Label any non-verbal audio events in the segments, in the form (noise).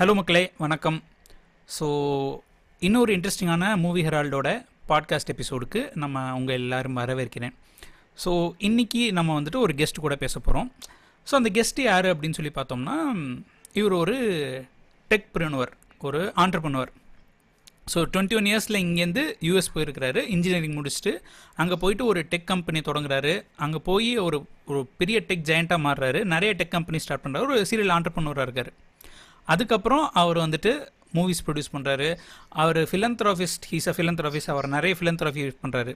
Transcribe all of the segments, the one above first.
Hello மக்களே வணக்கம். So இன்னொரு இன்ட்ரெஸ்டிங்கான மூவி ஹெரால்டோட பாட்காஸ்ட் எபிசோடுக்கு நம்ம உங்கள் எல்லோரும் வரவேற்கிறேன். ஸோ இன்றைக்கி நம்ம வந்துட்டு ஒரு கெஸ்ட் கூட பேச போகிறோம் ஸோ அந்த கெஸ்ட் யார் அப்படின்னு சொல்லி பார்த்தோம்னா இவர் ஒரு டெக் ப்ரினுவர் ஒரு ஆண்டர்பனுவர் ஸோ டுவெண்ட்டி ஒன் இயர்ஸில் இங்கேருந்து யூஎஸ் போயிருக்கிறாரு இன்ஜினியரிங் முடிச்சுட்டு அங்கே போயிட்டு ஒரு டெக் கம்பெனி தொடங்குறாரு. அங்கே போய் ஒரு ஒரு பெரிய டெக் ஜெயண்ட்டாக மாறுறாரு. நிறைய டெக் கம்பெனி ஸ்டார்ட் பண்ணுறாரு ஒரு சீரியல் ஆண்டர்பனூராக இருக்கார். அதுக்கப்புறம் அவர் வந்துட்டு மூவிஸ் ப்ரொடியூஸ் பண்ணுறாரு அவர் ஃபிலந்த்ராஃபிஸ்ட் ஹீஸ் அ ஃபிலந்த்ராஃபிஸ்ட் அவர் நிறைய ஃபிலந்த்ராஃபி பண்ணுறாரு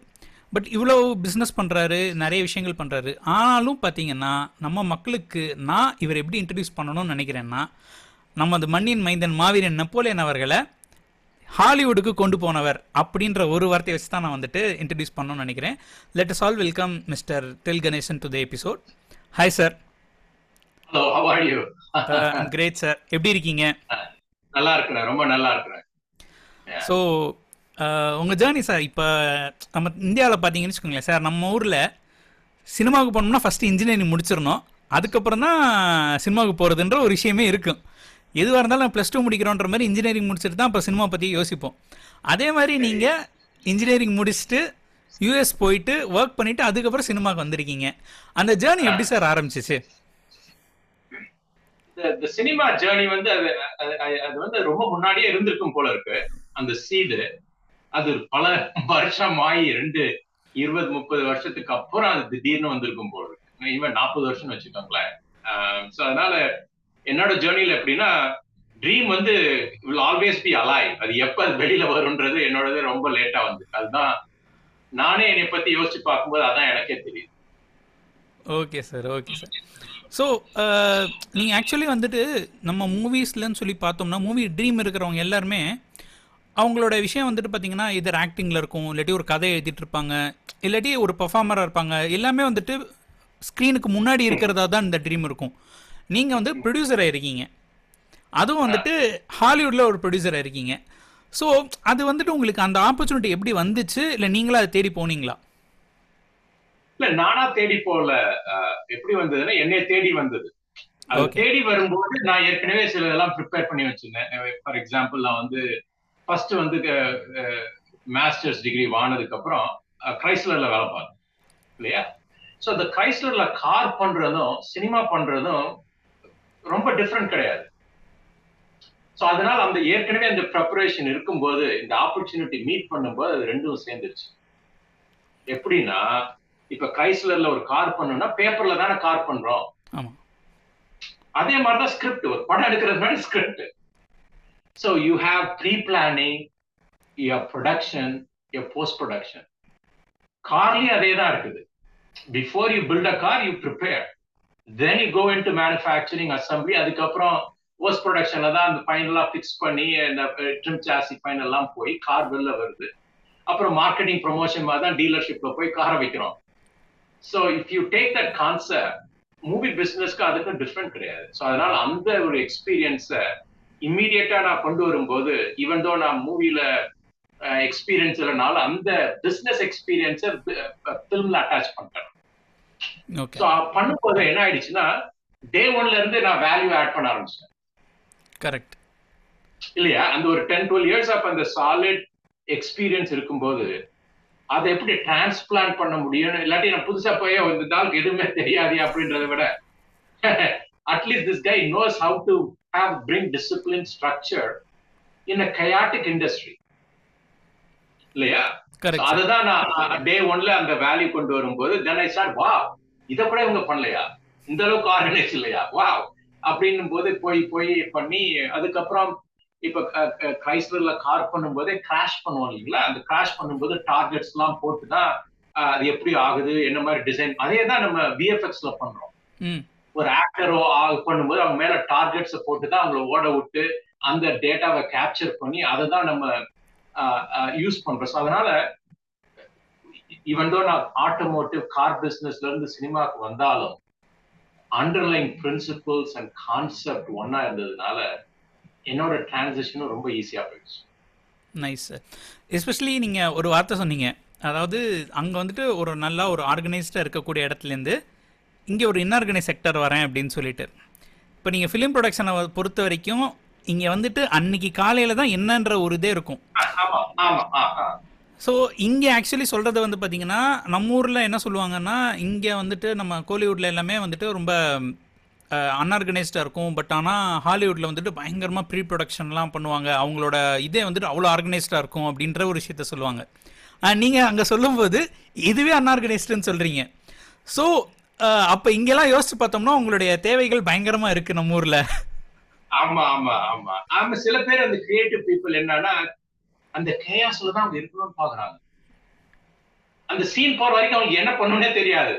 பட் இவ்வளோ பிஸ்னஸ் பண்ணுறாரு நிறைய விஷயங்கள் பண்ணுறாரு ஆனாலும் பார்த்தீங்கன்னா நம்ம மக்களுக்கு நான் இவர் எப்படி இன்ட்ரடியூஸ் பண்ணணும்னு நினைக்கிறேன்னா நம்ம அந்த மண்ணின் மைந்தன் மாவீரன் நெப்போலியன் அவர்களை ஹாலிவுட்டுக்கு கொண்டு போனவர் அப்படின்ற ஒரு வார்த்தையை வச்சு தான் நான் வந்துட்டு இன்ட்ரடியூஸ் பண்ணணும்னு நினைக்கிறேன். Let us all welcome mister Del Ganesan to the episode hi sir hello how are you great sir எப்படி இருக்கீங்க? நல்லா இருக்கிறேன் ரொம்ப நல்லா இருக்கிறேன். ஸோ உங்கள் ஜேர்னி சார் இப்போ நம்ம இந்தியாவில் பார்த்தீங்கன்னு வச்சுக்கோங்களேன் சார் நம்ம ஊரில் சினிமாவுக்கு போனோம்னா ஃபஸ்ட்டு இன்ஜினியரிங் முடிச்சிடணும். அதுக்கப்புறம் தான் சினிமாவுக்கு போகிறதுன்ற ஒரு விஷயமே இருக்கும். எதுவாக இருந்தாலும் ப்ளஸ் டூ முடிக்கிறோன்ற மாதிரி இன்ஜினியரிங் முடிச்சுட்டு தான் அப்போ சினிமா பற்றி யோசிப்போம். அதே மாதிரி நீங்கள் இன்ஜினியரிங் முடிச்சுட்டு யூஎஸ் போயிட்டு ஒர்க் பண்ணிவிட்டு அதுக்கப்புறம் சினிமாவுக்கு வந்திருக்கீங்க. அந்த ஜேர்னி எப்படி சார் ஆரம்பிச்சிச்சு? இந்த சினிமா ஜேர்னி வந்து அது அது- வந்து ரொம்ப முன்னாடியே இருந்திருக்கும் போல இருக்கு. அந்த சீடு அது பல வருஷம் ஆகி ரெண்டு இருபது முப்பது வருஷத்துக்கு அப்புறம் அது திடீர்னு வந்திருக்கும் போல இருக்கு. ஈவன் நாற்பது வருஷம்னு வச்சுக்கோங்களேன். ஸோ அதனால என்னோட ஜேர்னில எப்படின்னா ட்ரீம் வந்து வில் ஆல்வேஸ் பி அலாய் அது எப்ப அது வெளியில வரும்ன்றது என்னோடது ரொம்ப லேட்டா வந்து. அதுதான் நானே என்னை பத்தி யோசிச்சு பார்க்கும்போது அதான் எனக்கே தெரியுது. Okay sir okay sir so நீங்கள் ஆக்சுவலி வந்துட்டு நம்ம மூவிஸ்லன்னு சொல்லி பார்த்தோம்னா மூவி ட்ரீம் இருக்கிறவங்க எல்லாருமே அவங்களோட விஷயம் வந்துட்டு பார்த்தீங்கன்னா இதர் ஆக்டிங்கில் இருக்கும் இல்லாட்டி ஒரு கதை எழுதிட்டு இருப்பாங்க இல்லாட்டி ஒரு பர்ஃபார்மராக இருப்பாங்க எல்லாமே வந்துட்டு ஸ்க்ரீனுக்கு முன்னாடி இருக்கிறதா தான் இந்த ட்ரீம் இருக்கும். நீங்கள் வந்து ப்ரொடியூசராக இருக்கீங்க. அதுவும் வந்துட்டு ஹாலிவுட்டில் ஒரு ப்ரொடியூசராக இருக்கீங்க. ஸோ அது வந்துட்டு உங்களுக்கு அந்த ஆப்பர்ச்சுனிட்டி எப்படி வந்துச்சு? இல்லை நீங்களா அதை தேடி போனீங்களா? இல்ல நானா தேடி அஹ், எப்படி வந்ததுன்னா என்னைய தேடி வந்தது. அது. தேடி வரும்போது நான் ஏற்கனவே சில இதெல்லாம் ப்ரிப்பேர் பண்ணி வச்சிருந்தேன். ஃபார் எக்ஸாம்பிள் நான் வந்து ஃபர்ஸ்ட் வந்து மாஸ்டர்ஸ் டிகிரி வாங்கினதுக்கு அப்புறம் கிரைஸ்லர்ல வேலை பார்த்தேன். இல்லையா? ஸோ அந்த கிரைஸ்லர்ல கார் பண்றதும் சினிமா பண்றதும் ரொம்ப டிஃப்ரெண்ட் கிடையாது. ஸோ அதனால அந்த ஏற்கனவே அந்த ப்ரிப்பரேஷன் இருக்கும்போது இந்த ஆப்பர்ச்சுனிட்டி மீட் பண்ணும்போது அது ரெண்டும் சேர்ந்துருச்சு. எப்படின்னா இப்ப கிரைஸ்லர்ல ஒரு கார் பண்ணணும்னா பேப்பர்ல தானே கார் பண்றோம். அதே மாதிரிதான் ஸ்கிரிப்ட் ஒரு படம் எடுக்கிறது மாதிரி script so you have pre planning your production your post production கார்லயும் அதே தான் இருக்குது. Before you build a car you prepare then you go into manufacturing assembly அதுக்கப்புறம் போஸ்ட் ப்ரொடக்ஷன்ல தான் அந்த ஃபைனலா ஃபிக்ஸ் பண்ணி இந்த ட்ரிம் சாசி ஃபைனல்லாம் போய் கார் வெளில வருது. அப்புறம் மார்க்கெட்டிங் ப்ரொமோஷன் மாதிரி தான் டீலர்ஷிப்ல போய் காரை வைக்கிறோம். So if you take that concept movie பிசினஸ்க்கு அதுக்கும் டிஃப்ரெண்ட் கிடையாது. ஸோ அதனால அந்த ஒரு எக்ஸ்பீரியன்ஸை இம்மீடியட்டா நான் கொண்டு வரும்போது ஈவன் தோ நான் மூவில எக்ஸ்பீரியன்ஸ் இல்லைனால அந்த பிசினஸ் எக்ஸ்பீரியன்ஸை ஃபிலிம்ல அட்டாச் ஓகே ஸோ பண்ணும்போது என்ன ஆயிடுச்சுன்னா டே ஒன்ல இருந்து நான் வேல்யூ ஆட் பண்ண ஆரம்பிச்சிட்டேன். கரெக்ட் இல்லையா? அந்த ஒரு டென் டுவெல் இயர்ஸ் அப்ப அந்த சாலிட் எக்ஸ்பீரியன்ஸ் இருக்கும்போது அதை எப்படி டிரான்ஸ்பிளான்ட் பண்ண முடியும் இல்லாட்டி நான் புதுசா போய் இந்த எதுவுமே தெரியாது அப்படின்றத விட at least this guy knows how to have bring discipline structure in a chaotic industry இல்லையா? அதுதான் நான் டே ஒன்ல அந்த வேல்யூ கொண்டு வரும்போது தென் ஐ ஸ்டார்ட் வா இத கூட இவங்க பண்ணலையா? இந்த அளவுக்கு ஆர்கனைஸ் இல்லையா? வா அப்படின்னும் போது போய் போய் பண்ணி அதுக்கப்புறம் இப்ப கிரைஸ்லர்ல கார் பண்ணும்போதே கிராஷ் பண்ணுவோம் இல்லைங்களா? அந்த கிராஷ் பண்ணும்போது டார்கெட்ஸ் எல்லாம் போட்டு தான் அது எப்படி ஆகுது? என்ன மாதிரி டிசைன் அதே தான் நம்ம விஎஃப்எக்ஸ்ல பண்றோம். ஒரு ஆக்டரோ பண்ணும்போது அவங்க மேல டார்கெட்ஸை போட்டு தான் அவங்கள ஓட விட்டு அந்த டேட்டாவை கேப்சர் பண்ணி அதை தான் நம்ம யூஸ் பண்றோம். ஸோ அதனால ஈவன் தோ நான் ஆட்டோமோட்டிவ் கார் பிசினஸ்ல இருந்து சினிமாவுக்கு வந்தாலும் அண்டர்லைன் பிரின்சிபல்ஸ் அண்ட் கான்செப்ட் ஒன்னா இருந்ததுனால என்னோட டிரான்சிஷனும் ரொம்ப ஈஸியா போயிடுச்சு. நைஸ் சார் எஸ்பெஷலி நீங்கள் ஒரு வார்த்தை சொன்னீங்க. அதாவது அங்கே வந்துட்டு ஒரு நல்லா ஒரு ஆர்கனைஸ்டாக இருக்கக்கூடிய இடத்துலேருந்து இங்கே ஒரு இன்ஆர்கனைஸ் செக்டர் வரேன் அப்படின்னு சொல்லிட்டு. இப்போ நீங்கள் ஃபிலிம் ப்ரொடக்ஷனை பொறுத்த வரைக்கும் இங்கே வந்துட்டு அன்னைக்கு காலையில் தான் என்னன்ற ஒரு இதே இருக்கும். ஸோ இங்கே ஆக்சுவலி சொல்கிறது வந்து பார்த்தீங்கன்னா நம்ம ஊரில் என்ன சொல்லுவாங்கன்னா இங்கே வந்துட்டு நம்ம கோலிவுட்டில் எல்லாமே வந்துட்டு ரொம்ப அன்ஆர்கனைஸ்டாக இருக்கும். பட் ஆனால் ஹாலிவுட்டில் வந்துட்டு பயங்கரமாக ப்ரீ ப்ரொடக்ஷன்லாம் பண்ணுவாங்க. அவங்களோட இதே வந்துட்டு அவ்வளோ ஆர்கனைஸ்டாக இருக்கும் அப்படின்ற ஒரு விஷயத்த சொல்லுவாங்க. நீங்கள் அங்கே சொல்லும்போது இதுவே அன்ஆர்கனைஸ்டுன்னு சொல்கிறீங்க ஸோ அப்போ இங்கெல்லாம் யோசிச்சு பார்த்தோம்னா உங்களுடைய தேவைகள் பயங்கரமாக இருக்குது நம்ம ஊரில். ஆமா ஆமா ஆமா. ஆமா சில பேர் அந்த கிரியேட்டிவ் பீப்புள் என்னன்னா அந்த கேயாஸ்ல தான் அவங்க இருக்கணும்னு பாக்குறாங்க அந்த சீன் போற வரைக்கும் அவங்க என்ன பண்ணணும்னே தெரியாது.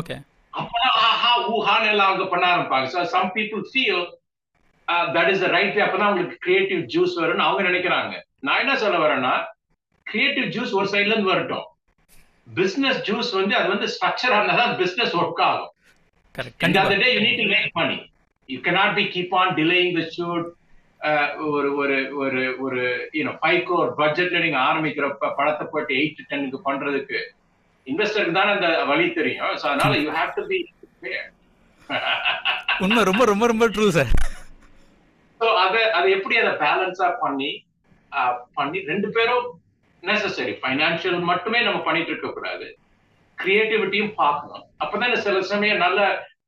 ஓகே அப்பதான் ஆஹா ஊஹான்னு எல்லாம் அவங்க பண்ண ஆரம்பிப்பாங்க. So some people feel that is the right அப்பதான் அவங்களுக்கு கிரியேட்டிவ் ஜூஸ் வரும்னு அவங்க நினைக்கிறாங்க. நான் என்ன சொல்ல வரேன்னா கிரியேட்டிவ் ஜூஸ் ஒரு சைட்ல இருந்து வரட்டும். பிசினஸ் ஜூஸ் வந்து அது வந்து ஸ்ட்ரக்சர் இருந்தால் தான் பிசினஸ் ஒர்க் ஆகும். To make money. You cannot be keep on delaying the shoot uh, ஒரு ஒரு ஒரு ஒரு யூனோ ஃபைவ் crore பட்ஜெட்ல நீங்க ஆரம்பிக்கிற ப- படத்தை போட்டு எயிட் டு டென்னுக்கு பண்றதுக்கு. இன்வெஸ்டருக்கு தானே அந்த வழி தெரியும். ஸோ அதனால யூ ஹேவ் டு பி உண்மை ரொம்ப ரொம்ப ரொம்ப ட்ரூ சார் ஸோ அதை அதை எப்படி அதை பேலன்ஸா பண்ணி பண்ணி ரெண்டு பேரும் நெசசரி ஃபைனான்சியல் மட்டுமே நம்ம பண்ணிட்டு இருக்க கூடாது. கிரியேட்டிவிட்டியும் பார்க்கணும். அப்பதான் சில சமயம் நல்ல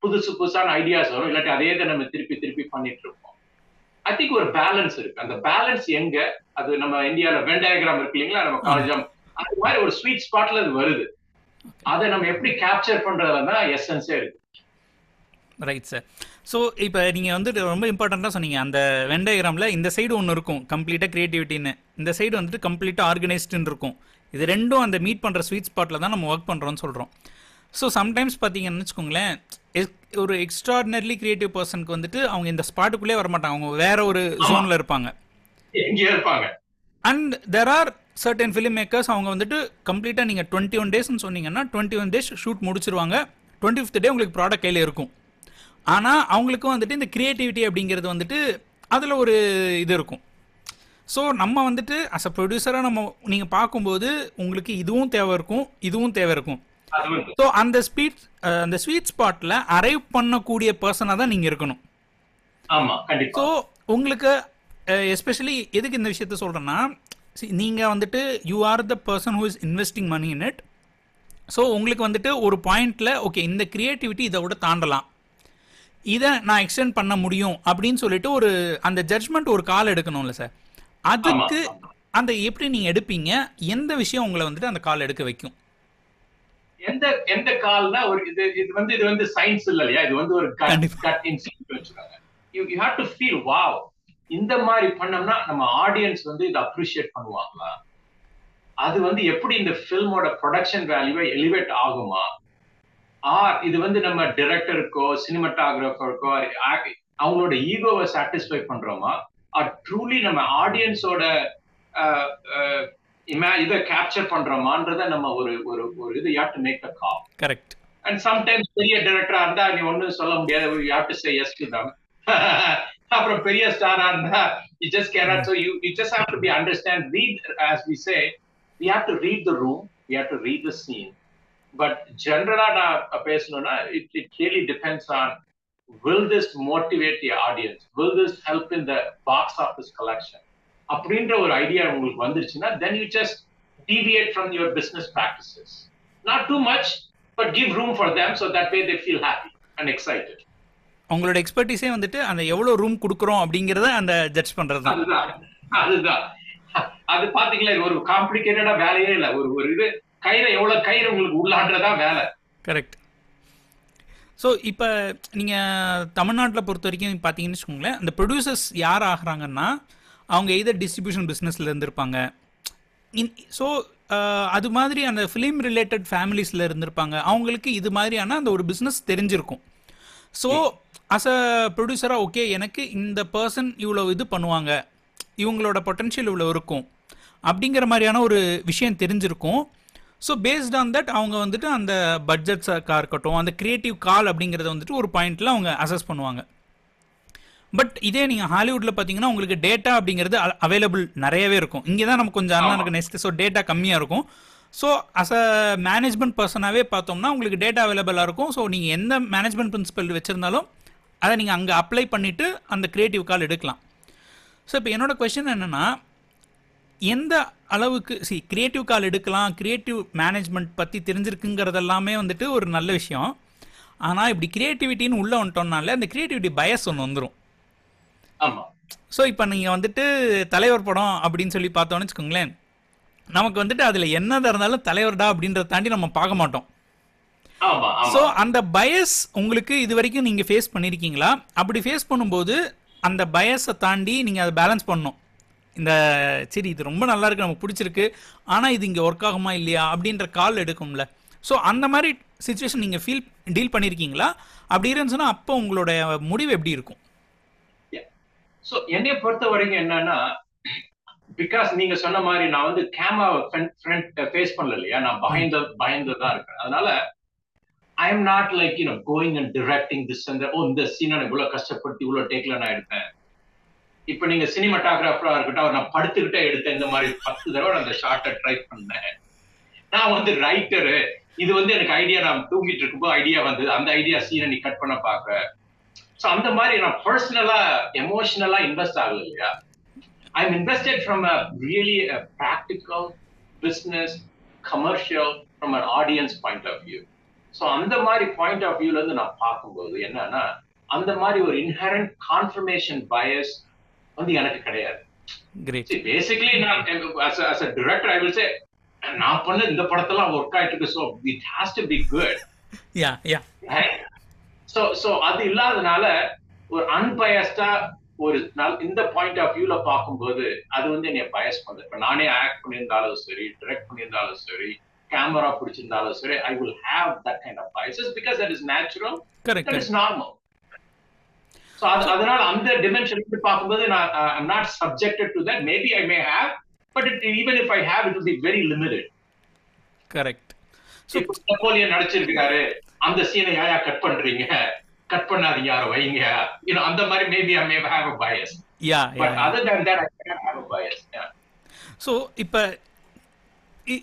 புதுசு புதுசான ஐடியாஸ் வரும். இல்லாட்டி அதே தான் நம்ம திருப்பி திருப்பி பண்ணிட்டு இருப்போம். ஐ திங்க் ஒரு பேலன்ஸ் இருக்கு. அந்த பேலன்ஸ் எங்க? அது நம்ம இந்தியால வென் டயக்ராம் இருக்கு இல்லைங்களா? நம்ம காலேஜ் அந்த மாதிரி ஒரு ஸ்வீட் ஸ்பாட்ல அது வருது. அதை நம்ம எப்படி கேப்சர் பண்றதுல தான் எசன்ஸே இருக்கு. ரைட் சார் ஸோ இப்போ நீங்கள் வந்துட்டு ரொம்ப இம்பார்ட்டண்ட்டாக சொன்னீங்க. அந்த வெண்டயகிராமில் இந்த சைடு ஒன்று இருக்கும் கம்ப்ளீட்டாக க்ரியேட்டிவிட்டின்னு இந்த சைடு வந்துட்டு கம்ப்ளீட்டாக ஆர்கனைஸ்டுன்னு இருக்கும். இது ரெண்டும் அந்த மீட் பண்ணுற ஸ்வீட் ஸ்பாட்டில் தான் நம்ம ஒர்க் பண்ணுறோம்னு சொல்கிறோம் ஸோ சம்டைம்ஸ் பார்த்தீங்கன்னு வச்சுக்கோங்களேன் ஒரு எக்ஸ்ட்ராடினரிலி கிரியேட்டிவ் பர்சனுக்கு வந்துட்டு அவங்க இந்த ஸ்பாட்டுக்குள்ளே வரமாட்டாங்க. அவங்க வேற ஒரு ஜோனில் இருப்பாங்க. எங்கேயோ இருப்பாங்க. And there are certain film makers அவங்க வந்துட்டு கம்ப்ளீட்டாக நீங்கள் டுவெண்ட்டி ஒன் டேஸ்னு சொன்னீங்கன்னா டுவெண்ட்டி ஒன் டேஸ் ஷூட் முடிச்சிருவாங்க. டுவெண்ட்டி ஃபிஃப்த் டே உங்களுக்கு ப்ராடக்ட் கையில் இருக்கும். ஆனால் அவங்களுக்கும் வந்துட்டு இந்த கிரியேட்டிவிட்டி அப்படிங்கிறது வந்துட்டு அதில் ஒரு இது இருக்கும். ஸோ நம்ம வந்துட்டு அஸ் அ ப்ரொடியூசராக நம்ம நீங்கள் பார்க்கும்போது உங்களுக்கு இதுவும் தேவை இருக்கும் இதுவும் தேவை இருக்கும். ஸோ அந்த ஸ்பீட் அந்த ஸ்வீட் ஸ்பாட்டில் அரைவ் பண்ணக்கூடிய பர்சனாக தான் நீங்கள் இருக்கணும். ஸோ உங்களுக்கு எஸ்பெஷலி எதுக்கு இந்த விஷயத்த சொல்கிறேன்னா நீங்கள் வந்துட்டு you are the person who is investing money in it so உங்களுக்கு வந்துட்டு ஒரு பாயிண்டில் ஓகே இந்த கிரியேட்டிவிட்டி இதை விட தாண்டலாம். இதை நான் எக்ஸ்டெண்ட் பண்ண முடியும் அப்படின்னு சொல்லிட்டு ஒரு அந்த ஜட்ஜ்மெண்ட் ஒரு கால் எடுக்கணும்ல சார் அதுக்கு அந்த எப்படி நீங்கள் எடுப்பீங்க? எந்த விஷயம் உங்களை வந்துட்டு அந்த கால் எடுக்க வைக்கும்? எந்த எந்த கால்னா ஒரு இது இது வந்து இது வந்து சயின்ஸ் இல்ல இல்லையா? இது வந்து ஒரு கண்டிப்பா. You have to feel wow இந்த மாதிரி பண்ணோம்னா நம்ம ஆடியன்ஸ் வந்து இதை அப்ரிஷியேட் பண்ணுவாங்களா? அது வந்து எப்படி இந்த ஃபில்மோட ப்ரொடக்ஷன் வேல்யூவை எலிவேட் ஆகுமா? ஆர் இது வந்து நம்ம டிரெக்டருக்கோ சினிமாட்டோகிராஃபருக்கோ அவங்களோட ஈகோவை சாட்டிஸ்ஃபை பண்றோமா? ஆர் ட்ரூலி நம்ம ஆடியன்ஸோட இதை கேப்சர் பண்றோமான்றத நம்ம ஒரு ஒரு ஒரு இது you'd to make the call correct and sometimes பெரிய டைரக்டரா இருந்தா நீ ஒண்ணும் சொல்ல முடியாது. You have to say yes to them அப்புறம் பெரிய ஸ்டாரா இருந்தா you just cannot so you you just have to be understand read as we say we have to read the room we have to read the scene but ஜென்ரலா நான் பேசணும்னா it it really depends on will this motivate the audience will this help in the box office collection அப்படின்ற ஒரு idea உங்களுக்கு வந்துருச்சுன்னா then you just deviate from your business practices not too much but give room for them so that way they feel happy and excited உங்களோட எக்ஸ்பர்டீஸே வந்துட்டு அந்த எவ்வளோ room கொடுக்குறோம் அப்படிங்கிறத அந்த ஜட்ஜ் பண்ணுறது தான். அதுதான் அது பாத்தீங்களா ஒரு காம்ப்ளிகேட்டடா வேலையே இல்ல. ஒரு ஒரு இது கயிறை எவ்வளவு கயிறு உங்களுக்கு உள்ளான்றதா வேலை. கரெக்ட் ஸோ இப்போ நீங்கள் தமிழ்நாட்டில் பொறுத்த வரைக்கும் பார்த்தீங்கன்னு வச்சுக்கோங்களேன் அந்த ப்ரொடியூசர்ஸ் யார் ஆகுறாங்கன்னா அவங்க எதர் டிஸ்ட்ரிபியூஷன் பிஸ்னஸில் இருந்திருப்பாங்க. இன் ஸோ அது மாதிரி அந்த ஃபிலிம் ரிலேட்டட் ஃபேமிலிஸில் இருந்திருப்பாங்க. அவங்களுக்கு இது மாதிரியான அந்த ஒரு பிஸ்னஸ் தெரிஞ்சிருக்கும். ஸோ அஸ் அ ப்ரொடியூசராக ஓகே எனக்கு இந்த பர்சன் இவ்வளோ இது பண்ணுவாங்க. இவங்களோட பொட்டன்ஷியல் இவ்வளோ இருக்கும். அப்படிங்கிற மாதிரியான ஒரு விஷயம் தெரிஞ்சிருக்கும். ஸோ பேஸ்ட் ஆன் தட் அவங்க வந்துட்டு அந்த பட்ஜெட்ஸாக இருக்கட்டும் அந்த கிரியேட்டிவ் கால் அப்படிங்கிறத வந்துட்டு ஒரு பாயிண்ட்டில் அவங்க அசஸ் பண்ணுவாங்க. பட் இதே நீங்கள் ஹாலிவுட்டில் பார்த்தீங்கன்னா உங்களுக்கு டேட்டா அப்படிங்கிறது அவைலபிள் நிறையவே இருக்கும். இங்கே தான் நம்ம கொஞ்சம் அண்ணனுக்கு நெக்ஸ்ட் ஸோ டேட்டா கம்மியாக இருக்கும். ஸோ அஸ் அ மேனேஜ்மெண்ட் பர்சனாகவே பார்த்தோம்னா உங்களுக்கு டேட்டா அவைலபிளாக இருக்கும். ஸோ நீங்கள் எந்த மேனேஜ்மெண்ட் பிரின்சிபல் வச்சுருந்தாலும் அதை நீங்கள் அங்கே அப்ளை பண்ணிவிட்டு அந்த கிரியேட்டிவ் கால் எடுக்கலாம். ஸோ இப்போ என்னோட கொஷின் என்னென்னா எந்த அளவுக்கு சி கிரியேட்டிவ் கால் எடுக்கலாம் கிரியேட்டிவ் மேனேஜ்மெண்ட் பற்றி தெரிஞ்சிருக்குங்கிறதெல்லாமே வந்துட்டு ஒரு நல்ல விஷயம். ஆனால் இப்படி கிரியேட்டிவிட்டின்னு உள்ளே வந்துட்டோம்னால அந்த கிரியேட்டிவிட்டி பயஸ் ஒன்று வந்துடும் ஸோ இப்போ நீங்கள் வந்துட்டு தலைவர் படம் அப்படின்னு சொல்லி பார்த்தோன்னு வச்சுக்கோங்களேன் நமக்கு வந்துட்டு அதில் என்னதான் இருந்தாலும் தலைவர்டா அப்படின்றத தாண்டி நம்ம பார்க்க மாட்டோம். ஸோ ஆமா. அந்த பயஸ் உங்களுக்கு இது வரைக்கும் நீங்கள் ஃபேஸ் பண்ணியிருக்கீங்களா அப்படி ஃபேஸ் பண்ணும்போது அந்த பயஸை தாண்டி நீங்கள் அதை பேலன்ஸ் பண்ணணும். இந்த சரி இது ரொம்ப நல்லா இருக்கு நமக்கு பிடிச்சிருக்கு ஆனால் இது இங்கே ஒர்க் ஆகுமா இல்லையா? அப்படின்ற கால் எடுக்கும்ல. ஸோ அந்த மாதிரி சுச்சுவேஷன் நீங்கள் ஃபீல் டீல் பண்ணியிருக்கீங்களா அப்படி இருந்துச்சுன்னா அப்போ உங்களோட முடிவு எப்படி இருக்கும்? சோ என்னைய பொறுத்த வரைக்கும் என்னன்னா பிகாஸ் நீங்க சொன்ன மாதிரி நான் வந்து கேமரா ஃப்ரண்ட் ஃபேஸ் பண்ணல இல்லையா? நான் பயந்த பயந்து தான் இருக்கேன். அதனால I am not like you know going and directing this அந்த ஓ இந்த சீனை இவ்வளோ கஷ்டப்பட்டு கஷ்டப்படுத்தி இவ்வளவு டேக்ல நான் எடுத்தேன் இப்ப நீங்க சினிமாட்டோகிராஃபரா இருக்கட்டும் அவர் நான் படுத்துக்கிட்டே எடுத்தேன் இந்த மாதிரி பத்து தடவை நான் அந்த ஷார்ட்டை ட்ரை பண்ணேன். நான் வந்து ரைட்டரு இது வந்து எனக்கு ஐடியா நான் தூங்கிட்டு இருக்கும்போது ஐடியா வந்தது. அந்த ஐடியா சீனை நீ கட் பண்ண பாக்குற ஸோ அந்த மாதிரி நான் பர்சனலா எமோஷனலா இன்வெஸ்ட் ஆகல இல்லையா? I am invested from a really practical business commercial from an audience point of view so அந்த மாதிரி பாயிண்ட் ஆஃப் வியூல இருந்து நான் பார்க்கும்போது என்னன்னா அந்த மாதிரி ஒரு இன்ஹரண்ட் கான்ஃபர்மேஷன் பயஸ் வந்து எனக்கு கிடையாது. பேசிக்கலி நான் director ஐ வில் சே நான் பண்ண இந்த படத்தெல்லாம் ஒர்க் ஆயிட்டு இருக்கு so it has to be good yeah yeah so so அது இல்லாதனால ஒரு அன்பயஸ்டா ஒரு நல்- இந்த பாயிண்ட் ஆஃப் வியூல பார்க்கும்போது அது வந்து என்னைய பயஸ் பண்ணுது. இப்ப நானே ஆக்ட் பண்ணியிருந்தாலும் சரி டிரெக்ட் பண்ணியிருந்தாலும் சரி கேமரா பிடிச்சிருந்தாலும் சரி I will have that kind of biases because that is natural correct that is normal so அது அதனால அந்த டிமென்ஷன் பார்க்கும்போது நான் I'm not subjected to that maybe I may have but it even if I have it will be very limited correct Napoleon நடிச்சிருக்காரு அந்த சீனை யாயா cut பண்றீங்க? Cut பண்ணாதீங்க யார வைங்க? யூனோ அந்த மாதிரி maybe I may have a bias yeah but other than that i cannot have a bias. Yeah. So இப்போ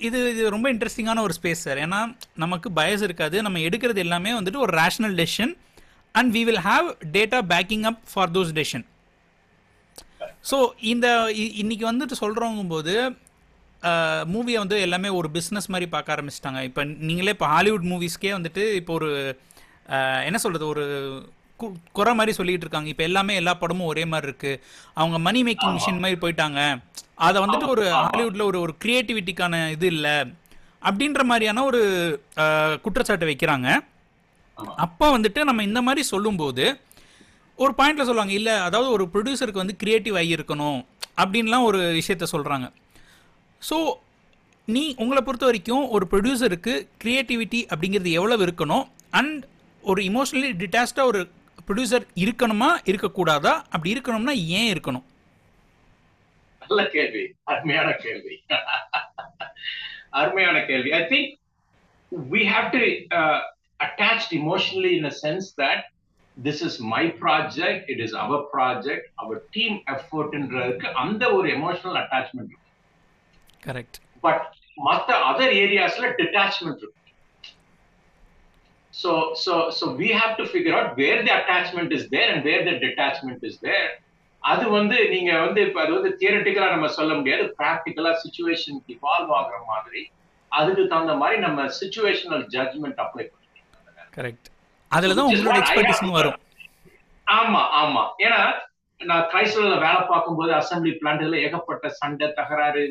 இது இது ரொம்ப இன்ட்ரெஸ்டிங்கான ஒரு ஸ்பேஸ் சார் ஏன்னா நமக்கு பயஸ் இருக்காது. நம்ம எடுக்கிறது எல்லாமே வந்துட்டு ஒரு rational decision and we will have data backing up for those decision so இந்த இ- இன்னைக்கு வந்துட்டு சொல்கிறவங்கும் போது மூவியை வந்து எல்லாமே ஒரு பிஸ்னஸ் மாதிரி பார்க்க ஆரம்பிச்சிட்டாங்க. இப்போ நீங்களே இப்போ ஹாலிவுட் மூவிஸ்க்கே வந்துட்டு இப்போ ஒரு என்ன சொல்கிறது ஒரு குறை மாதிரி சொல்லிட்டு இருக்காங்க. இப்போ எல்லாமே எல்லா படமும் ஒரே மாதிரி இருக்கு. அவங்க மணி மேக்கிங் மிஷின் மாதிரி போயிட்டாங்க. அதை வந்துட்டு ஒரு ஹாலிவுட்ல ஒரு ஒரு கிரியேட்டிவிட்டிக்கான இது இல்லை. அப்படின்ற மாதிரியான ஒரு குற்றச்சாட்டை வைக்கிறாங்க. அப்போ வந்துட்டு நம்ம இந்த மாதிரி சொல்லும்போது ஒரு பாயிண்ட்ல சொல்லுவாங்க இல்லை அதாவது ஒரு ப்ரொடியூசருக்கு வந்து கிரியேட்டிவ் ஆகி இருக்கணும் அப்படின்லாம் ஒரு விஷயத்த சொல்கிறாங்க ஸோ நீ உங்களை பொறுத்த வரைக்கும் ஒரு ப்ரொடியூசருக்கு கிரியேட்டிவிட்டி அப்படிங்கிறது எவ்வளவு இருக்கணும்? அண்ட் ஒரு இமோஷனலி டிட்டாச்சாக ஒரு ப்ரொடியூசர் இருக்கணுமா இருக்கக்கூடாதா? அப்படி இருக்கணும்னா ஏன் இருக்கணும்? நல்ல கேள்வி. அருமையான கேள்வி. அருமையான கேள்வி. I think we have to uh, attached emotionally in a sense that this is my project it is our project our team effort அந்த ஒரு எமோஷனல் அட்டாச்மெண்ட் இருக்கு கரெக்ட் பட் மத்த அதர் ஏரியாஸ்ல டிட்டாச்மெண்ட் இருக்கு so so so we have to figure out where the attachment is there and where the detachment is there. அது வந்து நீங்க வந்து இப்ப அது வந்து தியரட்டிக்கலா நம்ம சொல்ல முடியாது. பிராக்டிக்கலா சுச்சுவேஷனுக்கு இவால்வ் ஆகுற மாதிரி அதுக்கு தகுந்த மாதிரி நம்ம சுச்சுவேஷனல் ஜட்ஜ்மெண்ட் அப்ளை பண்ணிக்கலாம். கரெக்ட் அதில் தான் உங்களோட எக்ஸ்பர்டிஸ்னு வரும். ஆமா ஆமா. ஏன்னா நான் கிரைஸ்டர்ல வேலை பார்க்கும்போது அசம்பிளி பிளான்ட்ல ஏகப்பட்ட சண்டை தகராறு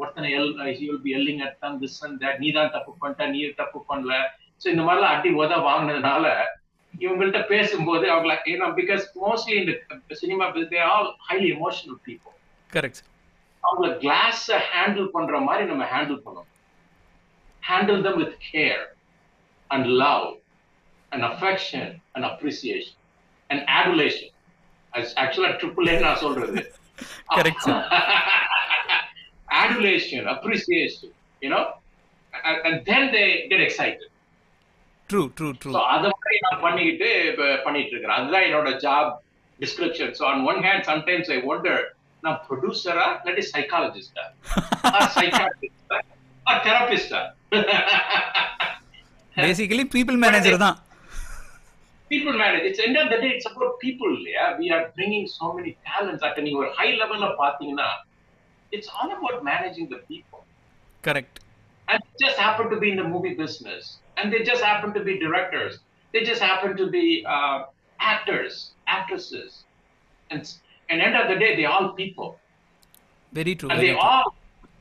ஒருத்தனை yell he will be yelling at them this and that நீ தான் தப்பு பண்ணிட்ட நீ தப்பு பண்ணல. சோ இந்த மாதிரிலாம் அடி உத வாங்கினதுனால இவங்கள்ட்ட பேசும்போது அவங்கள ஏன்னா பிகாஸ் மோஸ்ட்லி இந்த cinema they all highly emotional people correct அவங்கள கிளாஸ் ஹேண்டில் பண்ற மாதிரி நம்ம ஹேண்டில் பண்ணணும். Handle them with care and love and affection and appreciation and adulation. ஆக்சுவலா ட்ரிபிள் ஏ நான் சொல்றது. (laughs) Adulation appreciation you know and, and then they get excited. True true true so அத மாதிரி நான் பண்ணிக்கிட்டு பண்ணிட்டு இருக்கிறேன் அதுதான் என்னோட job description so on one hand sometimes I wonder நான் ப்ரொடியூசரா இல்லாட்டி சைக்காலஜிஸ்டா சைக்காலஜிஸ்டா தெரபிஸ்டா பேசிக்கலி பீப்புள் மேனேஜர் தான் people manage. It's end of the day, it's about people. Yeah, we are bringing so many talents at any ஒரு high level of பாத்தீங்கன்னா it's all about managing the people. Correct they just happen to be in the movie business, and they just happen to be directors. They just happen to be uh, actors, actresses, and and end of the day, they all people. Very true. And very they true. all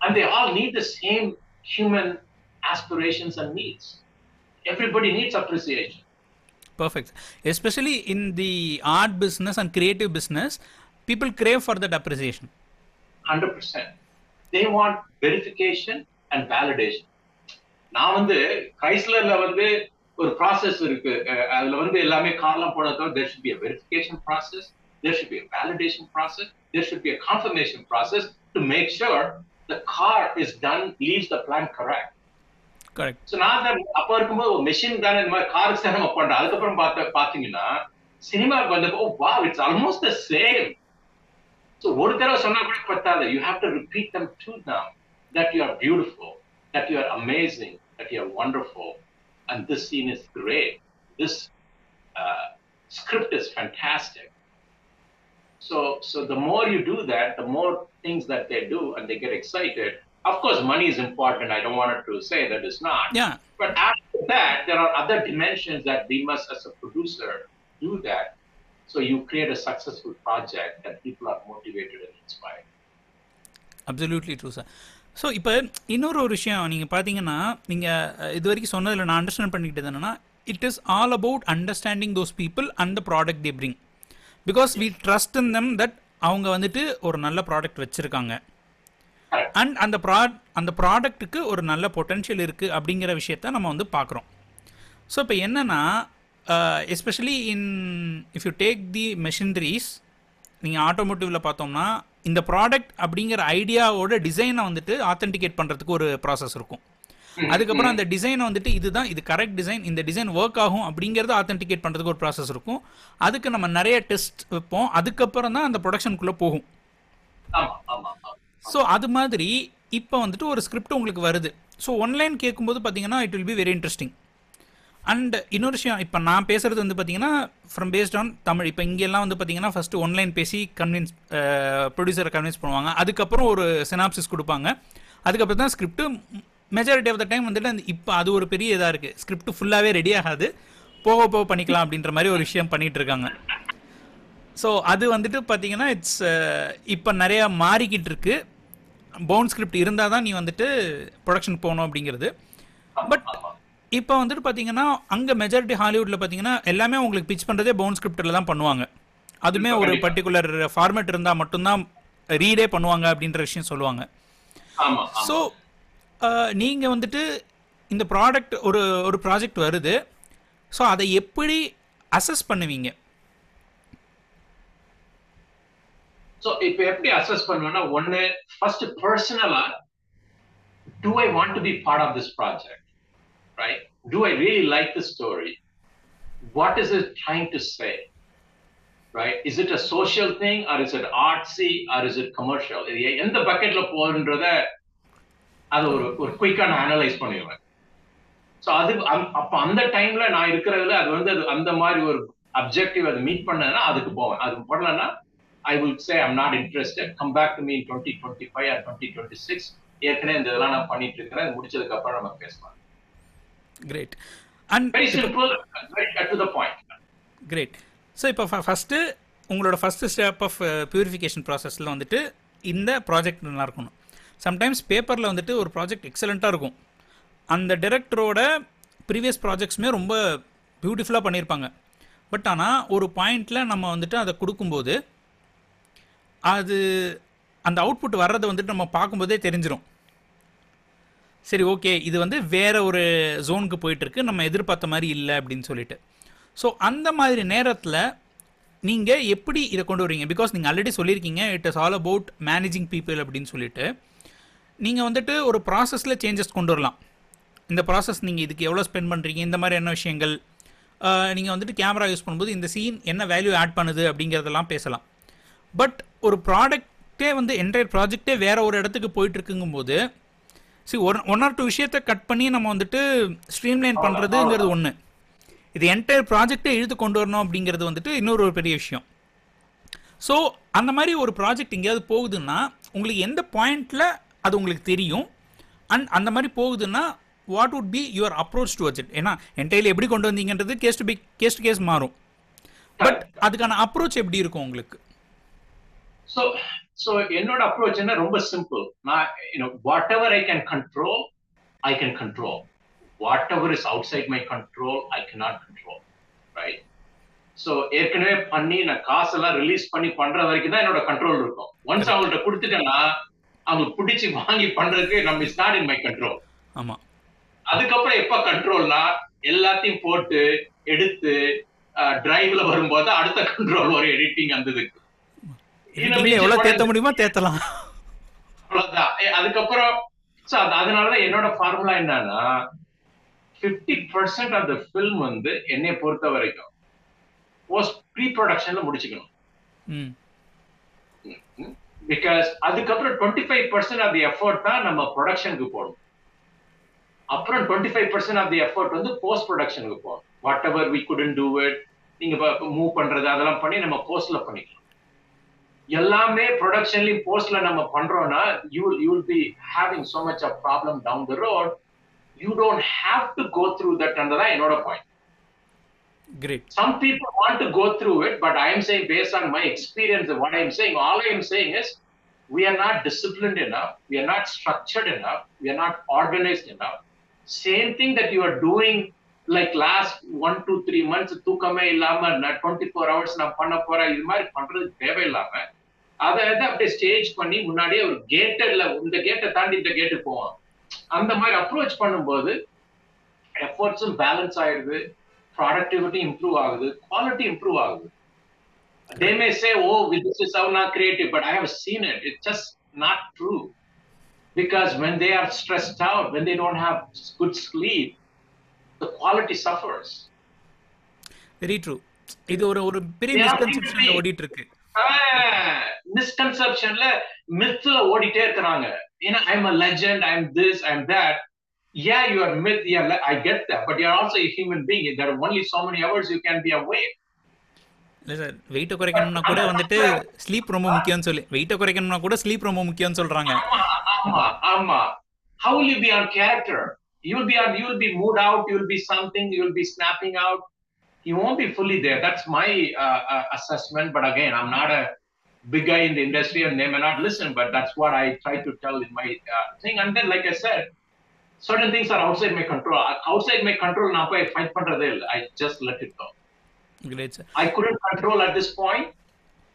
and they all need the same human aspirations and needs. Everybody needs appreciation. Perfect. Especially in the art business and creative business, people crave for that appreciation. Hundred percent. They want verification and validation. நான் வந்து கிரைஸ்லர்ல வந்து ஒரு process இருக்கு. அதுல வந்து எல்லாமே கார்லாம் போனதோ there should be a verification process there should be a validation process there should be a confirmation process to make sure the car is done leaves the plan correct. Correct. So நான் அப்ப இருக்கும்போது ஒரு machine தானே இந்த மாதிரி காருக்கு தான் நம்ம பண்றோம். அதுக்கப்புறம் பார்த்த பாத்தீங்கன்னா சினிமாவுக்கு வந்தப்போ வா it's almost the same so ஒரு தடவை சொன்னா கூட பத்தாது. You have to repeat them to them that you are beautiful that you are amazing that you're wonderful, and this scene is great, this uh, script is fantastic. So, so the more you do that, the more things that they do, and they get excited. Of course, money is important. I don't want to say that it's not. Yeah. But after that, there are other dimensions that we must, as a producer, do that. So you create a successful project that people are motivated and inspired. Absolutely true, sir. So இப்போ இன்னொரு ஒரு விஷயம் நீங்கள் பார்த்தீங்கன்னா நீங்கள் இது வரைக்கும் சொன்னதில் நான் அண்டர்ஸ்டாண்ட் பண்ணிக்கிட்டது என்னென்னா it is all about understanding those people and the product they bring because we trust in them that அவங்க வந்துட்டு ஒரு நல்ல ப்ராடக்ட் வச்சுருக்காங்க. அண்ட் அந்த ப்ரா அந்த ப்ராடக்ட்டுக்கு ஒரு நல்ல பொட்டென்ஷியல் இருக்குது அப்படிங்கிற விஷயத்த நம்ம வந்து பார்க்குறோம் ஸோ இப்போ என்னென்னா especially in if you take the machineries நீங்கள் ஆட்டோமோட்டிவில் பார்த்தோம்னா இந்த ப்ராடக்ட் அப்படிங்கிற ஐடியாவோட டிசைனை வந்துட்டு ஆத்தென்டிகேட் பண்ணுறதுக்கு ஒரு ப்ராசஸ் இருக்கும். அதுக்கப்புறம் அந்த டிசைனை வந்துட்டு இதுதான் இது கரெக்ட் டிசைன் இந்த டிசைன் ஒர்க் ஆகும் அப்படிங்கிறத ஆத்தென்டிகேட் பண்ணுறதுக்கு ஒரு ப்ராசஸ் இருக்கும். அதுக்கு நம்ம நிறைய டெஸ்ட் வைப்போம். அதுக்கப்புறம் தான் அந்த ப்ரொடக்ஷனுக்குள்ளே போகும். ஸோ அது மாதிரி இப்போ வந்துட்டு ஒரு ஸ்கிரிப்ட் உங்களுக்கு வருது. ஸோ ஒன்லைன் கேட்கும்போது பார்த்தீங்கன்னா it will be very interesting and இன்னொரு விஷயம் இப்போ நான் பேசுகிறது வந்து பார்த்தீங்கன்னா ஃப்ரம் பேஸ்ட் ஆன் தமிழ். இப்போ இங்கெல்லாம் வந்து பார்த்தீங்கன்னா ஃபஸ்ட்டு ஒன்லைன் பேசி கன்வின்ஸ் ப்ரொடியூசரை கன்வின்ஸ் பண்ணுவாங்க. அதுக்கப்புறம் ஒரு சினாப்சிஸ் கொடுப்பாங்க. அதுக்கப்புறம் தான் script majority of the time வந்துட்டு அந்த இப்போ அது ஒரு பெரிய இதாக இருக்குது ஸ்கிரிப்ட் ஃபுல்லாகவே ரெடி ஆகாது. போக போக பண்ணிக்கலாம் அப்படின்ற மாதிரி ஒரு விஷயம் பண்ணிகிட்டு இருக்காங்க. ஸோ அது வந்துட்டு பார்த்தீங்கன்னா இட்ஸ் இப்போ நிறையா மாறிக்கிட்டு இருக்கு. பவுன் ஸ்கிரிப்ட் இருந்தால் தான் நீ வந்துட்டு ப்ரொடக்ஷன் போகணும் அப்படிங்கிறது. பட் இப்போ வந்துட்டு பார்த்தீங்கன்னா அங்கே மெஜாரிட்டி ஹாலிவுட்டில் பார்த்தீங்கன்னா எல்லாமே உங்களுக்கு பிச் பண்ணுறதே பவுன் ஸ்கிரிப்டில் தான் பண்ணுவாங்க. அதுவுமே ஒரு. பர்டிகுலர் ஃபார்மேட் இருந்தால் மட்டும்தான் ரீடே பண்ணுவாங்க அப்படின்ற விஷயம் சொல்லுவாங்க. ஸோ நீங்கள் வந்துட்டு இந்த ப்ராடக்ட் ஒரு ஒரு ப்ராஜெக்ட் வருது. ஸோ அதை எப்படி அசஸ் பண்ணுவீங்க? ஸோ இப்போ எப்படி அசஸ் பண்ணுவேன்னா ஒன்னு ஃபர்ஸ்ட் பர்சனலா do I want to be part of this project right do I really like the story what is it trying to say right is it a social thing or is it artsy or is it commercial இது எந்த பக்கெட்ல போகுதுன்றத அது ஒரு ஒரு குயிக்கா நான் analyse பண்ணிடுவேன். So அது அப்போ அந்த டைம்ல நான் இருக்கிறதுல அது வந்து அது அந்த மாதிரி ஒரு அப்ஜெக்டிவ் அது மீட் பண்ணதுன்னா அதுக்கு போவேன். அது பண்ணலன்னா I will say I'm not interested come back to me twenty twenty five or twenty twenty six ஏற்கனவே இந்த இதெல்லாம் நான் பண்ணிட்டு இருக்கிறேன். முடிச்சதுக்கப்புறம் முடிச்சதுக்கு அப்புறம் நம்ம பேசலாம். Great and very simple to the point great so இப்போ ஃபஸ்ட்டு உங்களோட ஃபஸ்ட்டு ஸ்டெப் ஆஃப் பியூரிஃபிகேஷன் ப்ராசஸில் வந்துட்டு இந்த ப்ராஜெக்ட் நல்லா இருக்கணும். சம்டைம்ஸ் பேப்பரில் வந்துட்டு ஒரு ப்ராஜெக்ட் எக்ஸலண்ட்டாக இருக்கும். அந்த டைரக்டரோட ப்ரீவியஸ் ப்ராஜெக்ட்ஸுமே ரொம்ப பியூட்டிஃபுல்லாக பண்ணியிருப்பாங்க பட் ஆனால் ஒரு பாயிண்டில் நம்ம வந்துட்டு அதை கொடுக்கும்போது அது அந்த அவுட்புட் வர்றதை வந்துட்டு நம்ம பார்க்கும்போதே தெரிஞ்சிரும். சரி ஓகே. இது வந்து வேற ஒரு ஜோனுக்கு போயிட்டுருக்கு. நம்ம எதிர்பார்த்த மாதிரி இல்லை அப்படின்னு சொல்லிட்டு. ஸோ அந்த மாதிரி நேரத்தில் நீங்கள் எப்படி இதை கொண்டு வரீங்க பிகாஸ் நீங்கள் ஆல்ரெடி சொல்லியிருக்கீங்க it is all about managing people அப்படின்னு சொல்லிட்டு. நீங்கள் வந்துட்டு ஒரு ப்ராசஸில் சேஞ்சஸ் கொண்டு வரலாம். இந்த ப்ராசஸ் நீங்கள் இதுக்கு எவ்வளோ ஸ்பெண்ட் பண்ணுறீங்க இந்த மாதிரி என்ன விஷயங்கள்? நீங்கள் வந்துட்டு கேமரா யூஸ் பண்ணும்போது இந்த சீன் என்ன வேல்யூ ஆட் பண்ணுது அப்படிங்கிறதெல்லாம் பேசலாம். பட் ஒரு ப்ராடக்ட்டே வந்து என்டையர் ப்ராஜெக்டே வேறு ஒரு இடத்துக்கு போயிட்டுருக்குங்கும்போது C one one or two விஷயத்தை கட் பண்ணி நம்ம வந்துட்டு ஸ்ட்ரீம்லைன் பண்ணுறதுங்கிறது ஒன்று இது என்டையர் ப்ராஜெக்டை இழுத்து கொண்டு வரணும் அப்படிங்கிறது வந்துட்டு இன்னொரு ஒரு பெரிய விஷயம். ஸோ அந்த மாதிரி ஒரு ப்ராஜெக்ட் எங்கேயாவது போகுதுன்னா உங்களுக்கு எந்த பாயிண்ட்ல அது உங்களுக்கு தெரியும். அண்ட் அந்த மாதிரி போகுதுன்னா what would be your approach towards it ஏன்னா என்டையில் எப்படி கொண்டு வந்தீங்கன்றது case to be case to case மாறும். பட் அதுக்கான அப்ரோச் எப்படி இருக்கும் உங்களுக்கு? ஸோ ஸோ என்னோட அப்ரோச் என்ன? ரொம்ப சிம்பிள் நான் whatever I can control I can control whatever is outside my control I not control right so ஏற்கனவே பண்ணி நான் காசெல்லாம் ரிலீஸ் பண்ணி பண்ற வரைக்கும் தான் என்னோட கண்ட்ரோல் இருக்கும். ஒன்ஸ் அவங்கள்ட்ட கொடுத்துட்டேன்னா அவங்களுக்கு பிடிச்சி வாங்கி பண்றதுக்கு நம்ம is not in my control ஆமாம் அதுக்கப்புறம் எப்ப கண்ட்ரோல்னா எல்லாத்தையும் போட்டு எடுத்து டிரைவ்ல வரும்போது அடுத்த கண்ட்ரோல் ஒரு எடிட்டிங் அந்த இதுக்கு editing-ல எவ்வளவு தேத்த முடியுமோ தேத்தலாம். அவ்வளவுதான். அதுக்கப்புறம் அது- அதனாலதான் என்னோட ஃபார்முலா என்னன்னா fifty percent of the film வந்து என்னை பொறுத்த வரைக்கும் போஸ்ட் ப்ரீ ப்ரொடக்ஷன்ல முடிச்சுக்கணும் பிகாஸ் அதுக்கப்புறம் twenty five percent of the effort தான் நம்ம ப்ரொடக்ஷனுக்கு போடும் அப்புறம் twenty five percent of the effort வந்து போஸ்ட் ப்ரொடக்ஷனுக்கு போகும் whatever we couldn't do it நீங்க மூவ் பண்றது அதெல்லாம் பண்ணி நம்ம போஸ்ட்ல பண்ணிக்கலாம். எல்லாமே ப்ரொடக்ஷன்லயும் போஸ்ட்ல நம்ம பண்றோம்னா you you be having so much of problem down the road you don't have to go through that தான் என்னோட point great some people want to go through it, but I am saying based on my experience of what I am saying, all I am saying is we are not disciplined enough, we are not structured enough, we are not organized enough. Same thing that you are doing like last one, two, three months, தூக்கமே இல்லாம நான் twenty four hours நான் பண்ண போறேன் இது மாதிரி பண்றது தேவையில்லாம அதை வந்து அப்படியே ஸ்டேஜ் பண்ணி முன்னாடியே ஒரு கேட்டர்ல இந்த கேட்டை தாண்டி இந்த கேட்டு போவான் அந்த மாதிரி அப்ரோச் பண்ணும்போது எஃபர்ட்ஸும் பேலன்ஸ் ஆயிடுது ப்ராடக்டிவிட்டி இம்ப்ரூவ் ஆகுது குவாலிட்டி இம்ப்ரூவ் ஆகுது they may say oh this is how not creative but i have seen it it's just not true because when they are stressed out when they don't have good sleep the quality suffers very true இது ஒரு ஒரு பெரிய maybe. ஓடிட்டு இருக்கு மிஸ்கன்செப்ஷன்ல மித்ல ஓடிட்டே இருக்கிறாங்க ஏன்னா I'm a legend I'm this I'm that yeah you are myth yeah i get that but you're also a human being there are only so many hours you can be awake இல்லை sir வெயிட்டை குறைக்கணும்னா கூட வந்துட்டு sleep ரொம்ப முக்கியம்னு சொல்லி வெயிட்டை குறைக்கணும்னா கூட ஸ்லீப் ரொம்ப முக்கியம்னு சொல்றாங்க ஆமா ஆமா how will you be on character you will be on you will be moved out you will be something you will be snapping out you won't be fully there that's my uh, uh, assessment but again i'm not a big guy in the industry and they may not listen but that's what i try to tell in my uh, thing and then like i said certain things are outside my control outside my control now i fight பண்றதே இல்ல i just let it go great sir I couldn't control at this point,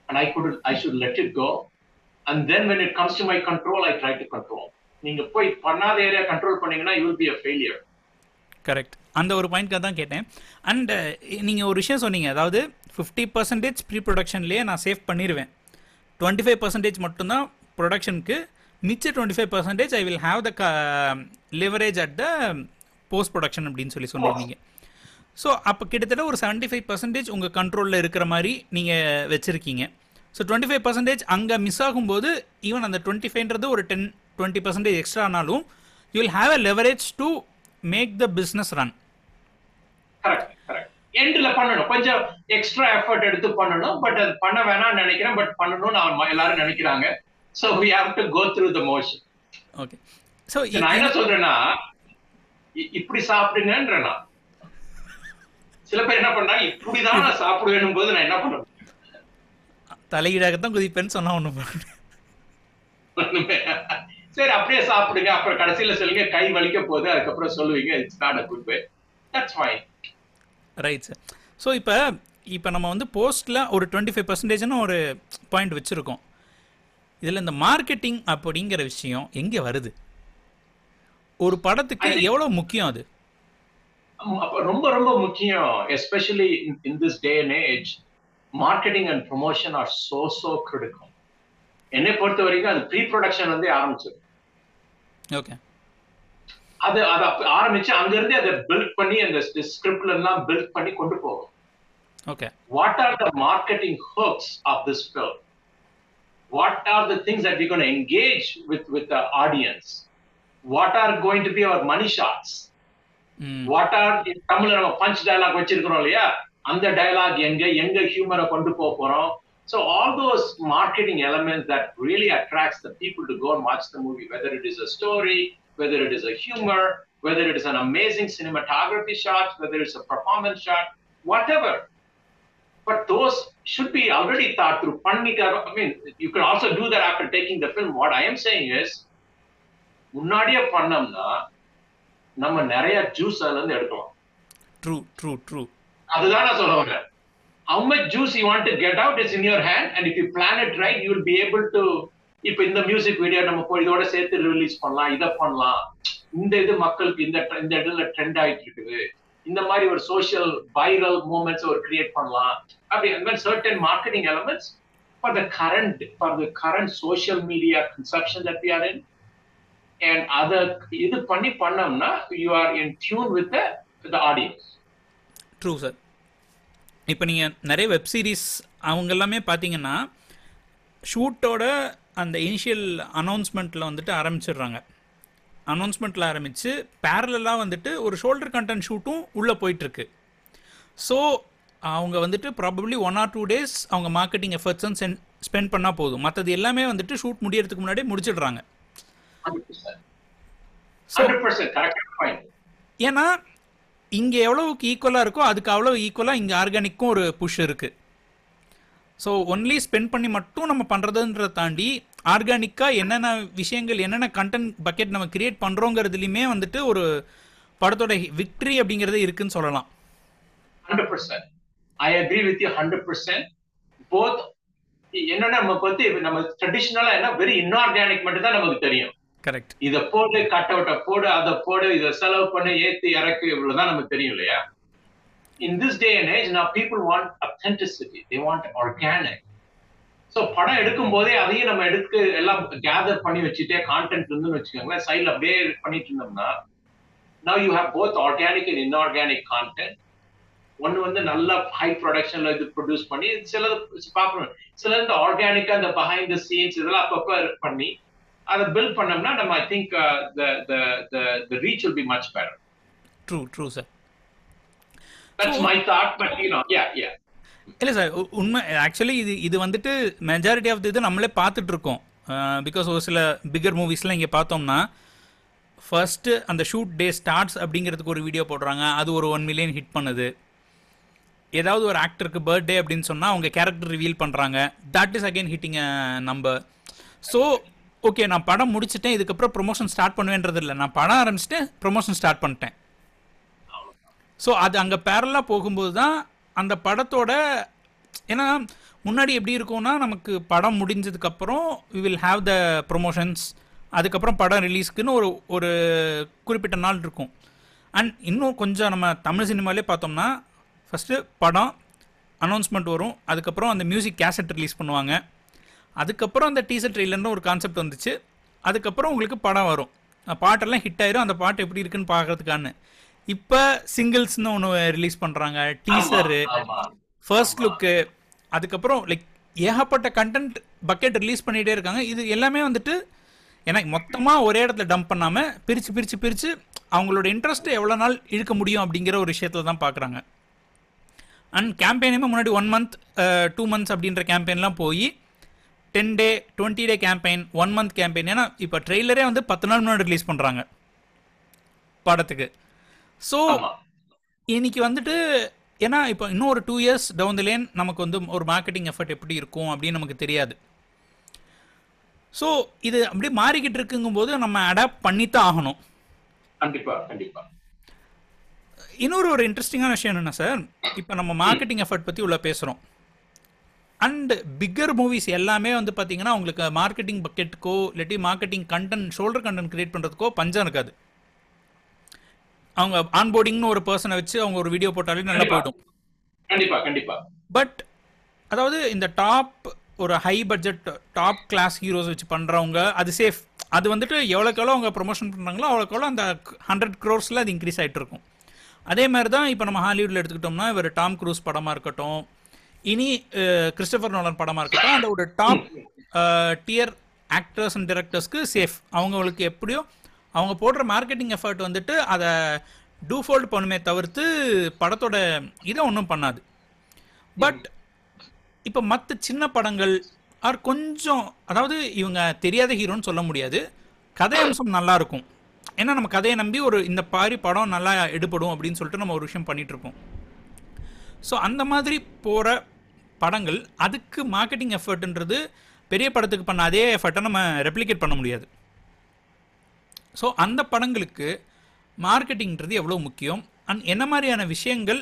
and I couldn't. I should let it go. And then when it comes to my control, I try to control. நீங்க போய் பண்ணாத area control பண்ணீங்கன்னா you will be a failure. Correct அந்த ஒரு பாயிண்ட்காக தான் கேட்டேன். And நீங்கள் ஒரு விஷயம் சொன்னீங்க. அதாவது ஃபிஃப்டி பர்சன்டேஜ் ப்ரீ ப்ரொடக்ஷன்லேயே நான் சேவ் பண்ணிடுவேன் டுவெண்ட்டி ஃபைவ் பர்சன்டேஜ் மட்டும்தான் ப்ரொடக்ஷனுக்கு மிச்ச twenty five percentage I will have the leverage at the post production அப்படின்னு சொல்லி சொல்லியிருந்தீங்க. ஸோ அப்போ கிட்டத்தட்ட ஒரு செவன்ட்டி ஃபைவ் பர்சன்டேஜ் உங்கள் கண்ட்ரோலில் இருக்கிற மாதிரி நீங்கள் வச்சுருக்கீங்க. ஸோ டுவெண்ட்டி ஃபைவ் பர்சன்டேஜ் அங்கே மிஸ் ஆகும்போது ஈவன் அந்த டுவெண்ட்டி ஃபைவ்ன்றது ஒரு டென் டுவெண்ட்டி பர்சன்டேஜ் எக்ஸ்ட்ரா ஆனாலும் you will have a leverage to make the business run correct correct எண்ட்ல பண்ணணும். கொஞ்சம் எக்ஸ்ட்ரா எஃபர்ட் எடுத்து பண்ணணும். பட் அது பண்ண வேணாம்னு நினைக்கிறேன். பட் பண்ணணும்னு எல்லாரும் நினைக்கிறாங்க. So we have to go through the motion okay so நான் என்ன சொல்றேன்னா இப்படி சாப்பிடுங்கன்றேன் நான். சில பேர் என்ன பண்றாங்க இப்படிதான் நான் சாப்பிடுவேன் போது நான் என்ன பண்ணுவேன்? தலையீடாகத்தான் குதிப்பேன்னு சொன்னா ஒன்று சரி அப்படியே சாப்பிடுங்க. அப்புறம் கடைசியில சொல்லுங்க கை வலிக்க போகுது. அதுக்கப்புறம் சொல்லுவீங்க it's not a good way that's fine right sir so இப்போ இப்போ நம்ம வந்து போஸ்ட்டில் ஒரு டுவெண்ட்டி ஃபைவ் பர்சன்டேஜ்னு ஒரு பாயிண்ட் வச்சுருக்கோம். இதில் இந்த மார்க்கெட்டிங் அப்படிங்கிற விஷயம் எங்கே வருது? ஒரு படத்துக்கு எவ்வளோ முக்கியம் அது? ரொம்ப ரொம்ப முக்கியம். Especially in this day and age marketing and promotion are so so critical என்னை பொறுத்த வரைக்கும் அது ப்ரீ ப்ரொடக்ஷன் வந்து ஆரம்பிச்சது ஓகே அது அதை ஆரம்பிச்சு அங்கிருந்து அதை பில்ட் பண்ணி அந்த ஸ்கிரிப்ட்ல எல்லாம் பில்ட் பண்ணி கொண்டு போகும் okay what are the marketing hooks of this film? What are the things that we're going to engage with, with the audience? What are going to be our money shots? ம் what are தமிழ்ல நம்ம punch dialogue வச்சிருக்கிறோம் இல்லையா அந்த dialogue எங்க எங்க ஹியூமரை கொண்டு போக போறோம் So all those marketing elements that really attracts the people to go and watch the movie, whether it is a story, whether it is a humor, whether it is an amazing cinematography shot, whether it's a performance shot, whatever. But those should be already thought through. Pannika, I mean, you can also do that after taking the film. What I am saying is, முன்னாடியே பண்ணோம்னா நம்ம நிறைய juice அதுல இருந்து எடுக்கலாம் true true true அதுதான் நான் சொல்ல வரேன் how much juice you want to get out is in your hand and if you plan it right you will be able to இப்ப இந்த மியூசிக் வீடியோ நம்ம போய் இதோட சேர்த்து ரிலீஸ் பண்ணலாம் இதை பண்ணலாம். இந்த இது மக்களுக்கு இந்த இந்த இடத்துல ட்ரெண்ட் ஆயிட்டு இருக்குது இந்த மாதிரி ஒரு சோஷியல் வைரல் மூமெண்ட்ஸ் ஒரு கிரியேட் பண்ணலாம். அப்படி அந்த மாதிரி certain marketing elements for the current for the current social media consumption that we are in and அதை இது பண்ணி பண்ணோம்னா you are in tune with the audience true sir இப்போ நீங்கள் நிறைய வெப் சீரிஸ் அவங்க எல்லாமே பார்த்தீங்கன்னா ஷூட்டோட அந்த இனிஷியல் அனௌன்ஸ்மெண்ட்டில் வந்துட்டு ஆரம்பிச்சிடுறாங்க அனௌன்ஸ்மெண்ட்டில் ஆரம்பித்து பேரலாக வந்துட்டு ஒரு ஷோல்டர் கண்டென்ட் ஷூட்டும் உள்ளே போயிட்டுருக்கு ஸோ அவங்க வந்துட்டு probably one or two days அவங்க மார்க்கெட்டிங் எஃபர்ட்ஸ் சென் ஸ்பெண்ட் பண்ணால் போதும் மற்றது எல்லாமே வந்துட்டு ஷூட் முடியறதுக்கு முன்னாடியே முடிச்சிடுறாங்க 100%. So- 100% correct point. ஏன்னா இங்கே எவ்வளவுக்கு ஈக்குவலாக இருக்கோ அதுக்கு அவ்வளோ ஈக்குவலாக இங்கே ஆர்கானிக்கும் ஒரு புஷ் இருக்குது ஸோ ஒன்லி ஸ்பெண்ட் பண்ணி மட்டும் நம்ம பண்ணுறதுன்றத தாண்டி ஆர்கானிக்காக என்னென்ன விஷயங்கள் என்னென்ன கண்டென்ட் பக்கெட் நம்ம கிரியேட் பண்ணுறோங்கிறதுலையுமே வந்துட்டு ஒரு படத்தோட விக்ட்ரி அப்படிங்கிறது இருக்குன்னு சொல்லலாம் 100%. I agree with you 100%. Both என்னன்னா நமக்கு வந்து நம்ம ட்ரெடிஷ்னலா என்ன வெரி இன்ஆர்கானிக் மட்டும் தான் நமக்கு தெரியும் கரெக்ட் இத போடு கட் அவுட்ட போடு அதை போடு இத செலவு பண்ணு ஏத்து இறக்கு இவ்வளவுதான் நமக்கு தெரியும் இல்லையா in this day and age, நான் people want authenticity. They want organic so படம் எடுக்கும் போதே அதையும் நம்ம எடுத்து எல்லாம் கேதர் பண்ணி வச்சுட்டே கான்டென்ட் இருந்துன்னு வச்சுக்கோங்களேன் சைட்ல அப்படியே பண்ணிட்டு இருந்தோம்னா now you have both organic and inorganic content ஒன்னு வந்து நல்ல ஹை ப்ரொடக்ஷன்ல இது ப்ரொடியூஸ் பண்ணி சிலது பார்க்கணும் சில இந்த ஆர்கானிக்கா இந்த பிஹைண்ட் த சீன்ஸ் இதெல்லாம் அப்பப்போ பண்ணி அதை பில்ட் பண்ணோம்னா நம்ம I think the reach will be much better true true sir that's my thought but you know yeah yeah இல்லை சார் உண்மை ஆக்சுவலி இது இது வந்துட்டு மெஜாரிட்டி ஆஃப் இது நம்மளே பார்த்துட்டு இருக்கோம் பிகாஸ் ஒரு சில பிகர் மூவிஸ்லாம் இங்கே பார்த்தோம்னா ஃபர்ஸ்ட்டு அந்த ஷூட் டே ஸ்டார்ட்ஸ் அப்படிங்கிறதுக்கு ஒரு வீடியோ போடுறாங்க. அது ஒரு ஒன் மில்லியன் ஹிட் பண்ணுது. ஏதாவது ஒரு ஆக்டருக்கு பர்த்டே அப்படின்னு சொன்னால் அவங்க கேரக்டர் ரிவீல் பண்ணுறாங்க that is again hitting number so okay நான் படம் முடிச்சிட்டேன் இதுக்கப்புறம் ப்ரொமோஷன் ஸ்டார்ட் பண்ணுவேன்றது இல்லை நான் படம் ஆரம்பிச்சிட்டேன் ப்ரொமோஷன் ஸ்டார்ட் பண்ணிட்டேன். ஸோ அது அங்கே பேரலாக போகும்போது தான் அந்த படத்தோட ஏன்னா முன்னாடி எப்படி இருக்கும்னா நமக்கு படம் முடிஞ்சதுக்கப்புறம் we will have the promotions அதுக்கப்புறம் படம் ரிலீஸ்க்குன்னு ஒரு ஒரு குறிப்பிட்ட நாள் இருக்கும். அண்ட் இன்னும் கொஞ்சம் நம்ம தமிழ் சினிமாலே பார்த்தோம்னா ஃபஸ்ட்டு படம் அனௌன்ஸ்மெண்ட் வரும். அதுக்கப்புறம் அந்த மியூசிக் கேசட் ரிலீஸ் பண்ணுவாங்க. அதுக்கப்புறம் அந்த டீசர் ட்ரெயிலர்னு ஒரு கான்செப்ட் வந்துச்சு. அதுக்கப்புறம் உங்களுக்கு படம் வரும். பாட்டெல்லாம் ஹிட் ஆயிரும். அந்த பாட்டு எப்படி இருக்குன்னு பார்க்கறதுக்கான இப்போ சிங்கிள்ஸ்னு ஒன்று ரிலீஸ் பண்ணுறாங்க டீசரு ஃபர்ஸ்ட் லுக்கு அதுக்கப்புறம் லைக் ஏகப்பட்ட கண்டென்ட் பக்கெட் ரிலீஸ் பண்ணிகிட்டே இருக்காங்க. இது எல்லாமே வந்துட்டு எனக்கு மொத்தமாக ஒரே இடத்துல டம்ப் பண்ணாமல் பிரித்து பிரித்து பிரித்து அவங்களோட இன்ட்ரெஸ்ட் எவ்வளோ நாள் இழுக்க முடியும் அப்படிங்கிற ஒரு விஷயத்தில் தான் பார்க்குறாங்க அண்ட் கேம்பெயினுமே முன்னாடி ஒன் மந்த் டூ மந்த்ஸ் அப்படின்ற கேம்பெயின்லாம் போய் ten day twenty day campaign one month campaign ஏன்னா இப்போ ட்ரெய்லரே வந்து பத்து நாள் முன்னாடி ரிலீஸ் பண்ணுறாங்க படத்துக்கு. ஸோ இன்னைக்கு வந்துட்டு ஏன்னா இப்போ இன்னும் ஒரு two years down the lane நமக்கு வந்து ஒரு மார்க்கெட்டிங் எஃபர்ட் எப்படி இருக்கும் அப்படின்னு நமக்கு தெரியாது. ஸோ இது அப்படியே மாறிக்கிட்டு இருக்குங்கும்போது நம்ம அடாப்ட் பண்ணித்தான் ஆகணும். கண்டிப்பா கண்டிப்பா. இன்னொரு ஒரு இன்ட்ரெஸ்டிங்கான விஷயம் என்னென்னா சார் இப்போ நம்ம மார்க்கெட்டிங் எஃபர்ட் பற்றி உள்ள பேசுகிறோம் அண்ட் பிக்கர் மூவிஸ் எல்லாமே வந்து பார்த்தீங்கன்னா உங்களுக்கு மார்க்கெட்டிங் பக்கெட்டுக்கோ இல்லாட்டி marketing content shoulder content create பண்ணுறதுக்கோ பஞ்சம் இருக்காது. அவங்க ஆன்போர்டிங்னு ஒரு பர்சனை வச்சு அவங்க ஒரு வீடியோ போட்டாலே நல்லா. போய்டும். கண்டிப்பா கண்டிப்பா. பட் அதாவது இந்த டாப் ஒரு high budget top class heroes வச்சு பண்ணுறவங்க அது சேஃப் அது வந்துட்டு எவ்வளோக்கு எவ்வளோ அவங்க ப்ரொமோஷன் பண்ணுறாங்களோ அவ்வளோக்கு எவ்வளோ அந்த ஹண்ட்ரட் க்ரோர்ஸில் அது இன்க்ரீஸ் ஆகிட்டு இருக்கும். அதே மாதிரி தான் இப்போ நம்ம ஹாலிவுட்டில் எடுத்துக்கிட்டோம்னா இவர் டாம் க்ரூஸ் படமாக இருக்கட்டும் இனி கிறிஸ்டபர் நோலன் படமாக இருக்கட்டும் அந்த ஒரு டாப் டியர் ஆக்டர்ஸ் அண்ட் டிரெக்டர்ஸ்க்கு சேஃப் அவங்களுக்கு எப்படியோ அவங்க போடுற மார்க்கெட்டிங் எஃபர்ட் வந்துட்டு அதை டூ ஃபோல்ட் பண்ணுமே தவிர்த்து படத்தோட இதை ஒன்றும் பண்ணாது. பட் இப்போ மற்ற சின்ன படங்கள் ஆர் கொஞ்சம் அதாவது இவங்க தெரியாத ஹீரோன்னு சொல்ல முடியாது. கதை அம்சம் நல்லா இருக்கும். ஏன்னா நம்ம கதையை நம்பி ஒரு இந்த பாரி படம் நல்லா எடுபடும் அப்படின்னு சொல்லிட்டு நம்ம ஒரு விஷயம் பண்ணிகிட்ருப்போம் இருப்போம். ஸோ அந்த மாதிரி போகிற படங்கள் அதுக்கு மார்க்கெட்டிங் எஃபர்ட்ன்றது பெரிய படத்துக்கு பண்ண அதே எஃபர்ட்டை நம்ம ரெப்ளிகேட் பண்ண முடியாது. ஸோ அந்த படங்களுக்கு மார்க்கெட்டிங்கிறது எவ்வளோ முக்கியம் அண்ட் என்ன மாதிரியான விஷயங்கள்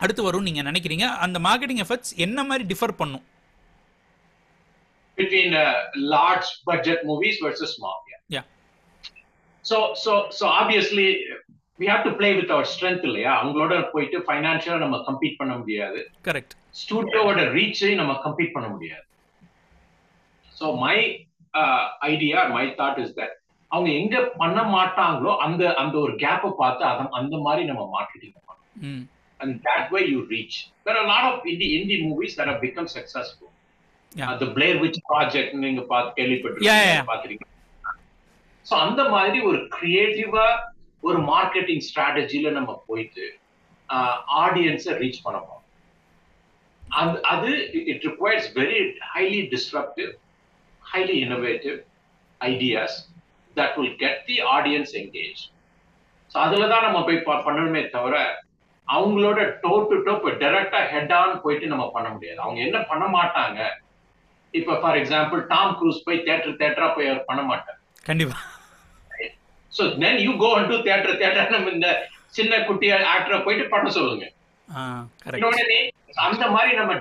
அடுத்து வரும் நீங்கள் நினைக்கிறீங்க அந்த மார்க்கெட்டிங் எஃபர்ட்ஸ் என்ன மாதிரி டிஃபர் பண்ணும் between uh, large budget movies versus small. Yeah. Yeah. So so so obviously we have to play with our strength இல்லையா அவங்களோட போயிட்டு ஃபைனான்ஷியலா நம்ம கம்பீட் பண்ண முடியாது கரெக்ட் ஸ்டூடியோவோட ரீச்சை நம்ம கம்பீட் பண்ண முடியாது so my idea my thought is that அவங்க எங்க பண்ண மாட்டாங்களோ அந்த அந்த ஒரு கேப்பை பார்த்து அதை அந்த மாதிரி நம்ம மார்க்கெட்டிங் பண்ணணும் ம் and that way you reach. There are a lot of indie indie movies that have become successful. Yeah. Uh, the Blair Witch Project நீங்க பார்த்து கேள்விப்பட்டிருக்கீங்க. பாத்திருக்கீங்க ஸோ அந்த மாதிரி ஒரு கிரியேட்டிவா ஒரு மார்க்கெட்டிங் ஸ்ட்ராட்டஜில நம்ம போயிட்டு ஆடியன்ஸை ரீச் பண்ண போறோம் அது அது it requires very highly disruptive highly innovative ideas that will get the audience engage so அதுல தான் நம்ம போய் பண்ணணுமே தவிர அவங்களோட டோ டு டோப் டைரக்டா ஹெட் ஆன் போயிட்டு நம்ம பண்ண முடியாது. அவங்க என்ன பண்ண மாட்டாங்க? இப்ப ஃபார் எக்ஸாம்பிள் டாம் க்ரூஸ் போய் தேட்டர் தேட்டரா போய் அவர் பண்ண மாட்டார். கண்டிப்பாக so then you go to theatre theatre நம்ம இந்த சின்ன குட்டியா ஆக்டரை போயிட்டு பண்ண சொல்லுங்க? அந்த மாதிரி நம்ம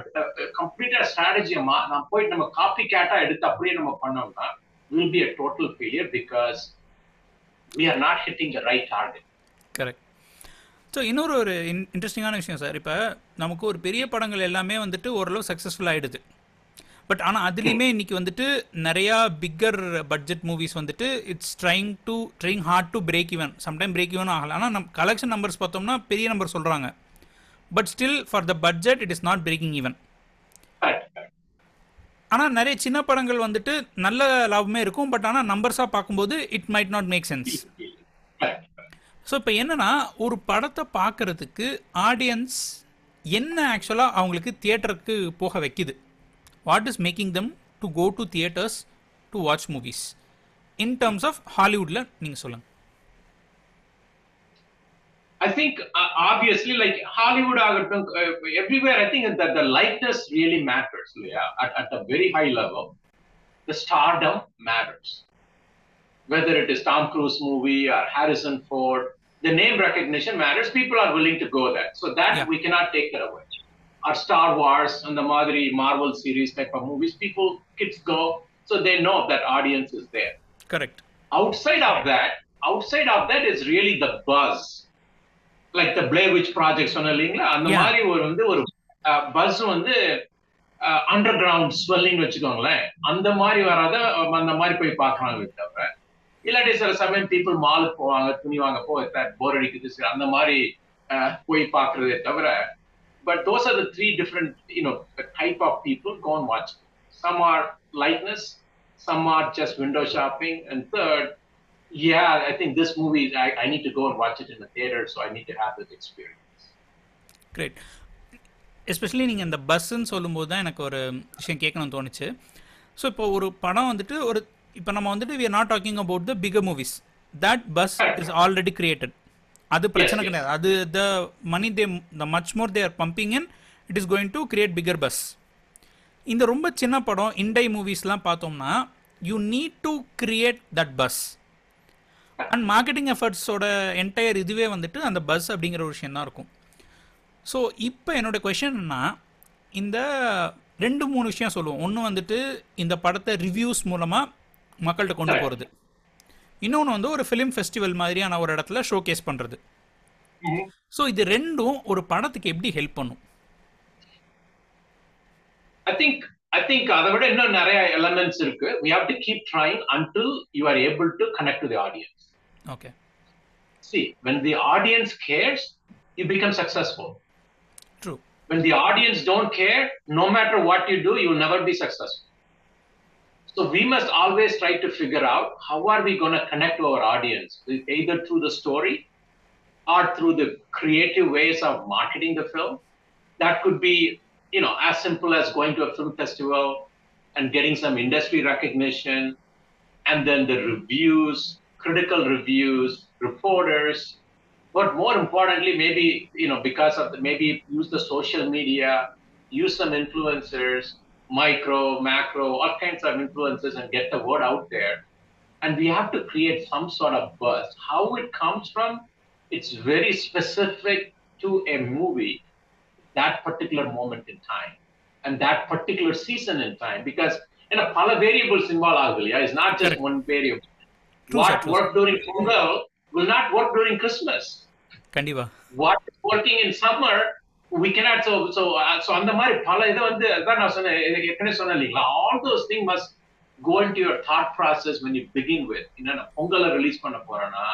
கம்ப்ளீட்டா ஸ்ட்ராட்டஜியை நம்ம போயிட்டு நம்ம காப்பி கேட்டா எடுத்து அப்படியே நம்ம பண்ணோம்னா will be a total failure because we are not hitting the right target. Correct so இன்னொரு ஒரு இன் இன்ட்ரெஸ்டிங்கான விஷயம் சார் இப்போ நமக்கு ஒரு பெரிய படங்கள் எல்லாமே வந்துட்டு ஓரளவு சக்ஸஸ்ஃபுல் ஆகிடுது பட் ஆனால் அதுலேயுமே இன்னைக்கு வந்துட்டு நிறையா பிக்கர் பட்ஜெட் மூவிஸ் வந்துட்டு it's trying to trying hard to break even sometime break even ஆகலாம் ஆனால் நம் கலெக்ஷன் நம்பர்ஸ் பார்த்தோம்னா பெரிய நம்பர் சொல்கிறாங்க but still for the budget it is not breaking even Correct, correct. ஆனால் நிறைய சின்ன படங்கள் வந்துட்டு நல்ல லாபமே இருக்கும். பட் ஆனால் நம்பர்ஸாக பார்க்கும்போது it might not make sense so இப்போ என்னன்னா ஒரு படத்தை பார்க்குறதுக்கு ஆடியன்ஸ் என்ன ஆக்சுவலாக அவங்களுக்கு தியேட்டருக்கு போக வைக்குது? What is making them to go to theatres to watch movies in terms of ஹாலிவுட்டில் நீங்கள் சொல்லுங்கள் I think uh, obviously, like Hollywood, uh, everywhere, I think that the likeness really matters. Yeah, at, at a very high level, the stardom matters. Whether it is Tom Cruise movie or Harrison Ford, the name recognition matters. People are willing to go there, so that yeah. we cannot take that away. Our Star Wars and the Madri Marvel series type of movies, people kids go, so they know that audience is there. Correct. Outside of that, outside of that is really the buzz The Blair Witch Project சொன்ன இல்லைங்களா? அந்த. மாதிரி ஒரு வந்து ஒரு buzz வந்து underground swelling வச்சுக்கோங்களேன். அந்த மாதிரி வராத அந்த மாதிரி போய் பார்க்கறாங்க தவிர இல்லாட்டி சில சமயம் பீப்புள் மாலுக்கு போவாங்க துணி வாங்க போ போர் அடிக்குது சரி அந்த மாதிரி போய் பார்க்கறதே தவிர but those are the three different you know type of people gonna watch some are lightness some are just window shopping, and third, yeah, I think this movie I, I need to go and watch it in the theater, so I need to have that experience. Great especially நீங்கள் இந்த பஸ்ஸுன்னு சொல்லும்போது தான் எனக்கு ஒரு விஷயம் கேட்கணும்னு தோணுச்சு. So இப்போ ஒரு படம் வந்துட்டு ஒரு இப்போ நம்ம வந்துட்டு we are not talking about the bigger movies that buzz is already created அது பிரச்சனை. கிடையாது. அது the money they the much more they're pumping in it is going to create bigger buzz இந்த ரொம்ப சின்ன படம் இண்டை மூவிஸ்லாம் பார்த்தோம்னா you need to create that buzz and marketing எஃபர்ட்ஸோட entire இதுவே வந்துட்டு அந்த பஸ் அப்படிங்கிற ஒரு விஷயம் தான் இருக்கும். ஸோ இப்போ என்னோட கொஷன்னா இந்த ரெண்டு மூணு விஷயம் சொல்லுவோம். ஒன்று வந்துட்டு இந்த படத்தை ரிவ்யூஸ் மூலமாக மக்கள்கிட்ட கொண்டு. போகிறது இன்னொன்று வந்து ஒரு ஃபிலிம் ஃபெஸ்டிவல் மாதிரியான ஒரு இடத்துல ஷோகேஸ் பண்ணுறது ஸோ இது ரெண்டும் ஒரு படத்துக்கு எப்படி ஹெல்ப் பண்ணும்? I think I think அதை விட இன்னும் நிறைய எலமெண்ட்ஸ் இருக்கு. We have to keep trying until you are able to connect to the audience. Okay. See, when the audience cares, you become successful. True. When the audience don't care, no matter what you do, you'll never be successful. So we must always try to figure out how are we going to connect to our audience, either through the story or through the creative ways of marketing the film. That could be, you know, as simple as going to a film festival and getting some industry recognition, and then the reviews critical reviews, reporters, but more importantly, maybe you know because of the, maybe use the social media, use some influencers, micro, macro, all kinds of influences, and get the word out there. And we have to create some sort of buzz. How it comes from, it's very specific to a movie, that particular moment in time, and that particular season in time, because you know, pala variables involved, Agulia. It's not just one variable. What worked during Pongal will not work during Christmas. கண்டிப்பா. What is working in summer, we cannot. So, so, uh, so அந்த மாதிரி பல இது வந்து அதான் நான் சொன்னேன் ஏற்கனவே சொன்னேன் இல்லைங்களா? All those things must go into your thought process when you begin with. என்ன நான் பொங்கலை ரிலீஸ் பண்ண போறேனா?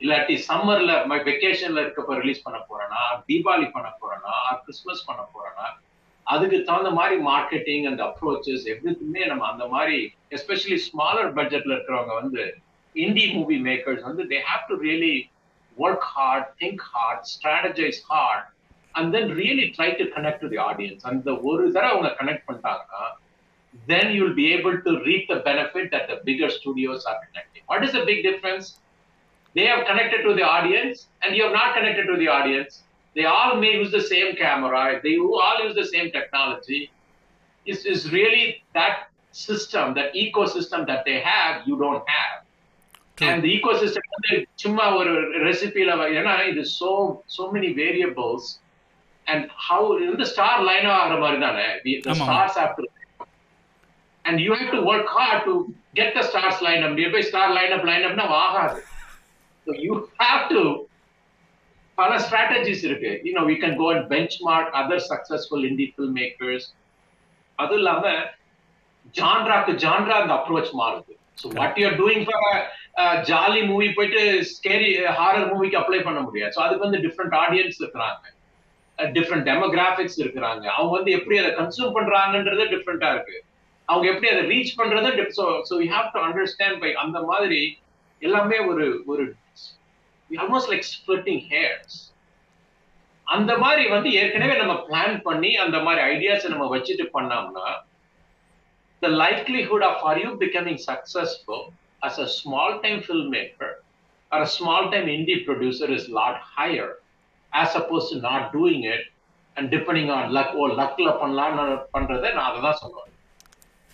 இல்லாட்டி சம்மர்ல வெக்கேஷன்ல இருக்கப்ப ரிலீஸ் பண்ண போறேனா? தீபாவளி பண்ண போறேனா? கிறிஸ்மஸ் பண்ண போறேனா? அதுக்கு தகுந்த மாதிரி மார்க்கெட்டிங் அண்ட் அப்ரோச்சஸ் எவ்ரித்துமே நம்ம அந்த மாதிரி எஸ்பெஷலி ஸ்மாலர் பட்ஜெட்ல இருக்கிறவங்க வந்து இண்டி மூவி மேக்கர்ஸ் வந்து they have to really work hard think hard strategise hard and then really try to connect to the audience அந்த ஒரு தடவை அவங்க கனெக்ட் பண்ணிட்டாங்கன்னா then you'll be able to reap the benefit that the bigger studios are connecting. What is the big difference? They have connected to the audience, and you have not connected to the audience. They all may use the same camera. They all use the same technology. It's, it's really that system, that ecosystem that they have, you don't have. And the ecosystem வந்து சும்மா ஒரு ரெசிபியில ஏன்னா இது so so many variables and how இந்த star line ஆகிற மாதிரி தானே and you have to work hard to get the stars line up nearby star line up line upனா ஆகாது so you have to பல strategies இருக்கு you know we can go and benchmark other successful indie filmmakers அது இல்லாம ஜான்ராக்கு genre அந்த approach மாறுது so what you're doing for jolly movie போயிட்டு scary horror மூவிக்கு அப்ளை பண்ண முடியாது. ஸோ அதுக்கு வந்து டிஃப்ரெண்ட் ஆடியன்ஸ் இருக்கிறாங்க. டிஃப்ரெண்ட் டெமோகிராஃபிக்ஸ் இருக்கிறாங்க. அவங்க வந்து எப்படி அதை கன்சியூம் பண்றாங்கன்றது டிஃப்ரெண்டா இருக்கு. அவங்க எப்படி அதை ரீச் பண்றது so so you have to understand by அந்த மாதிரி எல்லாமே ஒரு ஒரு ஆல்மோஸ்ட் லைக் ஸ்பிளிட்டிங் ஹேர்ஸ் அந்த மாதிரி வந்து ஏற்கனவே நம்ம பிளான் பண்ணி அந்த மாதிரி ஐடியாஸ் நம்ம வச்சுட்டு பண்ணோம்னா the likelihood of are you becoming successful as a small time filmmaker or a small time indie producer is a lot higher as opposed to not doing it and depending on luck oh luckல பண்ணலாம்னு பண்றதை நான் அதை தான் சொல்லுவேன்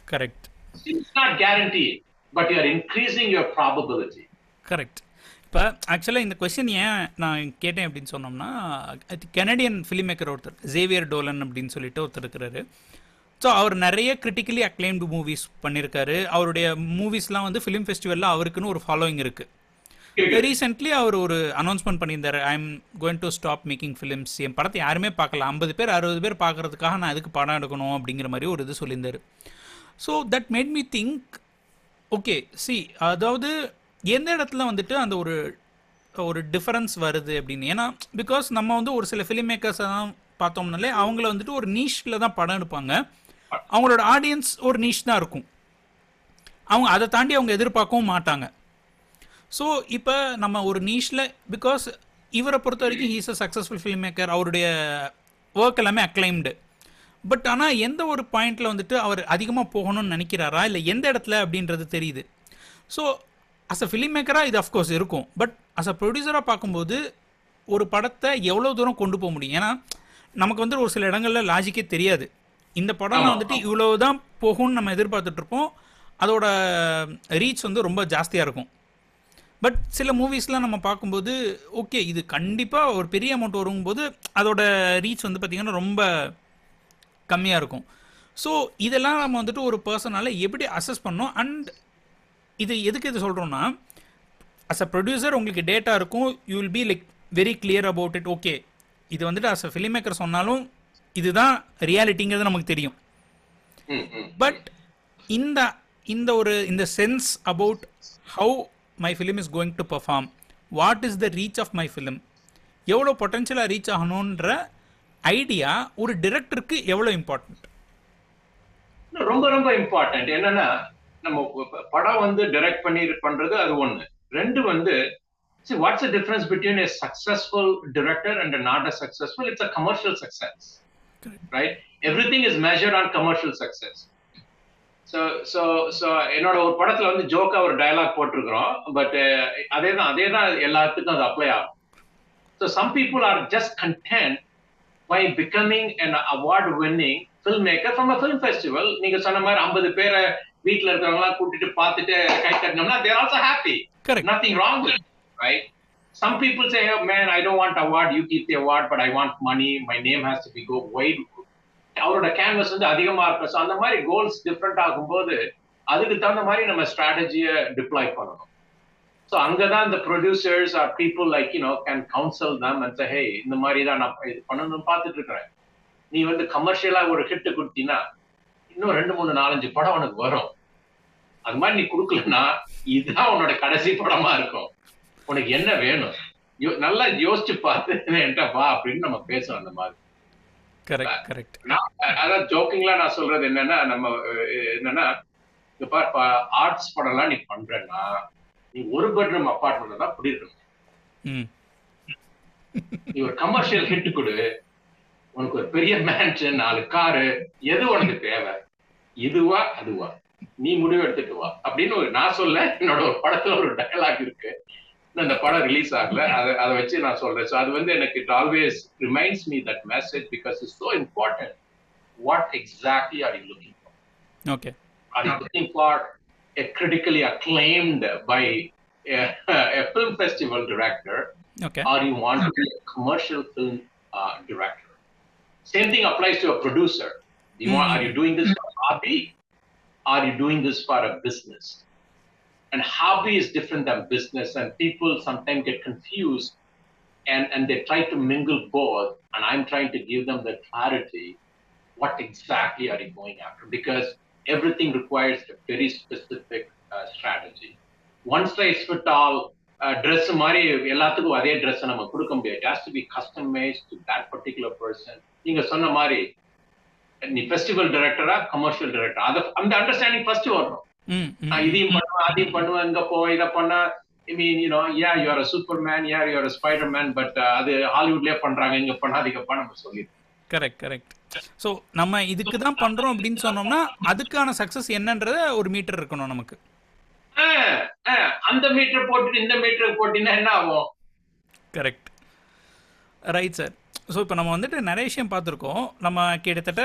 correct it's not guaranteed but you are increasing your probability correct இப்போ ஆக்சுவலாக இந்த கொஸ்டின் ஏன் நான் கேட்டேன் அப்படின்னு சொன்னோம்னா கெனடியன் ஃபிலிம் மேக்கர் ஒருத்தர் ஜேவியர் டோலன் அப்படின்னு சொல்லிட்டு ஒருத்தர் இருக்கிறாரு ஸோ அவர் நிறைய கிரிட்டிக்கலி அக்ளைம்டு மூவிஸ் பண்ணியிருக்காரு அவருடைய மூவிஸ்லாம் வந்து ஃபிலிம் ஃபெஸ்டிவலில் அவருக்குன்னு ஒரு ஃபாலோயிங் இருக்குது ரீசெண்ட்லி அவர் ஒரு அனௌன்ஸ்மெண்ட் பண்ணியிருந்தார். I am going to stop making films என் படத்தை யாருமே பார்க்கல. ஐம்பது பேர் அறுபது பேர் பார்க்கறதுக்காக நான் எதுக்கு படம் எடுக்கணும் அப்படிங்கிற மாதிரி ஒரு இது சொல்லியிருந்தார். So that made me think okay see அதாவது எந்த இடத்துல வந்துட்டு அந்த ஒரு ஒரு டிஃபரன்ஸ் வருது அப்படின்னு. ஏன்னா பிகாஸ் நம்ம வந்து ஒரு சில ஃபிலிம் மேக்கர்ஸ் தான் பார்த்தோம்னாலே அவங்கள வந்துட்டு ஒரு நீஷில் தான் படம் எடுப்பாங்க. அவங்களோட ஆடியன்ஸ் ஒரு நீஷ் தான் இருக்கும். அவங்க அதை தாண்டி அவங்க எதிர்பார்க்கவும் மாட்டாங்க. ஸோ இப்போ நம்ம ஒரு நீஷில் பிகாஸ் இவரை பொறுத்த வரைக்கும் he's a successful film maker அவருடைய ஒர்க் எல்லாமே அக்ளைம்டு பட் ஆனால் எந்த ஒரு பாயிண்டில் வந்துட்டு அவர் அதிகமாக போகணும்னு நினைக்கிறாரா? இல்லை எந்த இடத்துல அப்படின்றது தெரியுது. ஸோ அஸ் அ ஃபிலிம் மேக்கராக இது அஃப்கோர்ஸ் இருக்கும். பட் அஸ் அ ப்ரொடியூசராக பார்க்கும்போது ஒரு படத்தை எவ்வளோ தூரம் கொண்டு போக முடியும்? ஏன்னா நமக்கு வந்து ஒரு சில இடங்களில் லாஜிக்கே தெரியாது. இந்த படம் வந்துட்டு இவ்வளோ தான் போகும்னு நம்ம எதிர்பார்த்துட்டு இருப்போம் அதோட ரீச் வந்து ரொம்ப ஜாஸ்தியாக இருக்கும். பட் சில மூவிஸ்லாம் நம்ம பார்க்கும்போது ஓகே இது கண்டிப்பாக ஒரு பெரிய அமௌண்ட் வரும்போது அதோட ரீச் வந்து பார்த்திங்கன்னா ரொம்ப கம்மியாக இருக்கும். ஸோ இதெல்லாம் நம்ம வந்துட்டு ஒரு பர்சனால் எப்படி அசஸ் பண்ணோம் அண்ட் இது எதுக்கு இது சொல்கிறோன்னா அஸ் அ ப்ரொடியூசர் உங்களுக்கு டேட்டா இருக்கும். You will be like very clear about it okay இது வந்துட்டு அஸ் அ ஃபிலிம் மேக்கர் சொன்னாலும் இதுதான் ரியாலிட்டிங்கிறது நமக்கு தெரியும். பட் இந்த இந்த ஒரு இந்த sense about how my film is going to perform what is the reach of my film எவ்வளோ பொட்டன்ஷியலாக ரீச் ஆகணுன்ற ஐடியா ஒரு டிரெக்டருக்கு எவ்வளோ இம்பார்ட்டண்ட் ரொம்ப ரொம்ப இம்பார்ட்டன்ட் என்னன்னா நம்ம படம் வந்து டைரக்ட் பண்ணி பண்றது அது ஒண்ணு. ரெண்டு வந்து See, what's the difference between a successful director and a not a successful? It's right? Everything is measured on commercial success. So so so என்னோட ஒரு படத்துல வந்து ஜோக்கா ஒரு டயலாக் போட்டிருக்கிறோம் பட் அதே தான் அதே தான் எல்லாத்துக்கும் அது அப்ளை ஆகும் so some people are just content by becoming an award winning film maker from a film festival நீங்க சொன்ன மாதிரி ஐம்பது பேரை வீட்டில் இருக்கிறவங்களாம் கூட்டிட்டு பார்த்துட்டு கை தட்டினோம்னா they're also happy correct nothing wrong with it, right? Some people say, oh, man, I don't want award, you keep the award, but I want money, my name has to be go wide. அவரோட canvas வந்து அதிகமா இருக்கும். So அந்த மாதிரி goals different ஆகும்போது அதுக்கு தகுந்த மாதிரி நம்ம ஸ்ட்ராட்டஜியை டிப்ளாய் பண்ணணும். ஸோ அங்கே தான் இந்த producers are people like you know can counsel them and hey இந்த மாதிரி தான் நான் இது பண்ணணும்னு பார்த்துட்டு இருக்கிறேன். நீ வந்து கமர்ஷியலாக ஒரு ஹிட் கொடுத்தீங்கன்னா இன்னும் ரெண்டு மூணு நாலஞ்சு படம் உனக்கு வரும். அது மாதிரி நீ கொடுக்கலன்னா இதுதான் உன்னோட கடைசி படமா இருக்கும். உனக்கு என்ன வேணும்? நல்லா யோசிச்சு பார்த்து என்கிட்ட வா அப்படின்னு நம்ம பேசுவோம் அந்த மாதிரி. கரெக்ட் கரெக்ட் நான் அதான் ஜோக்கிங்லாம் நான் சொல்றது என்னன்னா நம்ம என்னன்னா இந்த பார் ஆர்ட்ஸ் படம்லாம் நீ பண்றேன்னா நீ ஒரு பெட்ரூம் அப்பார்ட்மெண்ட் தான் குடியிருக்கணும். நீ ஒரு கமர்ஷியல் ஹிட் கொடு. உனக்கு ஒரு பெரிய மேன்ஷன் நாலு காரு எது உனக்கு தேவை? இதுவா அதுவா? நீ முடிவு எடுத்துட்டு வா. அப்படின்னு ஒரு நான் சொல்ல என்னோட ஒரு படத்துல ஒரு டயலாக் இருக்கு. இன்னும் அந்த படம் ரிலீஸ் ஆகல (laughs) அதை அதை வச்சு நான் சொல்றேன் ஸோ அது வந்து எனக்கு it always reminds me that message because it's so important what exactly are you looking okay are you looking for a critically acclaimed by a, a film festival director okay or you want to be a commercial film uh, director same thing applies to a producer you want, are you doing this for hobby are you doing this for a business and hobby is different than business and people sometimes get confused and, and they try to mingle both and i'm trying to give them the clarity what exactly are you going after because everything requires a very specific uh, strategy one size fit all dress மாதிரி எல்லாத்துக்கும் அதே dress நம்ம கொடுக்க முடியாது has to be customise to that particular person நீங்க சொன்ன மாதிரி நீ ஃபெஸ்டிவல் டைரக்டரா கமர்ஷியல் டைரக்டர் அத அந்த அண்டர்ஸ்டாண்டிங் ஃபர்ஸ்ட் வரணும் ம் நான் இதையும் பண்ணுவேன் அதையும் பண்ணுவேன் இங்க போ இதை பண்ணா I mean you know yeah you're Superman yeah you're Spider man but அது ஹாலிவுட்லயே பண்றாங்க இங்க பண்ணாதீங்கப்பா நம்ம சொல்லிடுறோம். கரெக்ட் கரெக்ட் ஸோ நம்ம இதுக்கு தான் பண்ணுறோம் அப்படின்னு சொன்னோம்னா அதுக்கான சக்ஸஸ் என்னன்றத ஒரு மீட்டர் இருக்கணும் நமக்கு. அந்த மீட்டர் போட்டுட்டு இந்த மீட்டர் போட்டீங்கன்னா என்ன ஆகும்? கரெக்ட் ரைட் சார் ஸோ இப்போ நம்ம வந்துட்டு நிறைய விஷயம் பார்த்துருக்கோம். நம்ம கிட்டத்தட்ட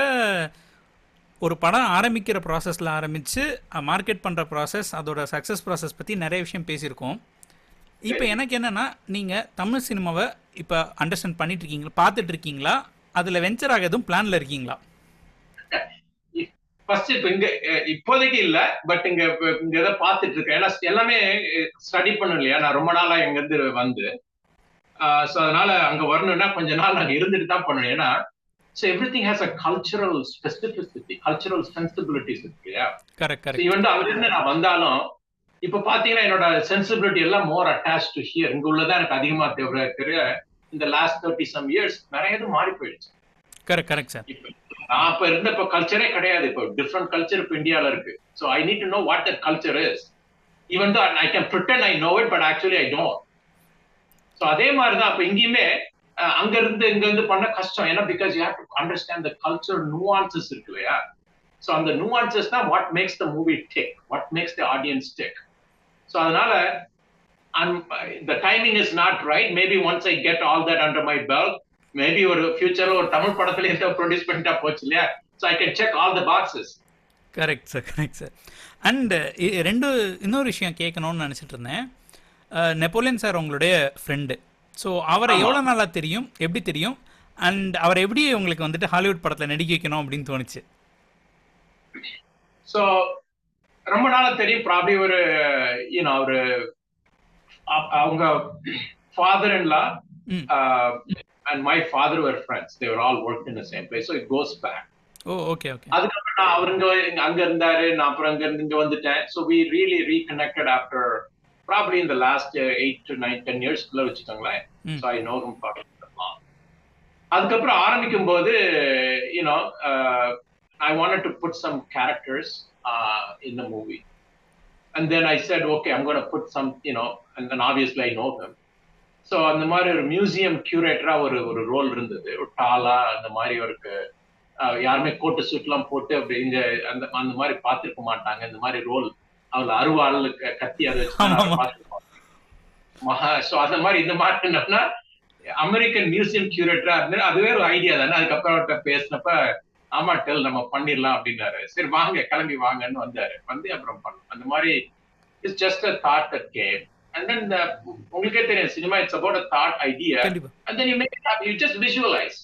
ஒரு படம் ஆரம்பிக்கிற ப்ராசஸில் ஆரம்பித்து மார்க்கெட் பண்ணுற ப்ராசஸ் அதோட சக்ஸஸ் ப்ராசஸ் பற்றி நிறைய விஷயம் பேசியிருக்கோம். இப்போ எனக்கு என்னென்னா நீங்கள் தமிழ் சினிமாவை இப்போ அண்டர்ஸ்டாண்ட் பண்ணிட்டு இருக்கீங்களா பார்த்துட்டு இருக்கீங்களா அதில் வெஞ்சர் ஆக எதுவும் பிளானில் இருக்கீங்களா? ஃபர்ஸ்ட் இப்ப இங்க இப்போதைக்கு இல்ல பட் இங்க இங்க எதை பார்த்துட்டு இருக்கேன் ஏன்னா எல்லாமே ஸ்டடி பண்ணும் இல்லையா? நான் ரொம்ப நாளா இங்க இருந்து வந்து ஸோ அதனால அங்க வரணும்னா கொஞ்ச நாள் அங்க இருந்துட்டு தான் பண்ணணும். ஏன்னா so everything has a cultural specificity cultural sensibilities இருக்கு இல்லையா? Though அங்கிருந்து நான் வந்தாலும் இப்ப பாத்தீங்கன்னா என்னோட சென்சிபிலிட்டி எல்லாம் மோர் அட்டாச் டு ஹியர் இங்க உள்ளதான் எனக்கு அதிகமா தேவை தெரிய இந்த லாஸ்ட் தேர்ட்டி சம் இயர்ஸ் நிறைய இது மாறி போயிடுச்சு. கரெக்ட் கரெக்ட் சார் நான் இப்ப இருந்த இப்ப கல்ச்சரே கிடையாது. இப்போ டிஃப்ரெண்ட் கல்ச்சர் இப்ப இந்தியால இருக்கு. So I need to know what that culture is even though I can Britain I know it but actually I don't so அதே மாதிரி தான் இப்ப இங்கேயுமே அங்க இருந்து இங்க இருந்து பண்ண கஷ்டம். ஏன்னா because you have to understand the culture nuances இருக்கு இல்லையா? ஸோ அந்த நுவான்சஸ் தான் what makes the movie tick what makes the audience tick so அதனால the timing is not right maybe once I get all that under my belt maybe ஒரு ஃபியூச்சர்ல ஒரு தமிழ் படத்துல ஏதோ ப்ரொடியூஸ் பண்ணிட்டா போச்சு இல்லையா? So I can check all the boxes correct sir correct sir and ரெண்டு இன்னொரு விஷயம் கேட்கணும்னு நினச்சிட்டு இருந்தேன். நெப்போலியன் சார் உங்களுடைய ஃப்ரெண்டு ஸோ அவரை. எவ்வளோ நாளாக தெரியும்? எப்படி தெரியும்? அண்ட் அவர் எப்படி உங்களுக்கு வந்துட்டு ஹாலிவுட் படத்தில் நடிக்க வைக்கணும் அப்படின்னு தோணுச்சு? ஸோ ரொம்ப நாளா தெரியும். ப்ராப்ளி ஒரு யூனோ ஒரு அவங்க father in law. And my father were friends they were all work in the same place so it goes back oh okay okay அதுக்கப்புறம் நான் அவர் இங்க இங்க- அங்க இருந்தாரு. நான் அப்புறம் அங்க இருந்து இங்க வந்துட்டேன். So we really reconnected after probably இந்த last eight to nine ten இயர்ஸ்க்குள்ள வச்சுக்கோங்களேன். ஸோ ஐ நோ ஹிம் அதுக்கப்புறம் ஆரம்பிக்கும் போது you know I wanted to put some characters in the movie. And then i said okay i'm going to put some you know and then obviously i know him so அந்த மாதிரி ஒரு museum கியூரேட்டரா ஒரு ஒரு role இருந்தது. ஒரு டாலா அந்த மாதிரி ஒரு அஹ், யாருமே கோட்டு சூட்லாம் போட்டு அப்படி இந்த அந்த அந்த மாதிரி பார்த்திருக்க மாட்டாங்க. இந்த மாதிரி ரோல் அவள அருவாள் கத்தி அதை மகா ஸோ அந்த மாதிரி இந்த மாதிரி என்னன்னா அமெரிக்கன் மியூசியம் கியூரேட்டரா இருந்து அதுவே ஒரு ஐடியா தானே. அதுக்கப்புறம் அவர்கிட்ட பேசினப்ப ஆமா டெல் நம்ம பண்ணிடலாம் அப்படின்னாரு. சரி வாங்க கிளம்பி வாங்கன்னு வந்தாரு. வந்து அப்புறம் பண்ணோம் அந்த மாதிரி it's just a thought that came and then உங்களுக்கே தெரியும் cinema it's about a thought idea கண்டிப்பா. And then you make it happen. You just visualize.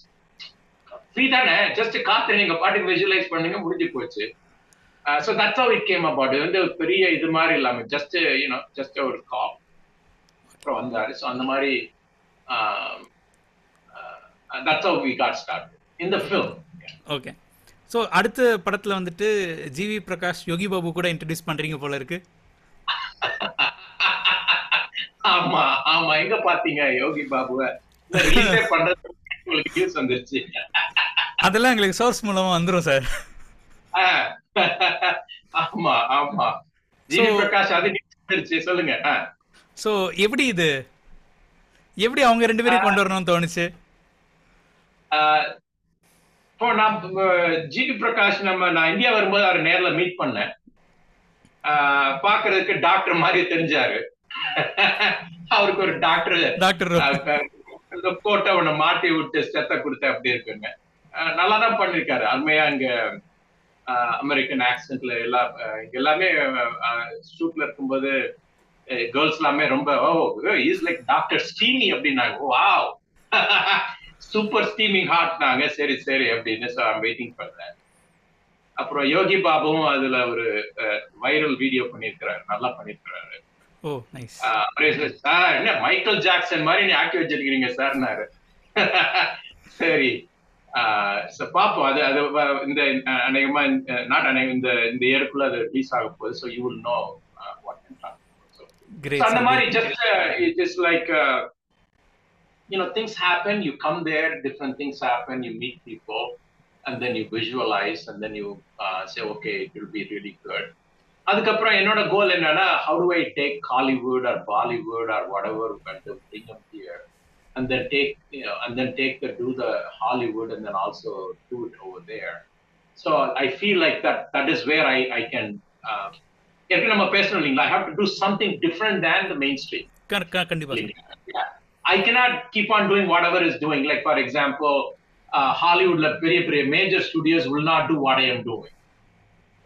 Free தானே? ஜஸ்ட் காத்து நீங்க பாட்டுக்கு விஜுவலைஸ் பண்ணுங்க முடிஞ்சு போச்சு. So that's how it came about இது வந்து பெரிய இது மாதிரி இல்லாம ஜஸ்ட் யூனோ ஜஸ்ட் ஒரு காப் அப்புறம் வந்தாரு. ஸோ அந்த மாதிரி that's how we got start இந்த ஃபில்ம் ஓகே ஸோ அடுத்த படத்தில் வந்துட்டு ஜிவி பிரகாஷ் யோகி பாபு கூட இன்ட்ரடியூஸ் பண்ணுறீங்க போல இருக்கு. (laughs) ஆமா ஆமா. எங்க பாத்தீங்க யோகி பாபுவை பண்றது உங்களுக்கு நியூஸ் வந்துருச்சு. அதெல்லாம் எங்களுக்கு சோர்ஸ் மூலமாக வந்துடும் சார். (laughs) (laughs) ஆமா ஆமா. ஜிவி பிரகாஷ் அது சொல்லுங்க. ஸோ எப்படி இது? எப்படி அவங்க ரெண்டு பேரையும் கொண்டு வரணும்னு தோணுச்சு? இப்போ நான் ஜிபி பிரகாஷ் நம்ம நான் இந்தியா வரும்போது அவர் நேர்ல மீட் பண்ணேன். பாக்குறதுக்கு டாக்டர் மாதிரி தெரிஞ்சாரு. (laughs) அவருக்கு ஒரு டாக்டர் டாக்டர் இந்த கோட்டை உன்னை மாட்டி விட்டு ஸ்டெத்த கொடுத்த அப்படி இருக்குங்க. நல்லா தான் பண்ணிருக்காரு. அருமையா இங்க அமெரிக்கன் ஆக்சென்ட்ல எல்லா எல்லாமே ஷூட்ல இருக்கும்போது கேர்ள்ஸ் எல்லாமே ரொம்ப oh is like doctor steamy அப்படின்னாங்க. வாவ் சூப்பர் ஸ்டீமிங் ஹாட் நாங்க சரி சரி அப்படின்னு ஸோ ஐம் வெயிட்டிங் பண்றேன் அப்புறம் யோகி பாபுவும் அதுல ஒரு வைரல் வீடியோ பண்ணியிருக்கிறாரு நல்லா பண்ணியிருக்கிறாரு சார் என்ன மைக்கேல் ஜாக்சன் மாதிரி நீ ஆக்கி வச்சிருக்கீங்க சார்னாரு. (laughs) சரி. பார்ப்போம் அது அது இந்த அஹ், அநேகமா நாட் அநேகம் இந்த இந்த இயருக்குள்ள அது ரிலீஸ் ஆக போகுது so you will know what so அந்த மாதிரி just it is like you know things happen you come there different things happen you meet people and then you visualize and then you uh, say okay it will be really good அதுக்கப்புறம் என்னோட goal என்னன்னா how do I take Hollywood or Bollywood or whatever and to bring them here and then take you know and then take the do the Hollywood and then also do it over there so I feel like that that is where I I can uh, ஏற்கனவே நம்ம பேசணும் இல்லைங்களா I have to do something different than the mainstream கண்டிப்பா sir yeah. I cannot keep on doing whatever is doing. Like for example, uh, Hollywood, like very, very major studios will not do what I am doing,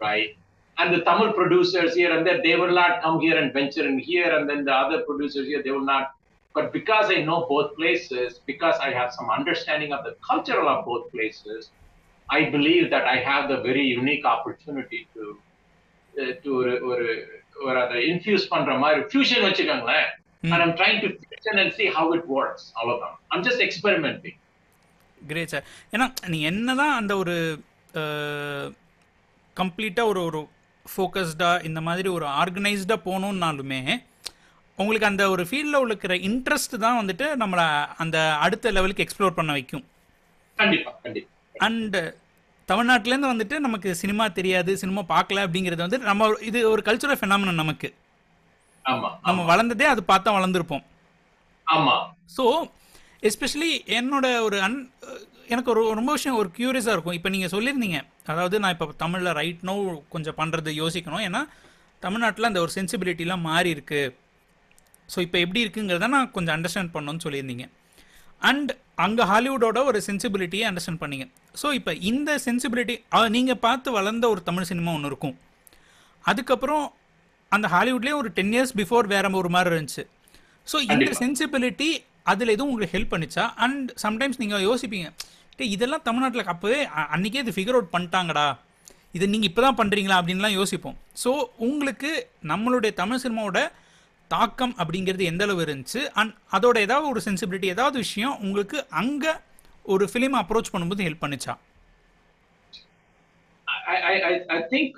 right? And the Tamil producers here and there, they will not come here and venture in here, and then the other producers here, they will not. But because I know both places, because I have some understanding of the culture of both places, I believe that I have the very unique opportunity to uh, to ஒரு ஒரு ஒரு அதை infuse பண்ற மாதிரி fusion வச்சுக்கோங்களேன் and I'm trying to fusion and see how it works. All of them. I'm just experimenting. Great sir ஏன்னா நீ என்னதான் அந்த ஒரு கம்ப்ளீட்டாக ஒரு ஒரு ஃபோக்கஸ்டாக இந்த மாதிரி ஒரு ஆர்கனைஸ்டாக போகணுன்னாலுமே உங்களுக்கு அந்த ஒரு ஃபீல்டில் இருக்கிற இன்ட்ரெஸ்ட் தான் வந்துட்டு நம்மளை அந்த அடுத்த லெவலுக்கு எக்ஸ்ப்ளோர் பண்ண வைக்கும். அண்டு தமிழ்நாட்டிலேருந்து வந்துட்டு நமக்கு சினிமா தெரியாது சினிமா பார்க்கல அப்படிங்கிறது வந்து நம்ம இது ஒரு கல்ச்சுரல் ஃபெனாமினன் நமக்கு. நம்ம வளர்ந்ததே அது பார்த்தா வளர்ந்துருப்போம். ஸோ எஸ்பெஷலி என்னோட ஒரு அன் எனக்கு ஒரு ரொம்ப விஷயம் ஒரு க்யூரியஸாக இருக்கும். இப்போ நீங்கள் சொல்லியிருந்தீங்க. அதாவது நான் இப்போ தமிழில் ரைட் நோ கொஞ்சம் பண்ணுறது யோசிக்கணும். ஏன்னா தமிழ்நாட்டில் அந்த ஒரு சென்சிபிலிட்டிலாம் மாறி இருக்கு ஸோ இப்போ எப்படி இருக்குங்கிறத நான் கொஞ்சம் அண்டர்ஸ்டாண்ட் பண்ணணும்னு சொல்லியிருந்தீங்க. அண்ட் அங்கே ஹாலிவுட்டோட ஒரு சென்சிபிலிட்டியை அண்டர்ஸ்டாண்ட் பண்ணீங்க. ஸோ இப்போ இந்த சென்சிபிலிட்டி நீங்கள் பார்த்து வளர்ந்த ஒரு தமிழ் சினிமா ஒன்று இருக்கும். அதுக்கப்புறம் அந்த ஹாலிவுட்லேயே ஒரு டென் இயர்ஸ் பிஃபோர் வேற ஒரு மாதிரி இருந்துச்சு. ஸோ இந்த. சென்சிபிலிட்டி அதில் எதுவும் உங்களுக்கு ஹெல்ப் பண்ணிச்சா? அண்ட் சம்டைம்ஸ் நீங்கள் யோசிப்பீங்க இதெல்லாம் தமிழ்நாட்டில் அப்போவே அ- அன்னைக்கே இது ஃபிகர் அவுட் பண்ணிட்டாங்கடா. இதை நீங்கள் இப்போ தான் பண்ணுறீங்களா அப்படின்லாம் யோசிப்போம். ஸோ உங்களுக்கு நம்மளுடைய தமிழ் சினிமாவோட தாக்கம் அப்படிங்கிறது எந்த அளவு இருந்துச்சு? அண்ட் அதோட ஏதாவது ஒரு சென்சிபிலிட்டி ஏதாவது விஷயம் உங்களுக்கு அங்கே ஒரு ஃபிலிம் அப்ரோச் பண்ணும்போது help பண்ணுச்சா? I think I think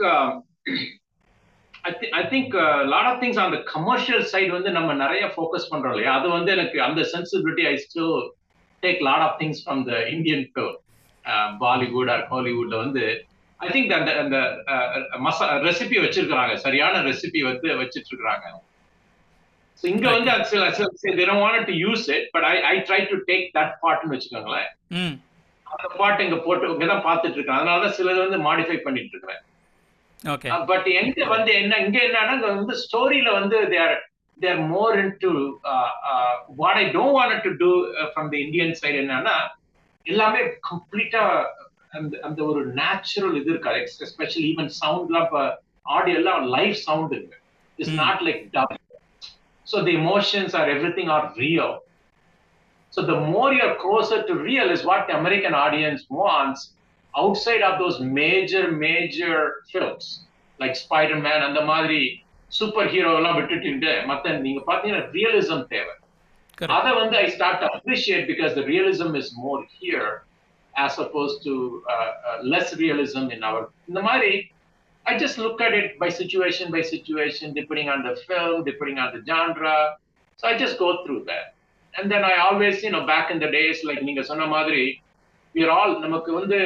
think of things th- I think uh, uh, வந்து நம்ம நிறைய ஃபோக்கஸ் பண்றோம் இல்லையா? அது வந்து எனக்கு அந்த sensibility I still take lot of things from the Indian Bollywood or ஹாலிவுட்ல வந்து ஐ திங்க் அந்த அந்த uh, மசா ரெசிபி வச்சிருக்கிறாங்க. சரியான ரெசிபி வந்து வச்சிட்டு இருக்கிறாங்க So இங்க வந்து அது சில சில they don't want to use it but I I try to take that part னு வச்சுக்கோங்களேன். அந்த பாட்டு இங்க போட்டு இங்க தான் பார்த்துட்டு இருக்கேன் அதனால தான் சிலது வந்து மாடிஃபை பண்ணிட்டு இருக்கிறேன் ஓகே பட் எங்க வந்து என்ன இங்க என்னன்னா வந்து ஸ்டோரியில வந்து there there more in to what I don't want to do from the Indian side என்னன்னா எல்லாமே கம்ப்ளீட்டா அந்த அந்த ஒரு நேச்சுரல் இது இருக்காது. எஸ்பெஷலி ஈவன் சவுண்ட்லாம் இப்போ ஆடியோ எல்லாம் லைவ் சவுண்ட் இருக்கு it's. Not like dub so the emotions are everything are real So the more you're closer to real is what the American audience wants outside of those major, major films like Spider-Man அந்த மாதிரி super hero எல்லாம் விட்டுட்டு மத்த நீங்க பாத்தீங்கன்னா realism தேவை correct அதை வந்து I start appreciate because the realism is more here as opposed to less realism in our இந்த மாதிரி I just look at it by situation by situation, depending on the film, depending on the genre. So I just go through that. And then I always, you know, back in the days, like நீங்க சொன்ன மாதிரி, we're all நமக்கு வந்து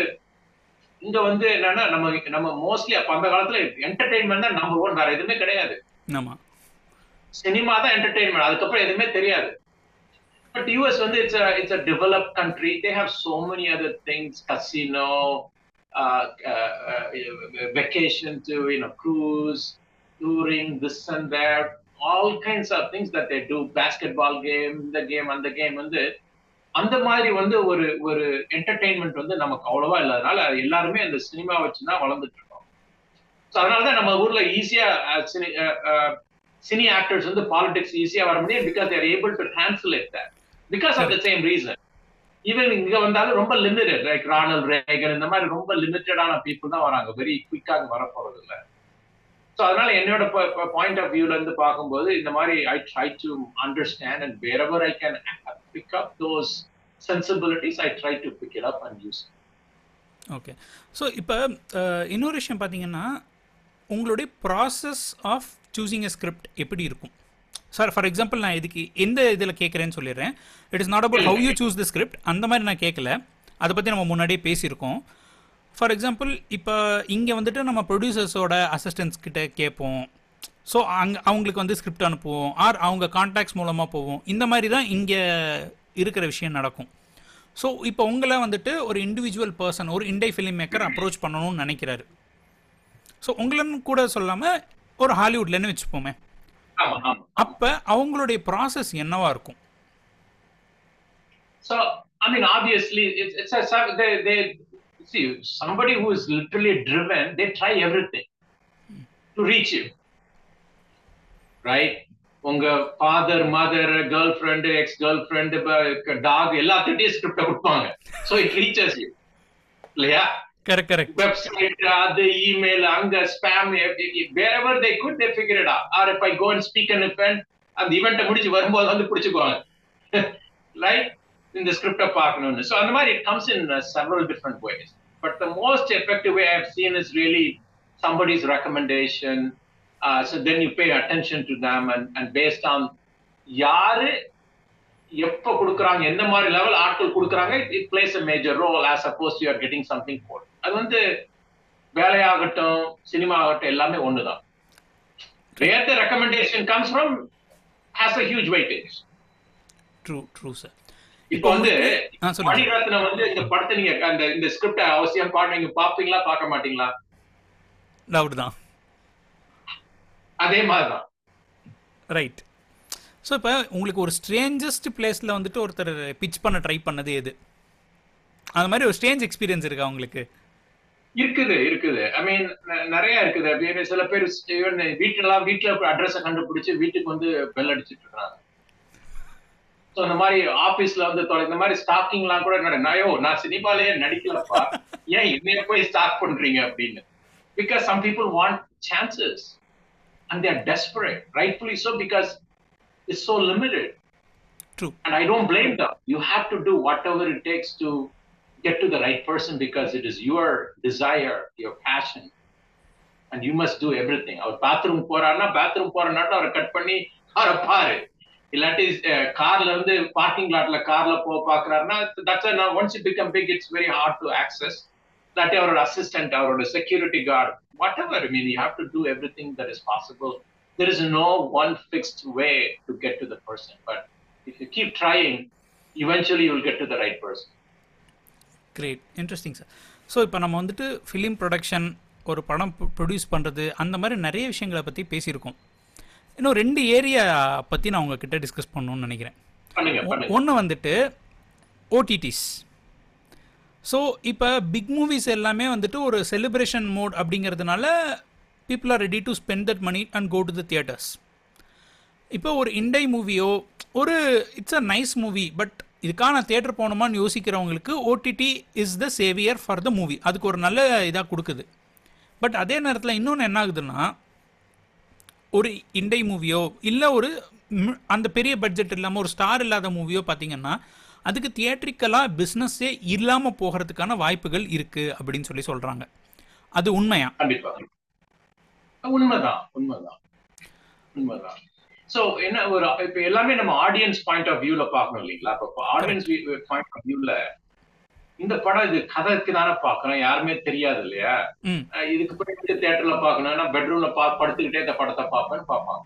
இங்க வந்து என்னன்னா நம்ம நம்ம மோஸ்ட்லி அப்ப அந்த காலத்துல என்டர்டைன்மெண்ட் தான் நம்பர் ஒன் வேற எதுவுமே கிடையாது. சினிமா தான் என்டர்டைன்மெண்ட் அதுக்கப்புறம் எதுவுமே தெரியாது. பட் யூஎஸ் வந்து it's it's a develop country they have so many other things casino vacation to you know cruise touring this and that all kinds of things that they do basketball game இந்த game அந்த game வந்து அந்த மாதிரி வந்து ஒரு ஒரு entertainment வந்து நமக்கு அவ்வளவா இல்லாதனால எல்லாருமே அந்த சினிமா வச்சு தான் வளர்ந்துட்டு இருக்கோம். ஸோ அதனாலதான் நம்ம ஊர்ல ஈஸியா சினி ஆக்டர்ஸ் வந்து பாலிடிக்ஸ் ஈஸியா வர முடியும் because they're able to translate that because of the same reason even இங்க வந்தாலும் ரொம்ப லிமிடெட் லைக் ரானல் ரேகன் இந்த மாதிரி ரொம்ப லிமிட்டடான பீப்புள் தான் வராங்க. வெரி குயிக்காக வர போறது இல்லை ஸோ அதனால என்னோட பாயிண்ட் ஆஃப் வியூல இருந்து பார்க்கும்போது இந்த மாதிரி I try to understand and wherever I can pick up those sensibilities I try to pick it up and use okay so இப்போ இன்னொரு விஷயம் பார்த்தீங்கன்னா உங்களுடைய process of choosing a script எப்படி இருக்கும்? சார் ஃபார் எக்ஸாம்பிள் நான் இதுக்கு எந்த இதில் கேட்குறேன்னு சொல்லிடுறேன். It is not about how you choose the script அந்த மாதிரி நான் கேட்கல அதை பற்றி நம்ம முன்னாடியே பேசியிருக்கோம். ஃபார் எக்ஸாம்பிள் இப்போ இங்கே வந்துட்டு நம்ம ப்ரொடியூசர்ஸோட அசிஸ்டன்ஸ் கிட்ட கேட்போம் ஸோ அங்கே அவங்களுக்கு வந்து ஸ்கிரிப்ட் அனுப்புவோம். ஆர் அவங்க கான்டாக்ட்ஸ் மூலமாக போவோம். இந்த மாதிரி தான் இங்கே இருக்கிற விஷயம் நடக்கும். ஸோ இப்போ உங்களை வந்துட்டு ஒரு இண்டிவிஜுவல் பர்சன் ஒரு இண்டை ஃபிலிம் மேக்கர் அப்ரோச் பண்ணணும்னு நினைக்கிறாரு. ஸோ உங்களன்னு கூட சொல்லாமல் ஒரு ஹாலிவுட்லன்னு வச்சுப்போமே. அப்போ அவங்களுடைய ப்ராசஸ் என்னவா இருக்கும் So, I mean, obviously, it's, it's a, they, they, see, somebody who is literally driven, they try everything to reach you. Right? உங்க father mother girlfriend ex girlfriend dog எல்லாத்துட்டையும் ஸ்கிரிப்ட கொடுப்பாங்க ஸோ இட் ரீச்சஸ் யூ இல்லையா correct correct website அது email அங்க spam whatever they could they figure it or if I go and speak and event அந்த இவெண்ட்டை முடிச்சு வரும்போது வந்து பிடிச்சிக்குவாங்க. லைக் (laughs) இந்த ஸ்கிரிப்டை பார்க்கணும்னு. ஸோ அந்த மாதிரி it comes in several different ways but the most effective way how scene is really somebody's recommendation. Uh, so then you pay attention to them and, and based on யாரு எப்ப கொடுக்குறாங்க எந்த மாதிரி லெவல் ஆட்கள் கொடுக்குறாங்க it plays a major role as suppose you are getting something போல் அது வந்து வேலையாகட்டும் சினிமா ஆகட்டும் எல்லாமே ஒண்ணுதான். Where the recommendation comes from has a huge weightage true true sir இப்போ வந்து மணிரத்னம் வந்து இந்த படத்தை நீங்க அந்த இந்த ஸ்கிரிப்ட் அவசியம் பாட்டு நீங்க பாப்பீங்களா பார்க்க மாட்டீங்களா? டவுட் தான். அதே மாதிரிதான். ரைட் ஸோ இப்போ உங்களுக்கு ஒரு ஸ்ட்ரேஞ்சஸ்ட் பிளேஸில் வந்துட்டு ஒருத்தர் பிச் பண்ண ட்ரை பண்ணது எது? அந்த மாதிரி ஒரு ஸ்ட்ரேஞ்ச் எக்ஸ்பீரியன்ஸ் இருக்கா உங்களுக்கு? இருக்குது இருக்குது. ஐ மீன் நிறைய இருக்குது. அப்படி சில பேர் ஈவன் வீட்டுலாம் வீட்டுல அட்ரஸை கண்டுபிடிச்சு வீட்டுக்கு வந்து பெல் அடிச்சிட்டு இருக்காங்க. ஸோ இந்த மாதிரி ஆபீஸ்ல வந்து தொலை- இந்த மாதிரி ஸ்டாக்கிங்லாம் கூட நயோ நான் சினிமாலேயே நடிக்கலப்பா. ஏன் என்னைய போய் ஸ்டாக் பண்றீங்க அப்படின்னு? Because some people want chances and they're desperate rightfully so because it's so limited true And I don't blame them. You have to do whatever it takes to get to the right person because it is your desire, your passion. And you must do everything. Our bathroom போறாருன்னா bathroom போறனாட்டும் அவரை cut பண்ணி அவரை பாரு இல்லாட்டி கார்ல இருந்து parking லாட்ல கார்ல போ பாக்குறாருன்னா that's once it become big it's very hard to access இல்லாட்டி அவரோட அசிஸ்டன்ட் அவரோட security guard whatever I mean you have to do everything that is possible there is no one fixed way to get to the person. But if you keep trying, eventually you'll get to the right person. Great interesting sir so இப்போ நம்ம வந்துட்டு film production ஒரு படம் produce பண்ணுறது அந்த மாதிரி நிறைய விஷயங்களை பற்றி பேசியிருக்கோம். இன்னும் ரெண்டு ஏரியா பற்றி நான் உங்ககிட்ட டிஸ்கஸ் பண்ணணும்னு நினைக்கிறேன். ஒன்று வந்துட்டு ஓடிடிஸ் ஸோ இப்போ பிக் மூவிஸ் எல்லாமே வந்துட்டு ஒரு செலிப்ரேஷன் மோட் அப்படிங்கிறதுனால people are ready to spend that money and go to the theatres இப்போ ஒரு இண்டை மூவியோ ஒரு it's a nice movie but இதுக்கான தேட்டர் போகணுமான்னு யோசிக்கிறவங்களுக்கு OTT is the saviour for the movie அதுக்கு ஒரு நல்ல இதாக கொடுக்குது. பட் அதே நேரத்தில் இன்னொன்று என்ன ஆகுதுன்னா ஒரு இண்டை மூவியோ இல்லை ஒரு அந்த பெரிய பட்ஜெட் இல்லாமல் ஒரு ஸ்டார் இல்லாத மூவியோ பார்த்தீங்கன்னா அதுக்கு தியேட்ரிக்கலாக பிஸ்னஸ்ஸே இல்லாமல் போகிறதுக்கான வாய்ப்புகள் இருக்குது அப்படின்னு சொல்லி சொல்கிறாங்க அது உண்மையா? கண்டிப்பா. உண்மைதான். உண்மைதான். உண்மைதான். சோ என்ன ஒரு இப்ப எல்லாமே நம்ம ஆடியன்ஸ் பாயிண்ட் ஆஃப் வியூல பார்க்கணும் இல்லைங்களா இப்ப ஆடியன்ஸ் பாயிண்ட் ஆஃப் வியூல இந்த படம் இது கதைக்கு தானே பார்க்கணும் யாருமே தெரியாது இல்லையா இதுக்கு போய் தியேட்டர்ல பார்க்கணும்னா பெட்ரூம்ல பா படுத்துக்கிட்டே இந்த படத்தை பார்ப்பேன்னு பார்ப்பாங்க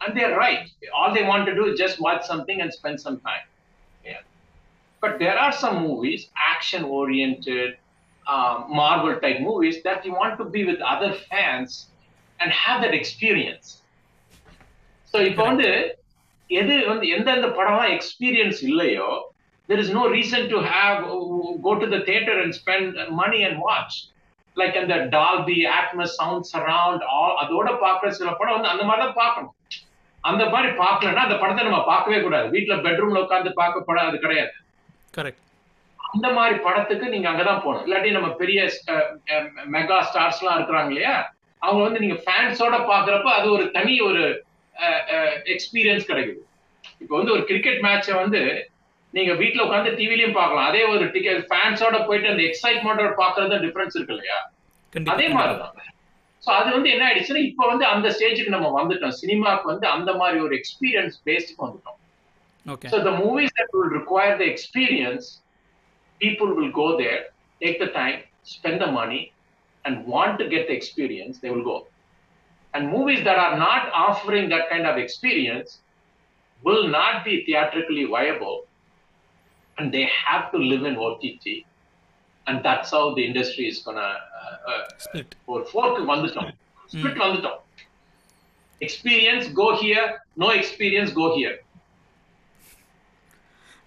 and they're right all they want to do is just watch something and spend some time yeah but there are some movies action oriented uh, marvel type movies that you want to be with other fans and so இப்போ வந்து எது வந்து எந்தெந்த படம்லாம் experience இல்லையோ there is no reason to have go to the theater and spend money and watch. Like அந்த Dolby sound surround all அதோட பார்க்குற சில படம் வந்து அந்த மாதிரி தான் பார்க்கணும். அந்த மாதிரி பார்க்கலன்னா அந்த படத்தை நம்ம பார்க்கவே கூடாது. வீட்ல பெட்ரூம்ல உட்கார்ந்து பார்க்க படம் அது கிடையாது. கரெக்ட் அந்த மாதிரி படத்துக்கு நீங்க அங்கதான் போகணும். இல்லாட்டி நம்ம பெரிய மெகா ஸ்டார்ஸ் எல்லாம் இருக்கிறாங்க இல்லையா? அவங்க வந்து நீங்க ஃபேன்ஸோட பாக்குறப்ப அது ஒரு தனி ஒரு எக்ஸ்பீரியன்ஸ் கிடைக்குது. இப்போ வந்து ஒரு கிரிக்கெட் மேட்சை வந்து நீங்க வீட்ல உட்காந்து டிவிலையும் பார்க்கலாம். அதே ஒரு டிக்கெட் ஃபேன்ஸோட போயிட்டு அந்த எக்ஸைட்மெண்டோட பாக்குறது டிஃபரன்ஸ் இருக்கு இல்லையா? அதே மாதிரிதான். சோ அது வந்து என்ன ஆயிடுச்சுன்னா இப்போ வந்து அந்த ஸ்டேஜுக்கு நம்ம வந்துட்டோம். சினிமாக்கு வந்து அந்த மாதிரி ஒரு எக்ஸ்பீரியன்ஸ் பேஸ்டுக்கு வந்துட்டோம். The movies that will require the experience, people will go there, take the time, spend the money, and want to get the experience, they will go. And movies that are not offering that kind of experience will not be theatrically viable, and they have to live in OTT. And that's how the industry is gonna uh, uh, split ஒரு ஃபோர்க்கு வந்துட்டோம் split வந்துட்டோம் experience go here no experience go here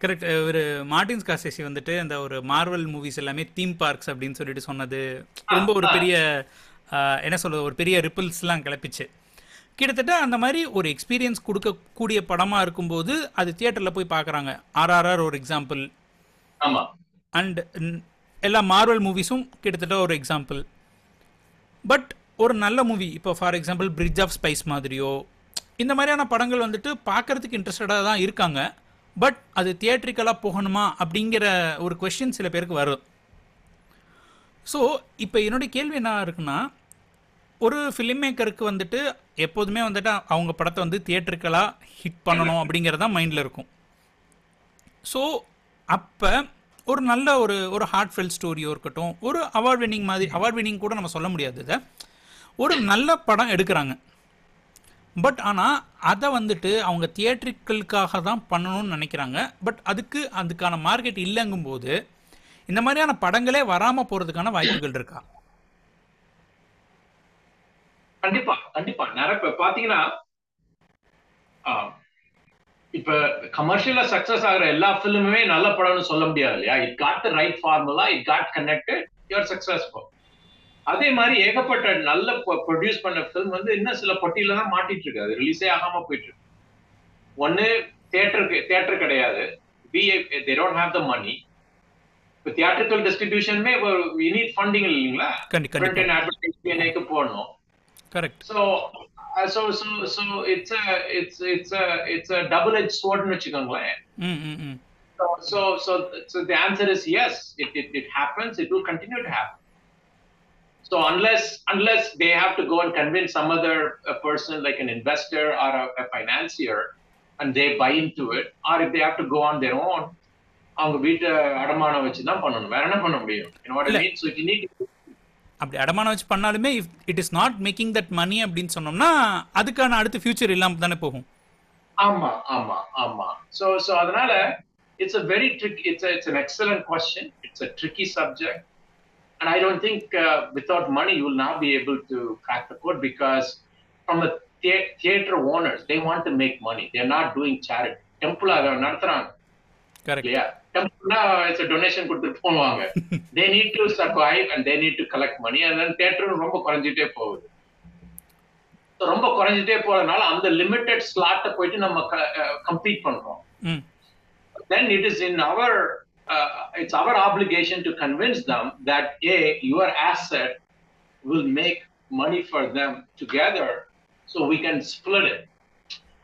correct ஒரு Martin Scorsese வந்துட்டு அந்த ஒரு Marvel movies எல்லாமே theme parks அப்படின்னு சொல்லிட்டு சொன்னது ரொம்ப ஒரு பெரிய என்ன சொல்றது ஒரு பெரிய ரிப்பிள்ஸ்லாம் கிளப்பிச்சு. கிட்டத்தட்ட அந்த மாதிரி ஒரு எக்ஸ்பீரியன்ஸ் கொடுக்கக்கூடிய படமாக இருக்கும்போது அது தியேட்டரில் போய் பார்க்குறாங்க ஆர்ஆர்ஆர் ஒரு எக்ஸாம்பிள் அண்ட் எல்லா மார்வல் மூவிஸும் கிட்டத்தட்ட ஒரு எக்ஸாம்பிள் பட் ஒரு நல்ல மூவி இப்போ for example bridge of spies மாதிரியோ இந்த மாதிரியான படங்கள் வந்துட்டு பார்க்கறதுக்கு இன்ட்ரெஸ்டடாக தான் இருக்காங்க. பட் அது தியேட்ரிக்கலாக போகணுமா அப்படிங்கிற ஒரு கொஸ்டின் சில பேருக்கு வரும். ஸோ இப்போ என்னுடைய கேள்வி என்ன இருக்குன்னா ஒரு ஃபிலிம் மேக்கருக்கு வந்துட்டு எப்போதுமே வந்துட்டு அவங்க படத்தை வந்து தியேட்டருக்கெல்லாம் ஹிட் பண்ணணும் அப்படிங்கிறது தான் மைண்டில் இருக்கும். ஸோ அப்போ ஒரு நல்ல ஒரு ஒரு ஹார்ட் ஃபில் ஸ்டோரியோ இருக்கட்டும் ஒரு அவார்ட் வின்னிங் மாதிரி அவார்ட் வின்னிங் கூட நம்ம சொல்ல முடியாது இதை. ஒரு நல்ல படம் எடுக்கிறாங்க. பட் ஆனால் அதை வந்துட்டு அவங்க தியேட்ரிக்கலுக்காக தான் பண்ணணும்னு நினைக்கிறாங்க. பட் அதுக்கு அதுக்கான மார்க்கெட் இல்லைங்கும்போது இந்த மாதிரியான படங்களே வராம போறதுக்கான வாய்ப்புகள் இருக்கா? கண்டிப்பா கண்டிப்பா. நிறைய பாத்தீங்கன்னா ஆஹ், இப்ப கமர்ஷியலா சக்சஸ் ஆகுற எல்லா பிலிமுமே நல்ல படம்னு சொல்ல முடியாது இல்லையா? It got the right formula it got connected your successful அதே மாதிரி ஏகப்பட்ட நல்ல ப்ரொடியூஸ் பண்ண ஃபிலிம் வந்து இன்னும் சில பட்டியல தான் மாட்டிட்டு இருக்கு. அது ரிலீஸே ஆகாம போயிட்டு இருக்கு. ஒன்னு தேட்டருக்கு தேட்டர் கிடையாது. B they don't have the money இப்போ தியேட்டரிக்கல் டிஸ்ட்ரிபியூஷனுமே யூனிட் ஃபண்டிங் இல்லைங்களா கண்டி பிரிண்ட் கண்டிப்பாக அண்ட் அட்வர்டைஸ்மெண்ட் போடணும் correct So, uh, so, so, so it's a, it's, it's a, it's a double-edged sword னு வச்சுக்கோங்களேன். ம் ம் ம் So, so, so, so the answer is yes. It, it, it happens. It will continue to happen. So unless, unless they have to go and convince some other uh, person like an investor or a, a financier, and they buy into it, or if they have to go on their own, அவங்க வீட்டை அடமானம் வச்சு தான் பண்ணணும் வேற என்ன பண்ண முடியும் அப்படி அடமானம் வச்சு பண்ணாலுமே if it is not making that money அப்படின்னு சொன்னோம்னா அதுக்கான அடுத்த ஃபியூச்சர் இல்லாமல் தானே போகும் ஆமா ஆமா ஆமா சோ சோ அதனால it's a very trick it's a, it's an excellent question it's a tricky subject and i don't think uh, without money you will not be able to crack the code because from the thea- theater owners they want to make money they're not doing charity temple அதை நடத்துறாங்க இல்லையா டெம்பிள்னா it's donation கொடுத்துட்டு போவாங்க. They need to survive and they need to collect money and தேட்டரும் ரொம்ப குறைஞ்சிட்டே போகுது. ரொம்ப குறைஞ்சிட்டே போறதுனால அந்த லிமிட்டெட் ஸ்லாட்டை போயிட்டு நம்ம கம்ப்ளீட் பண்றோம். ம். Then it is in our it's our obligation to convince them that a your asset will make money for them together so we can split it.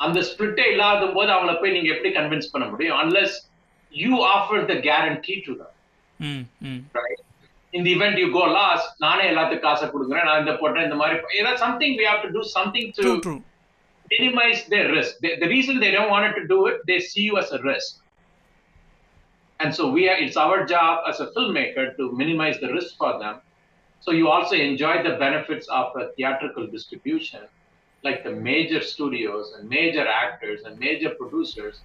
அந்த ஸ்பிளிட்டே இல்லாத போது அவங்கள போய் நீங்க எப்படி கன்வின்ஸ் பண்ண முடியும்? Unless you offer the guarantee to them ம் ம் right in the event you go lost நானே எல்லாத்துக்கும் காசை கொடுக்குறேன் நான் இந்த போட்டேன் இந்த மாதிரி ஏதாவது something we have to do something to true true minimize their risk. The, the reason they don't want to do it, they see you as a risk. And so we are, it's our job as a filmmaker to minimize the risk for them. So you also enjoy the benefits of a theatrical distribution, like the major studios and major actors and major producers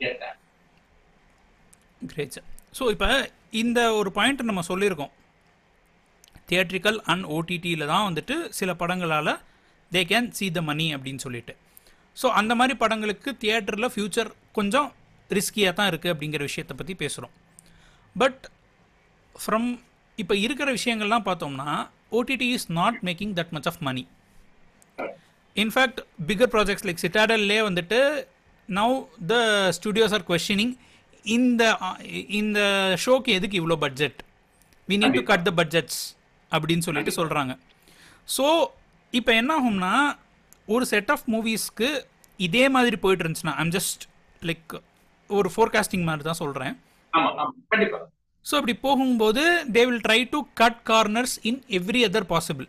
get that. Great sir so இப்போ இந்த ஒரு point நம்ம சொல்லியிருக்கோம். Theatrical and ஓடிடியில் தான் வந்துட்டு சில படங்களால் they can see the money அப்படின்னு சொல்லிட்டு. ஸோ அந்த மாதிரி படங்களுக்கு தியேட்டரில் ஃப்யூச்சர் கொஞ்சம் ரிஸ்கியாக தான் இருக்குது அப்படிங்கிற விஷயத்தை பற்றி பேசுகிறோம் பட் ஃப்ரம் இப்போ இருக்கிற விஷயங்கள்லாம் பார்த்தோம்னா OTT is not making that much of money in fact bigger projects like சிட்டாடல்லே வந்துட்டு now the studios are questioning இந்த இந்த ஷோக்கு எதுக்கு இவ்வளோ budget we need to cut the budgets அப்படின்னு சொல்லிட்டு சொல்கிறாங்க ஸோ இப்போ என்ன ஆகும்னா ஒரு செட் ஆஃப் மூவிஸ்க்கு இதே மாதிரி போயிட்டு இருந்துச்சுன்னா ஐம் ஜஸ்ட் லைக் ஒரு ஃபோர்காஸ்டிங் மாதிரி தான் சொல்கிறேன் ஸோ அப்படி போகும்போது they will try to cut corners in every other possible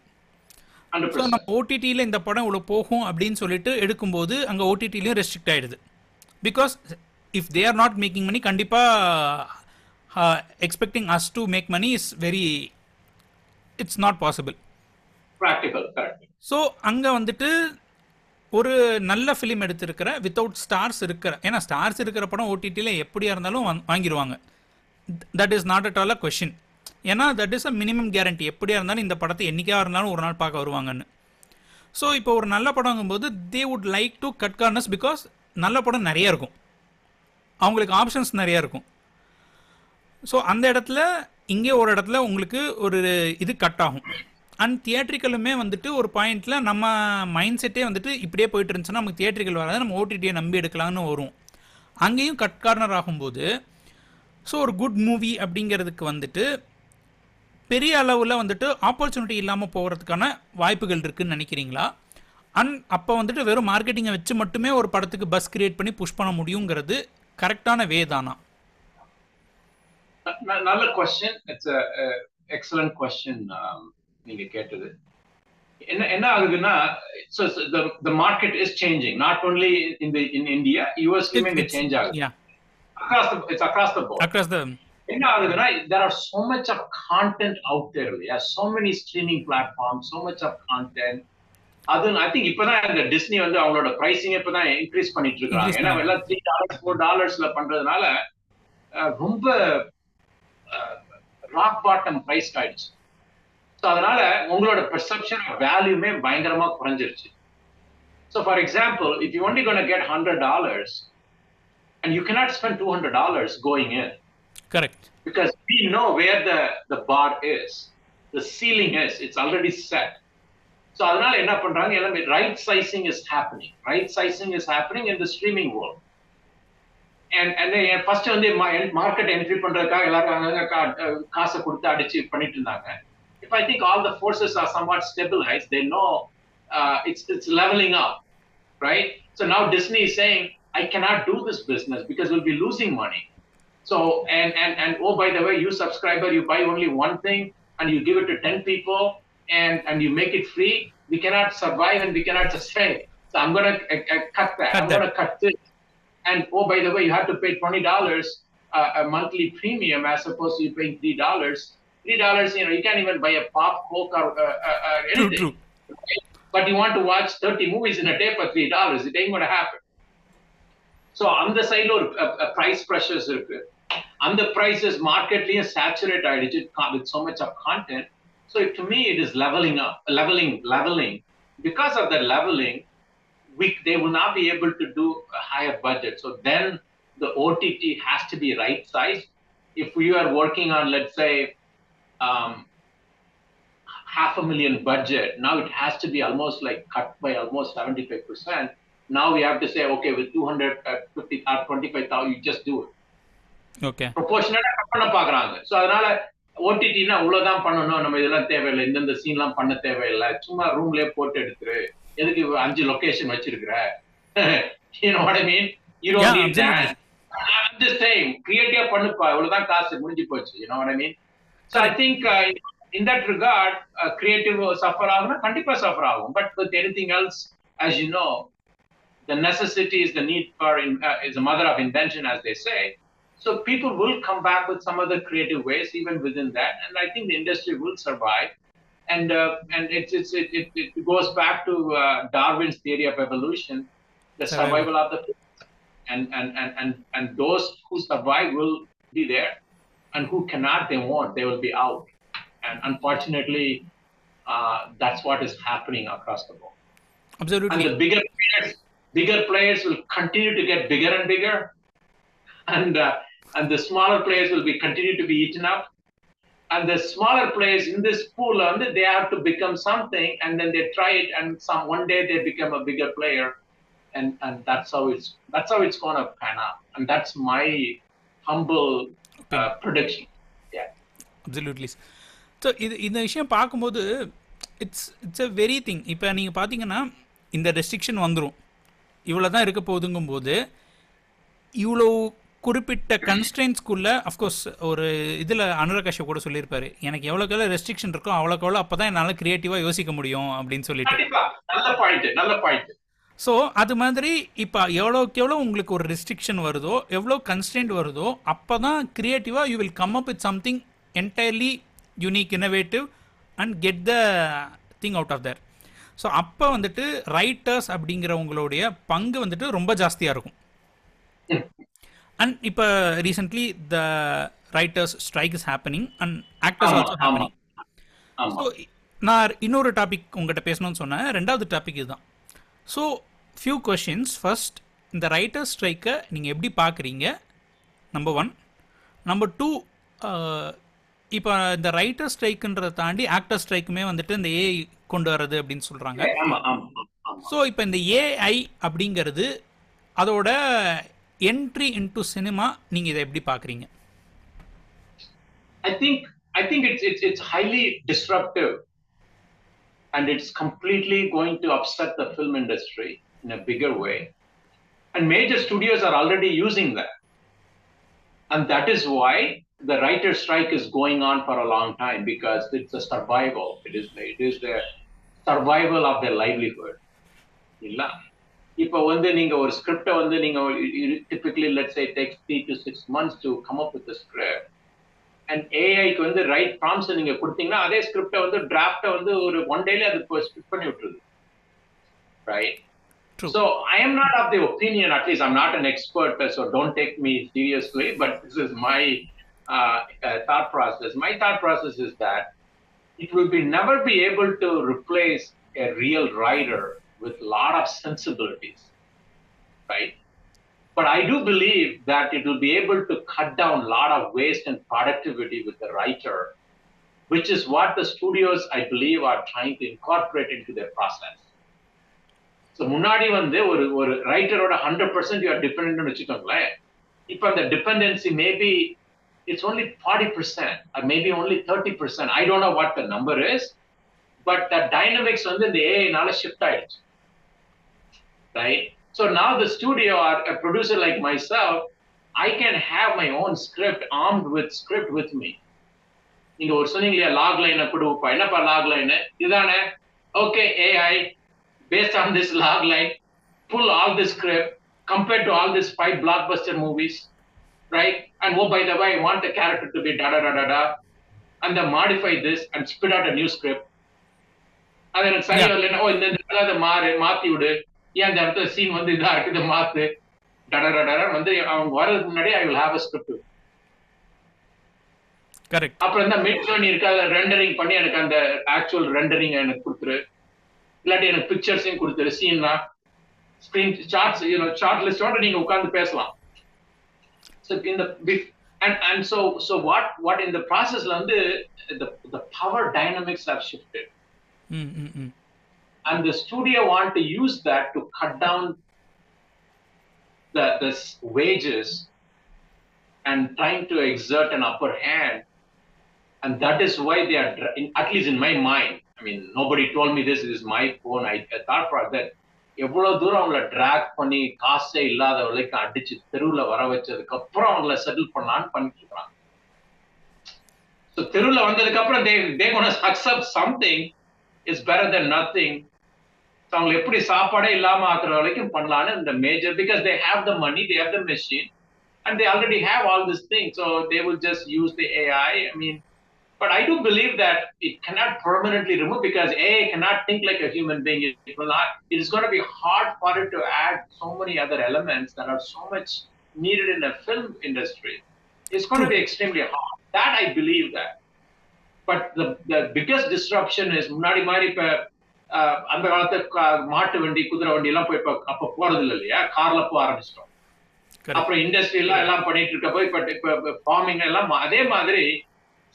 so நம்ம ஓடிடியில் இந்த படம் இவ்வளோ போகும் அப்படின்னு சொல்லிட்டு எடுக்கும்போது அங்கே ஓடிடிலையும் ரெஸ்ட்ரிக்ட் ஆயிடுது. Because if they are not making money கண்டிப்பாக expecting us to make money is very it's not possible so அங்கே வந்துட்டு ஒரு நல்ல ஃபிலிம் எடுத்திருக்கிற வித்தவுட் ஸ்டார்ஸ் இருக்கிற ஏன்னா ஸ்டார்ஸ் இருக்கிற படம் ஓடிடியில் எப்படியா இருந்தாலும் வாங்- வாங்கிடுவாங்க that is not at all a question ஏன்னா that is a minimum guarantee எப்படியா இருந்தாலும் இந்த படத்தை என்றைக்கா இருந்தாலும் ஒரு நாள் பார்க்க வருவாங்கன்னு. ஸோ இப்போ ஒரு நல்ல படங்கும்போது they would like to cut corners because நல்ல படம் நிறைய இருக்கும். அவங்களுக்கு ஆப்ஷன்ஸ் நிறையா இருக்கும். ஸோ அந்த இடத்துல இங்கே ஒரு இடத்துல உங்களுக்கு ஒரு இது கட் ஆகும். அண்ட் தியேட்ரிக்கலுமே வந்துட்டு ஒரு பாயிண்டில் நம்ம மைண்ட் செட்டே வந்துட்டு இப்படியே போயிட்டு இருந்துச்சுன்னா நமக்கு தியேட்ரிக்கல் வராது. நம்ம ஓடிடியை நம்பி எடுக்கலாம்னு வரும். அங்கேயும் கட் கார்னர் ஆகும்போது ஸோ ஒரு குட் மூவி அப்படிங்கிறதுக்கு வந்துட்டு பெரிய அளவில் வந்துட்டு ஆப்பர்ச்சுனிட்டி இல்லாமல் போகிறதுக்கான வாய்ப்புகள் இருக்குதுன்னு நினைக்கிறீங்களா? அண்ட் அப்போ வந்துட்டு வெறும் மார்க்கெட்டிங்கை வச்சு மட்டுமே ஒரு படத்துக்கு பஸ் கிரியேட் பண்ணி புஷ் பண்ண முடியுங்கிறது கரெக்டான வே தானா ந- நல்ல கொஸ்டின் இட்ஸ் எக்ஸலண்ட் கொஸ்டின் நீங்க கேட்டது என்ன என்ன ஆகுதுன்னா so so the the market is changing not only in the in India US லுமே இங்க சேஞ்ச் ஆகுது yeah across the it's across the board across the என்ன ஆகுதுன்னா there are so much of content out there இல்லையா so many streaming platforms so much of content அது I think இப்பதான் இந்த Disney வந்து அவங்களோட பிரைசிங் இப்பதான் இன்க்ரீஸ் பண்ணிட்டு இருக்காங்க. ஏன்னா எல்லாம் த்ரீ டாலர்ஸ் ஃபோர் டாலர்ஸ்ல பண்றதுனால ரொம்ப ராக் பாட்டம் பிரைஸ் ஆயிடுச்சு. ஸோ அதனால உங்களோட பெர்செப்ஷன் வேல்யூமே பயங்கரமா குறைஞ்சிருச்சு. So for example if you only gonna get hundred dollars and you cannot spend two hundred dollars going correct because we know where the the bar is. The ceiling is it's already set. So அதனால என்ன பண்றாங்க எல்லாமே right sizing is happening right sizing is happening in the streaming world and and first வந்து market entry பண்றதுக்காக எல்லாரும் அங்கங்க கா- அஹ் காசை கொடுத்து அடிச்சு பண்ணிட்டு இருந்தாங்க if i think all the forces are somewhat stabilized they know uh, it's it's leveling up right so now disney is saying i cannot do this business because we'll be losing money so and and and oh by the way, you subscriber, you buy only one thing and you give it to ten people and and you make it free. We cannot survive and we cannot sustain. So I'm gonna uh, uh, cut that. Cut I'm that. gonna cut this. And oh by the way, you have to pay twenty dollars uh, a monthly premium as opposed to you paying three dollars. three dollars. You know, you can't even buy a pop, coke, or uh, uh, uh, True, anything. true. But you want to watch 30 movies in a day for three dollars. It ain't gonna happen. So on the side ஒரு price pressures இருக்கு அந்த prices marketலயும் saturate ஆயிடுச்சு co- with so much of content. So to me it is leveling up, leveling, leveling. Because of that leveling, we they will not be able to do a higher budget. So then the OTT has to be right sized. If we are working on, let's say, um, half a million budget, now it has to be almost like cut by almost 75%. Now we have to say, okay, with 250 or 25,000, you just do it. Okay ப்ரொபோஷனலா cut பண்ண பாக்குறாங்க so அதனால ஓடிடினா இவ்வளவுதான் பண்ணணும் நம்ம இதெல்லாம் தேவையில்லை இந்தந்த சீன்லாம் பண்ண தேவையில்லை சும்மா ரூம்லயே போட்டு எடுத்துரு எதுக்கு அஞ்சு லொகேஷன் வச்சிருக்கிற you know what I mean you don't Yeah, need that absolutely. I'm just saying கிரியேட்டிவா பண்ணுப்பா இவ்வளவுதான் காசு முடிஞ்சு போச்சு you know what I mean so I think uh, in that regard uh, creative suffer ஆகும்னா கண்டிப்பா சஃபர் ஆகும் but with anything else as you know the necessity is the need for in, uh, is the mother of invention as they say So people will come back with some other creative ways even within that, and I think the industry will survive. And uh, and it's, it's it, it, it goes back to uh, Darwin's theory of evolution, the survival of the fittest. and and and and and those who survive will be there, and who cannot they won't they will be out. And unfortunately, uh, that's what is happening across the board. Absolutely. And the bigger players, bigger players will continue to get bigger and bigger, and uh, and the smaller players will be continue to be eaten up. And the smaller players in this pool, they have to become something, and then they try it, and some one day they become a bigger player, and and that's how it's that's how it's gonna pan out, and that's my humble uh, prediction. Absolutely so இது இந்த விஷயம் பார்க்கும்போது it's it's a very thing இப்போ நீங்கள் பார்த்தீங்கன்னா இந்த restriction வந்துடும் இவ்வளோ தான் இருக்க போகுதுங்கும்போது இவ்வளோ குறிப்பிட்ட கன்ஸ்டன்ஸ்குள்ளே அஃப்கோர்ஸ் ஒரு இதில் அனுராக் கஷ்யப் கூட சொல்லியிருப்பாரு எனக்கு எவ்வளோக்கு எவ்வளோ ரெஸ்ட்ரிக்ஷன் இருக்கோ அவ்வளோக்கு எவ்வளோ அப்போ தான் என்னால் க்ரியேட்டிவாக யோசிக்க முடியும் அப்படின்னு சொல்லிட்டு. நல்ல பாயிண்ட் நல்ல பாயிண்ட் ஸோ அது மாதிரி இப்போ எவ்வளோக்கு எவ்வளோ உங்களுக்கு ஒரு ரெஸ்ட்ரிக்ஷன் வருதோ எவ்வளோ கன்ஸ்டன்ட் வருதோ அப்போ தான் க்ரியேட்டிவாக you will come up with something entirely unique innovative and get the thing out of there so அப்போ வந்துட்டு ரைட்டர்ஸ் அப்படிங்கிறவங்களுடைய பங்கு வந்துட்டு ரொம்ப ஜாஸ்தியாக இருக்கும். அண்ட் இப்போ recently the writers strike is happening and actors also happening so நான் இன்னொரு டாபிக் உங்கள்கிட்ட பேசணும்னு சொன்னேன். ரெண்டாவது டாபிக் இதுதான். ஸோ ஃபியூ கொஷின்ஸ் ஃபர்ஸ்ட் இந்த ரைட்டர் ஸ்ட்ரைக்கை நீங்கள் எப்படி பார்க்குறீங்க? நம்பர் ஒன் நம்பர் டூ இப்போ இந்த ரைட்டர் ஸ்ட்ரைக்குன்றதை தாண்டி ஆக்டர் ஸ்ட்ரைக்குமே வந்துட்டு இந்த ஏஐ கொண்டு வர்றது அப்படின்னு சொல்கிறாங்க ஸோ இப்போ இந்த ஏஐ அப்படிங்கிறது அதோட என்ட்ரி இன்டு சினிமா நீங்கள் இதை எப்படி பார்க்குறீங்க I think I think it's it's it's highly disruptive, and it's completely going to upset the film industry in a bigger way. And major studios are already using that, and that is why the writer strike is going on for a long time because it's a survival. It is it is the survival of their livelihood. இல்ல இப்போ வந்து நீங்க ஒரு ஸ்கிரிப்டை வந்து நீங்க typically let's say takes three to six months to come up with script and ஏஐக்கு வந்து write ப்ராம்ஸ் நீங்க கொடுத்தீங்கன்னா அதே ஸ்கிரிப்டை வந்து டிராஃப்டை வந்து ஒரு ஒன் டேல அது ஸ்பிட் பண்ணி விட்டுருது right True. So I am not of the opinion, at least I'm not an expert, so don't take me seriously, but this is my uh, uh, thought process. My thought process is that it will be never be able to replace a real writer with a lot of sensibilities, right? But I do believe that it will be able to cut down a lot of waste and productivity with the writer, which is what the studios, I believe, are trying to incorporate into their process. So முன்னாடி வந்து ஒரு ஒரு ரைட்டரோட hundred percent you are depend வச்சுக்கோங்களேன் இப்போ அந்த dependency maybe it's only forty percent maybe only thirty percent I don't know what the number is but the dynamics வந்து இந்த ஏஐனால shift ஆயிடுச்சு Right? So now the studio or a producer like myself, I can have my own script armed with script with me. நீங்க ஒரு சொன்னீங்க இல்லையா lock லைனை கொடுப்பா என்னப்பா லாக் லைனு இதானே? Okay AI based on this logline pull all the script compared to all this five blockbuster movies right and oh by the way want the character to be டா டா டா டா அந்த modify this and spit out a new script அது எனக்கு சரியா Yeah. இல்லைன்னா ஓ இந்த இந்த இடத்துல அதை மாறு மாத்தி விடு. ஏன் இந்த இடத்துல சீன் வந்து இதா இருக்கு? இதை மாத்து. டடர வந்து அவங்க வர்றதுக்கு முன்னாடி I will have a script correct அப்புறம் இந்த மிட் பண்ணி இருக்கு அதை ரெண்டரிங் பண்ணி எனக்கு அந்த ஆக்சுவல் ரெண்டரிங் எனக்கு கொடுத்துரு. இல்லாட்டி எனக்கு பிக்சர்ஸையும் கொடுத்துரு சீன்னா screen shots you know shot லிஸ்டோட நீங்க உட்கார்ந்து பேசலாம். ஸோ இந்த and and so so what what இந்த ப்ராசஸ்ல வந்து the பவர் டைனமிக்ஸ் ஷிஃப்டட் ம் ம். and the studio want to use that to cut down the the s- wages and trying to exert an upper hand and that is why they are dra- in, at least in my mind i mean nobody told me this, this is my own I, I thought for that எவ்வளவு தூரம் அவங்கள track பண்ணி காசே இல்லாத வரைக்கும் அடிச்சு தெருவுல வர வச்சதுக்கு அப்புறம் அவங்கள செட்டில் பண்ணலான்னு பண்ணிட்டு இருக்காங்க ஸோ தெருவுல வந்ததுக்கு அப்புறம் they they gonna accept something is better than nothing அவங்க எப்படி சாப்பாடே இல்லாம ஆக்குற வரைக்கும் பண்ணலாம்னு இந்த major because they have the money they have the machine and they already have all this thing so they will just use the AI I mean But I do believe that it cannot permanently remove because AI cannot think like a human being. It will not. It is going to be hard for it to add so many other elements that are so much needed in the film industry. It's going to be extremely hard. That I believe that. But the the biggest disruption is முன்னாடி மாதிரி இப்ப அஹ், அந்த காலத்து மாட்டு வண்டி குதிரை வண்டி எல்லாம் போய் அப்ப போறது இல்லை இல்லையா கார்ல போக ஆரம்பிச்சிட்டோம். அப்புறம் இண்டஸ்ட்ரியெல்லாம் எல்லாம் பண்ணிட்டு இருக்கப்போ இப்ப இப்ப ஃபார்மிங் எல்லாம் அதே மாதிரி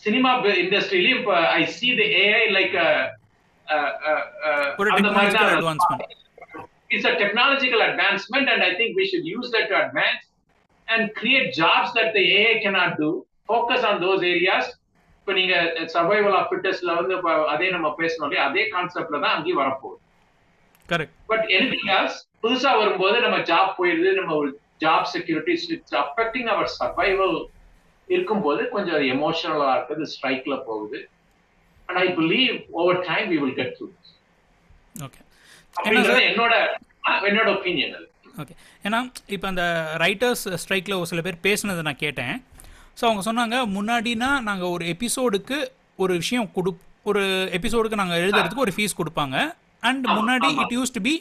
சினிமா இண்டஸ்ட்ரியிலயும் இப்ப I see the AI like அந்த மாதிரி டெக்னாலஜிக்கல் தான் advancement it's a technological advancement and i think we should use that to advance and create jobs that the ai cannot do. Focus on those areas. இப்ப நீங்க survival of ஃபிட்னஸ்ல வந்து அதே நம்ம பேசணும் இல்லையா? அதே கான்செப்ட்ல தான் அங்கேயும் வரப்போகுது. கரெக்ட் பட் எனிதிங் எல்ஸ் புதுசா வரும்போது நம்ம ஜாப் போயிருது நம்ம ஒரு job security it's affecting our survival இருக்கும்போது கொஞ்சம் அது எமோஷனலா இருக்குது ஸ்ட்ரைக்ல போகுது. And I believe over time we will get through okay என்னோட என்னோட ஒப்பீனியன் அது. ஓகே ஏன்னா இப்போ அந்த ரைட்டர்ஸ் ஸ்ட்ரைக்கில் ஒரு சில பேர் பேசுனதை நான் கேட்டேன். ஸோ அவங்க சொன்னாங்க முன்னாடினா நாங்கள் ஒரு எபிசோடுக்கு ஒரு விஷயம் கொடு ஒரு எபிசோடுக்கு நாங்கள் எழுதுறதுக்கு ஒரு ஃபீஸ் கொடுப்பாங்க. அண்ட் முன்னாடி. It used to be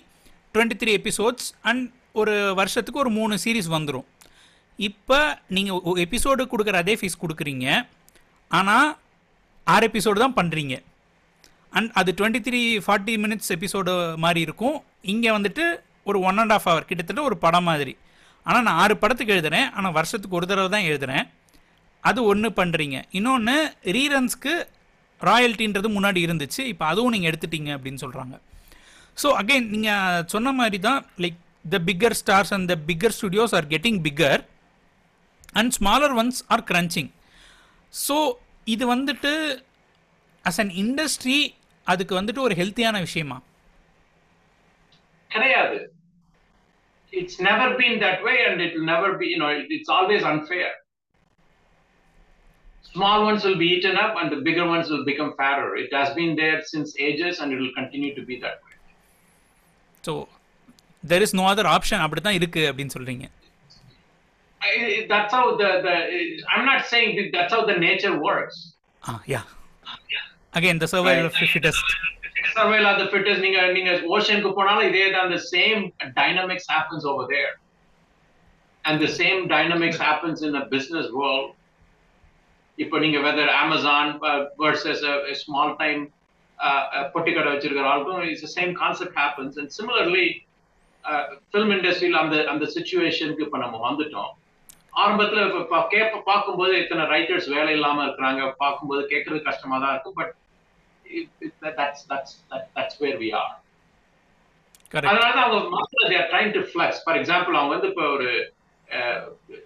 twenty three episodes and ஒரு வருஷத்துக்கு ஒரு மூணு சீரிஸ் வந்துடும் இப்போ நீங்கள் எபிசோடு கொடுக்குற அதே ஃபீஸ் கொடுக்குறீங்க. ஆனால் ஆறு எபிசோடு தான் பண்ணுறீங்க அண்ட் அது twenty three forty minutes episode மாதிரி இருக்கும். இங்கே வந்துட்டு ஒரு ஒன் அண்ட் ஆஃப் ஹவர் கிட்டத்தட்ட ஒரு படம் மாதிரி. ஆனால் நான் ஆறு படத்துக்கு எழுதுறேன். ஆனால் வருஷத்துக்கு ஒரு தடவை தான் எழுதுறேன். அது ஒன்று பண்ணுறீங்க இன்னொன்று ரீரன்ஸ்க்கு ராயல்ட்டின்றது முன்னாடி இருந்துச்சு. இப்போ அதுவும் நீங்கள் எடுத்துட்டீங்க அப்படின்னு சொல்கிறாங்க ஸோ அகைன் நீங்கள் சொன்ன மாதிரி தான் like the bigger stars and the bigger studios are getting bigger and smaller ones are crunching so இது வந்துட்டு அஸ் அன் இண்டஸ்ட்ரி அதுக்கு வந்துட்டு ஒரு ஹெல்த்தியான விஷயமா? கிடையாது. It's never been that way and it never be you know it's always unfair small ones will be eaten up and the bigger ones will become fairer it has been there since ages and it will continue to be that way so there is no other option அப்படி தான் இருக்குது அப்படின்னு சொல்கிறீங்க I, that's how the, the i'm not saying that that's how the nature works ah yeah again the survival of fittest survival of the fittest நீங்க நீங்க ஓஷனுக்கு போனாலும் இதே தான் the same dynamics happens over there and the same dynamics happens in the business world இப்போ நீங்க whether Amazon uh, versus a, a small time uh, பொட்டி கடை வச்சிருக்கிற ஆளுக்கும் it's the same concept happens. And similarly uh, film industry அந்த அந்த சுச்சுவேஷனுக்கு இப்ப நம்ம வந்துட்டோம். ஆரம்பத்துல இப்ப பா- கேப்ப பார்க்கும்போது இத்தனை ரைட்டர்ஸ் வேலை இல்லாம இருக்கிறாங்க பார்க்கும்போது கேட்கறது கஷ்டமா தான் இருக்கும். But that's that's that, that's where we are. Correct அதனால தான் அவங்க they are trying to flex. For example அவங்க வந்து இப்போ ஒரு ஒரு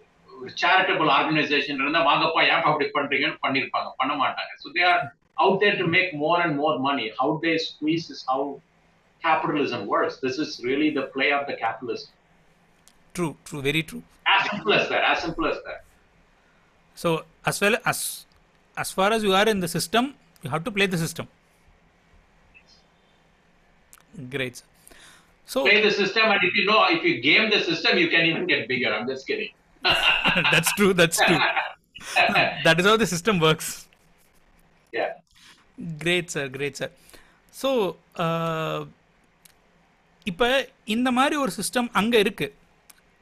சேரிட்டபிள் ஆர்கனைசேஷன் இருந்தா வாங்கப்பா ஏன் அப்படி பண்றீங்கன்னு பண்ணிருப்பாங்க பண்ண மாட்டாங்க so they are out there to make more and more money how they squeeze is how capitalism works this is really the play of the capitalism true true very true as simple as that as simple as that so as well as as far as you are in the system you have to play the system great sir. so play the system and if you know if you game the system you can even get bigger i'm just kidding (laughs) that's true that's true. That is how the system works. Yeah. Great sir great sir so இப்போ இந்த மாதிரி ஒரு system அங்கே இருக்குது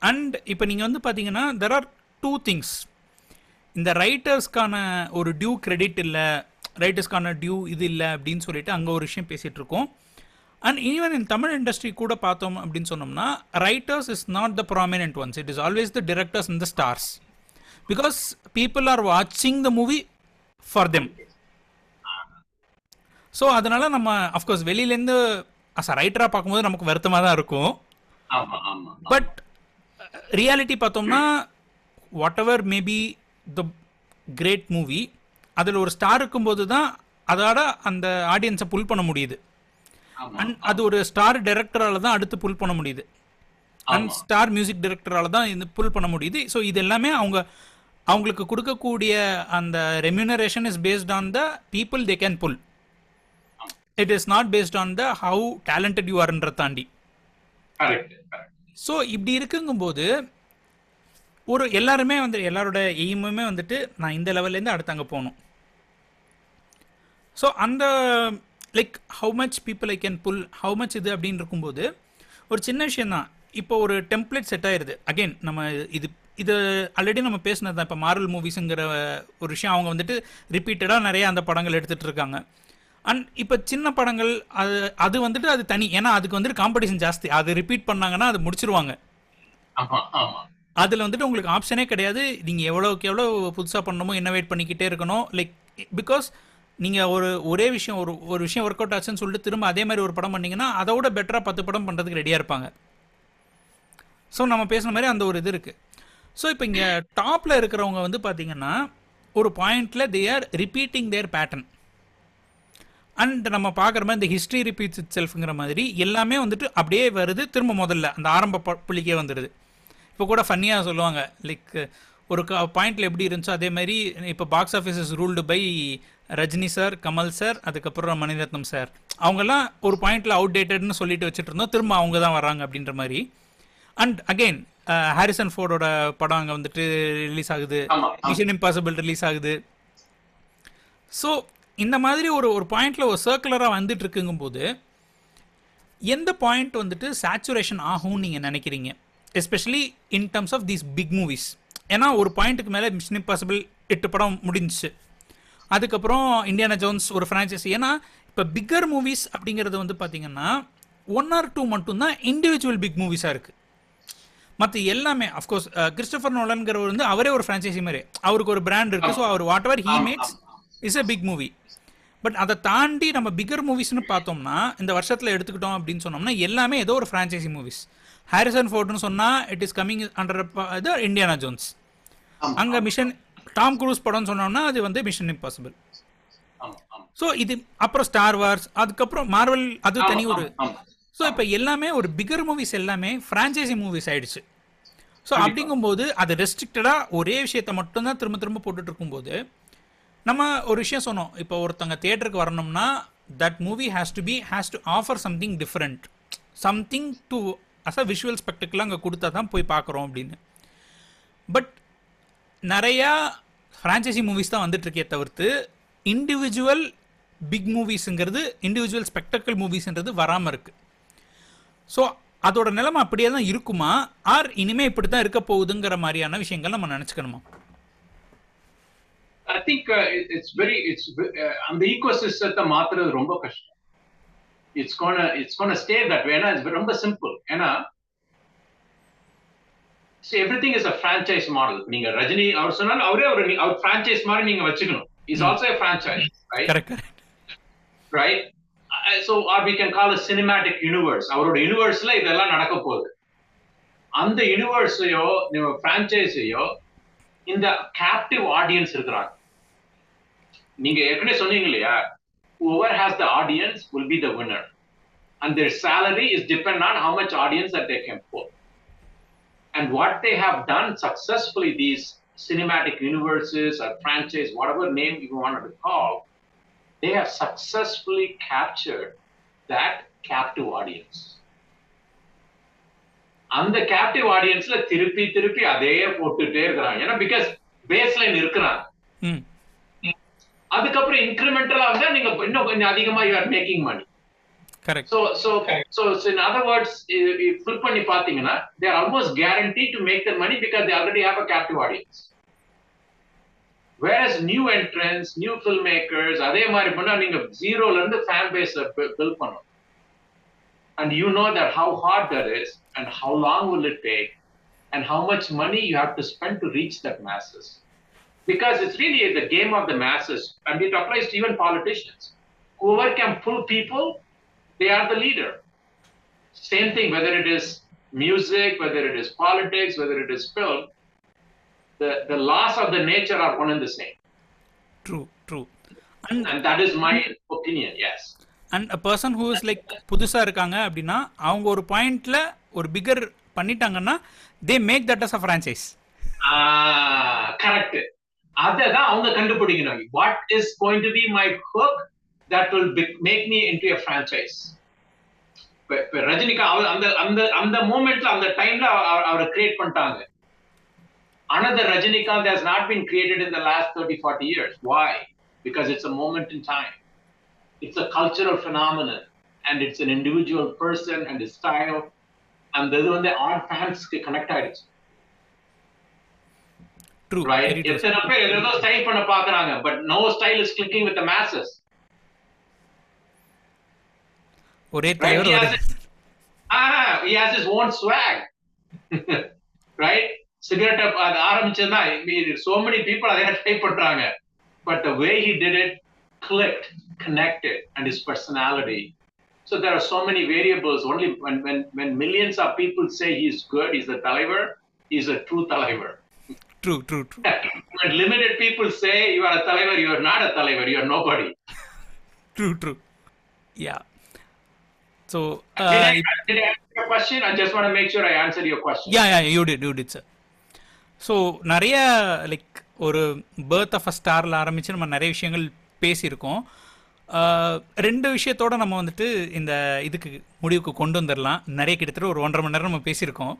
and இப்போ நீங்கள் வந்து பார்த்தீங்கன்னா தெர் ஆர் டூ திங்ஸ் இந்த ரைட்டர்ஸ்க்கான ஒரு டியூ கிரெடிட் இல்லை ரைட்டர்ஸ்க்கான டியூ இது இல்லை அப்படின்னு சொல்லிட்டு அங்கே ஒரு விஷயம் பேசிகிட்டு இருக்கோம். And even in Tamil industry கூட பார்த்தோம் அப்படின்னு சொன்னோம்னா writers is not the prominent ones it is always the directors in the stars because people are வாட்சிங் the movie for them so அதனால நம்ம அஃப்கோர்ஸ் வெளியிலேருந்து அஸ் அ ரைட்டராக பார்க்கும்போது நமக்கு வருத்தமாக தான் இருக்கும். பட் ரியாலிட்டி பார்த்தோம்னா whatever maybe the great movie அதில் ஒரு ஸ்டார் இருக்கும்போது தான் அதோட அந்த ஆடியன்ஸை புல் பண்ண முடியுது. அண்ட் அது ஒரு ஸ்டார் டைரக்டரால தான் அடுத்து புல் பண்ண முடியுது. அண்ட். ஸ்டார் மியூசிக் டைரக்டரால தான் இந்த புல் பண்ண முடியுது. ஸோ இது எல்லாமே அவங்க அவங்களுக்கு கொடுக்கக்கூடிய அந்த remuneration is based on the people they can pull it is not based on the how talented you ஆர்ன்ற தாண்டி. ஸோ இப்படி இருக்குங்கும்போது ஒரு எல்லாருமே வந்து எல்லாரோட எய்முமே வந்துட்டு நான் இந்த லெவல்லேருந்து அடுத்து அங்கே போகணும். ஸோ அந்த like how much people I can pull how much இது அப்படின்னு இருக்கும்போது ஒரு சின்ன விஷயந்தான் இப்போ ஒரு டெம்ப்ளேட் செட் ஆயிருது. அகைன் நம்ம இது இது ஆல்ரெடி நம்ம பேசினது தான் இப்போ மாரல் மூவிஸுங்கிற ஒரு விஷயம் அவங்க வந்துட்டு ரிப்பீட்டடாக நிறைய அந்த படங்கள் எடுத்துகிட்டு இருக்காங்க. அண்ட் இப்போ சின்ன படங்கள் அது அது வந்துட்டு அது தனி. ஏன்னா அதுக்கு வந்துட்டு காம்படிஷன் ஜாஸ்தி. அது ரிப்பீட் பண்ணாங்கன்னா அது முடிச்சிருவாங்க. அதில் வந்துட்டு உங்களுக்கு ஆப்ஷனே கிடையாது. நீங்கள் எவ்வளோக்கு எவ்வளோ புதுசாக பண்ணணுமோ இன்னோவேட் பண்ணிக்கிட்டே இருக்கணும். லைக் பிகாஸ் நீங்கள் ஒரு ஒரே விஷயம் ஒரு ஒரு விஷயம் ஒர்க் அவுட் ஆச்சுன்னு சொல்லிட்டு திரும்ப அதே மாதிரி ஒரு படம் பண்ணீங்கன்னா அதோட பெட்டராக பத்து படம் பண்ணுறதுக்கு ரெடியாக இருப்பாங்க. ஸோ நம்ம பேசுன மாதிரி அந்த ஒரு இது இருக்குது ஸோ இப்போ இங்கே டாப்பில் இருக்கிறவங்க வந்து பார்த்தீங்கன்னா ஒரு பாயிண்டில் they are repeating their pattern and நம்ம பார்க்குற மாதிரி இந்த ஹிஸ்ட்ரி ரிப்பீட்ஸ் இட் செல்ஃப்ங்கிற மாதிரி எல்லாமே வந்துட்டு அப்படியே வருது திரும்ப முதல்ல அந்த ஆரம்ப புள்ளிக்கே வந்துடுது இப்போ கூட ஃபன்னியாக சொல்லுவாங்க லைக் ஒரு பாயிண்ட்ல எப்படி இருந்துச்சோ அதே மாதிரி இப்போ box office is ruled by Rajini sir Kamal sir அதுக்கப்புறம் மணிரத்னம் சார் அவங்கெல்லாம் ஒரு பாயிண்ட்ல அவுடேட்டட்னு சொல்லிட்டு வச்சுட்டு இருந்தோம். திரும்ப அவங்க தான் வராங்க அப்படின்ற மாதிரி. அண்ட் அகெயின் ஹாரிசன் ஃபோர்டோட படம் அங்கே வந்துட்டு ரிலீஸ் ஆகுது. மிஷன் இம்பாசிபிள் ரிலீஸ் ஆகுது. ஸோ இந்த மாதிரி ஒரு ஒரு பாயிண்ட்ல ஒரு சர்க்குலராக வந்துட்டு இருக்குங்கும்போது எந்த பாயிண்ட் வந்துட்டு சேச்சுரேஷன் ஆகும்னு நீங்கள் நினைக்கிறீங்க? Especially in terms of these big movies ஏன்னா ஒரு பாயிண்ட்டுக்கு மேலே மிஷன் இம்பாசிபிள் எட்டு படம் முடிஞ்சுச்சு. அதுக்கப்புறம் இந்தியானா ஜோன்ஸ் ஒரு ஃப்ரான்ச்சைசி ஏன்னா இப்போ பிக்கர் மூவிஸ் அப்படிங்கிறது வந்து பார்த்தீங்கன்னா ஒன் ஆர் டூ மட்டும்தான் இண்டிவிஜுவல் பிக் மூவிஸாக இருக்குது மற்ற எல்லாமே அஃப்கோர்ஸ் கிறிஸ்டபர் நோலன்கிறவர் வந்து அவரே ஒரு ஃப்ரான்ச்சைசி மாதிரி. அவருக்கு ஒரு பிராண்ட் இருக்குது so our whatever he makes. Is a big movie but அதை தாண்டி நம்ம பிக்கர் மூவிஸ்னு பார்த்தோம்னா இந்த வருஷத்தில் எடுத்துக்கிட்டோம் அப்படின்னு சொன்னோம்னா எல்லாமே ஏதோ ஒரு ஃப்ரான்ச்சைசி மூவிஸ் ஹாரிசன் ஃபோர்ட்னு சொன்னால் இட் இஸ் கமிங் அண்டர் இது இந்தியானா ஜோன்ஸ் அங்கே மிஷன் டாம் க்ரூஸ் படம்னு சொன்னோம்னா அது வந்து மிஷன் இம்பாசிபிள். ஸோ இது அப்புறம் ஸ்டார் வார்ஸ் அதுக்கப்புறம் மார்வல் அது தனி ஒரு. ஸோ இப்போ எல்லாமே ஒரு பிகர் மூவிஸ் எல்லாமே ஃப்ரான்ச்சைசி மூவிஸ் ஆயிடுச்சு ஸோ. அப்படிங்கும்போது அது ரெஸ்ட்ரிக்டடாக ஒரே விஷயத்த மட்டும்தான் திரும்ப திரும்ப போட்டுட்டு இருக்கும்போது நம்ம ஒரு விஷயம் சொன்னோம் இப்போ ஒருத்தங்க தியேட்டருக்கு வரணும்னா that movie has to be has to offer something different something to us a visual spectacle அங்கே கொடுத்தா தான் போய் பார்க்குறோம் அப்படின்னு பட் நிறையா ஃப்ரான்ச்சைசி மூவிஸ் தான் வந்துட்டு இருக்கே தவிர்த்து இண்டிவிஜுவல் பிக் மூவிஸுங்கிறது இண்டிவிஜுவல் ஸ்பெக்டக்கிள் மூவிஸ்ன்றது வராமல் இருக்கு. ஸோ அதோட நிலைமை அப்படியே தான் இருக்குமா? ஆர் இனிமே இப்படி தான் இருக்க போகுதுங்கிற மாதிரியான விஷயங்கள் நம்ம நினச்சிக்கணுமா? I think it's very it's அந்த ஈகோ சிஸ்டத்தை மாத்துறது ரொம்ப கஷ்டம். It's gonna it's gonna stay that ஏன்னா இட்ஸ் ரொம்ப சிம்பிள் ஏன்னா everything is a franchise model நீங்க ரஜினி அவர் சொன்னாலும் அவரே ஒரு அவர் ஃப்ரான்ச்சைஸ் மாதிரி நீங்க வச்சுக்கணும். Is also a franchise right? Correct correct right? Uh, so or we can call a cinematic universe. அவரோட யூனிவர்ஸ்ல இதெல்லாம் நடக்க போகுது. அந்த யூனிவர்ஸையோ பிரான்ச்சைஸையோ இந்த கேப்டிவ் ஆடியன்ஸ் இருக்கிறாங்க. நீங்க ஏற்கனவே சொன்னீங்க இல்லையா? Whoever has the audience will be the winner. And their salary is depend on how much audience that they can pull. And what they have done successfully these cinematic universes or franchise whatever name you wanted to call they have successfully captured that captive audience அந்த captive ஆடியன்ஸ்ல திருப்பி திருப்பி அதே போட்டுட்டே இருக்கிறாங்க ஏன்னா because base line இருக்கிறாங்க அதுக்கப்புறம் இன்க்ரிமெண்டலா வந்தா நீங்க இன்னும் கொஞ்சம் அதிகமா you are making money Correct So, so, so, so in other words, i- i- flip பண்ணி பாத்தீங்கன்னா, they are almost guaranteed to make their money because they already have a captive audience. Whereas new entrants, new filmmakers, அதே மாதிரி பண்ணா நீங்க ஜீரோல இருந்து fan base build பண்ணணும். And you know that how hard that is and how long will it take and how much money you have to spend to reach that masses. Because it's really the game of the masses and it applies to even politicians. Whoever can pull people they are the leader. Same thing, whether it is music, whether it is politics, whether it is film, the, the laws of the nature are one and the same. True true and And that is my opinion, yes. And a person who is like புதுசாக இருக்காங்க அப்படின்னா அவங்க ஒரு பாயிண்ட்ல ஒரு bigger பண்ணிட்டாங்கன்னா they make that as a franchise Ah, correct. அததான் அவங்க கண்டுபிடிக்கணும் what is going to be my hook That will make me into a franchise ரஜினிகா அவர் அந்த அந்த அந்த மூமெண்ட்ல அந்த டைம்ல அவரை கிரியேட் பண்ணிட்டாங்க another Rajinikanth has not been created in the last 30, 40 years. Why? Because it's a moment in time. It's a cultural phenomenon and it's an individual person and his style. And இது வந்து R ஃபேன்ஸ்க்கு connect ஆயிடுச்சு true right எத்தனை பேர் ஏதோ style பண்ண பாக்குறாங்க but no style is clicking with masses ஒரே right தலைவர் he ஒரே has, his- ah, he has his own swag (laughs) right cigarette அது ஆரம்பிச்சதுன்னா so many people அதை ட்ரை பண்றாங்க but the way he did it clicked connected and his personality so there are so many variables only when when when millions of people say he's good he's a தலைவர் he's a true Thalaivar true true true (laughs) when limited people say you are a தலைவர் you are not a Thalaivar you are nobody true true Yeah so did, I, did I answer your question? I just want to make sure I answered your question. Yeah yeah you did you did sir so நிறைய like ஒரு birth of a ஸ்டாரில் ஆரம்பித்து நம்ம நிறைய விஷயங்கள் பேசியிருக்கோம். ரெண்டு விஷயத்தோட நம்ம வந்துட்டு இந்த இதுக்கு முடிவுக்கு கொண்டு வந்துடலாம் நிறைய கிட்டத்தட்ட ஒரு ஒன்றரை மணி நேரம் நம்ம பேசியிருக்கோம்.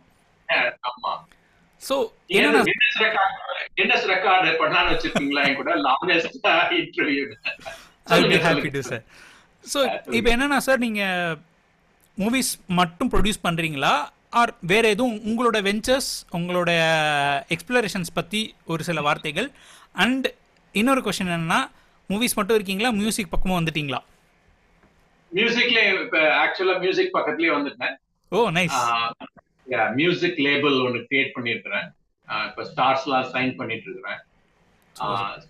ஸோ என்னன்னா கின்னஸ் ரெக்கார்ட் கின்னஸ் ரெக்கார்ட் பண்ணலாம்னு வச்சிருக்கீங்களா? என் கூட longest interview I be happy to sir so இப்போ என்னன்னா சார் நீங்கள் மூவிஸ் மட்டும் ப்ரொடியூஸ் பண்ணுறீங்களா ஆர் வேறு எதுவும் உங்களோட வெஞ்சர்ஸ் உங்களோட எக்ஸ்ப்ளரேஷன்ஸ் பற்றி ஒரு சில வார்த்தைகள்? அண்ட் இன்னொரு கொஷின் என்னன்னா மூவிஸ் மட்டும் இருக்கீங்களா? மியூசிக் பக்கமும் வந்துட்டீங்களா? மியூசிக்ல இப்ப ஆக்சுவலா மியூசிக் பக்கத்துலயே வந்துட்டேன். ஓ நைஸ் மியூசிக் லேபிள் ஒன்னு கிரியேட் பண்ணிருக்கிறேன். இப்ப ஸ்டார்ஸ்லாம் சைன் பண்ணிட்டு இருக்கிறேன்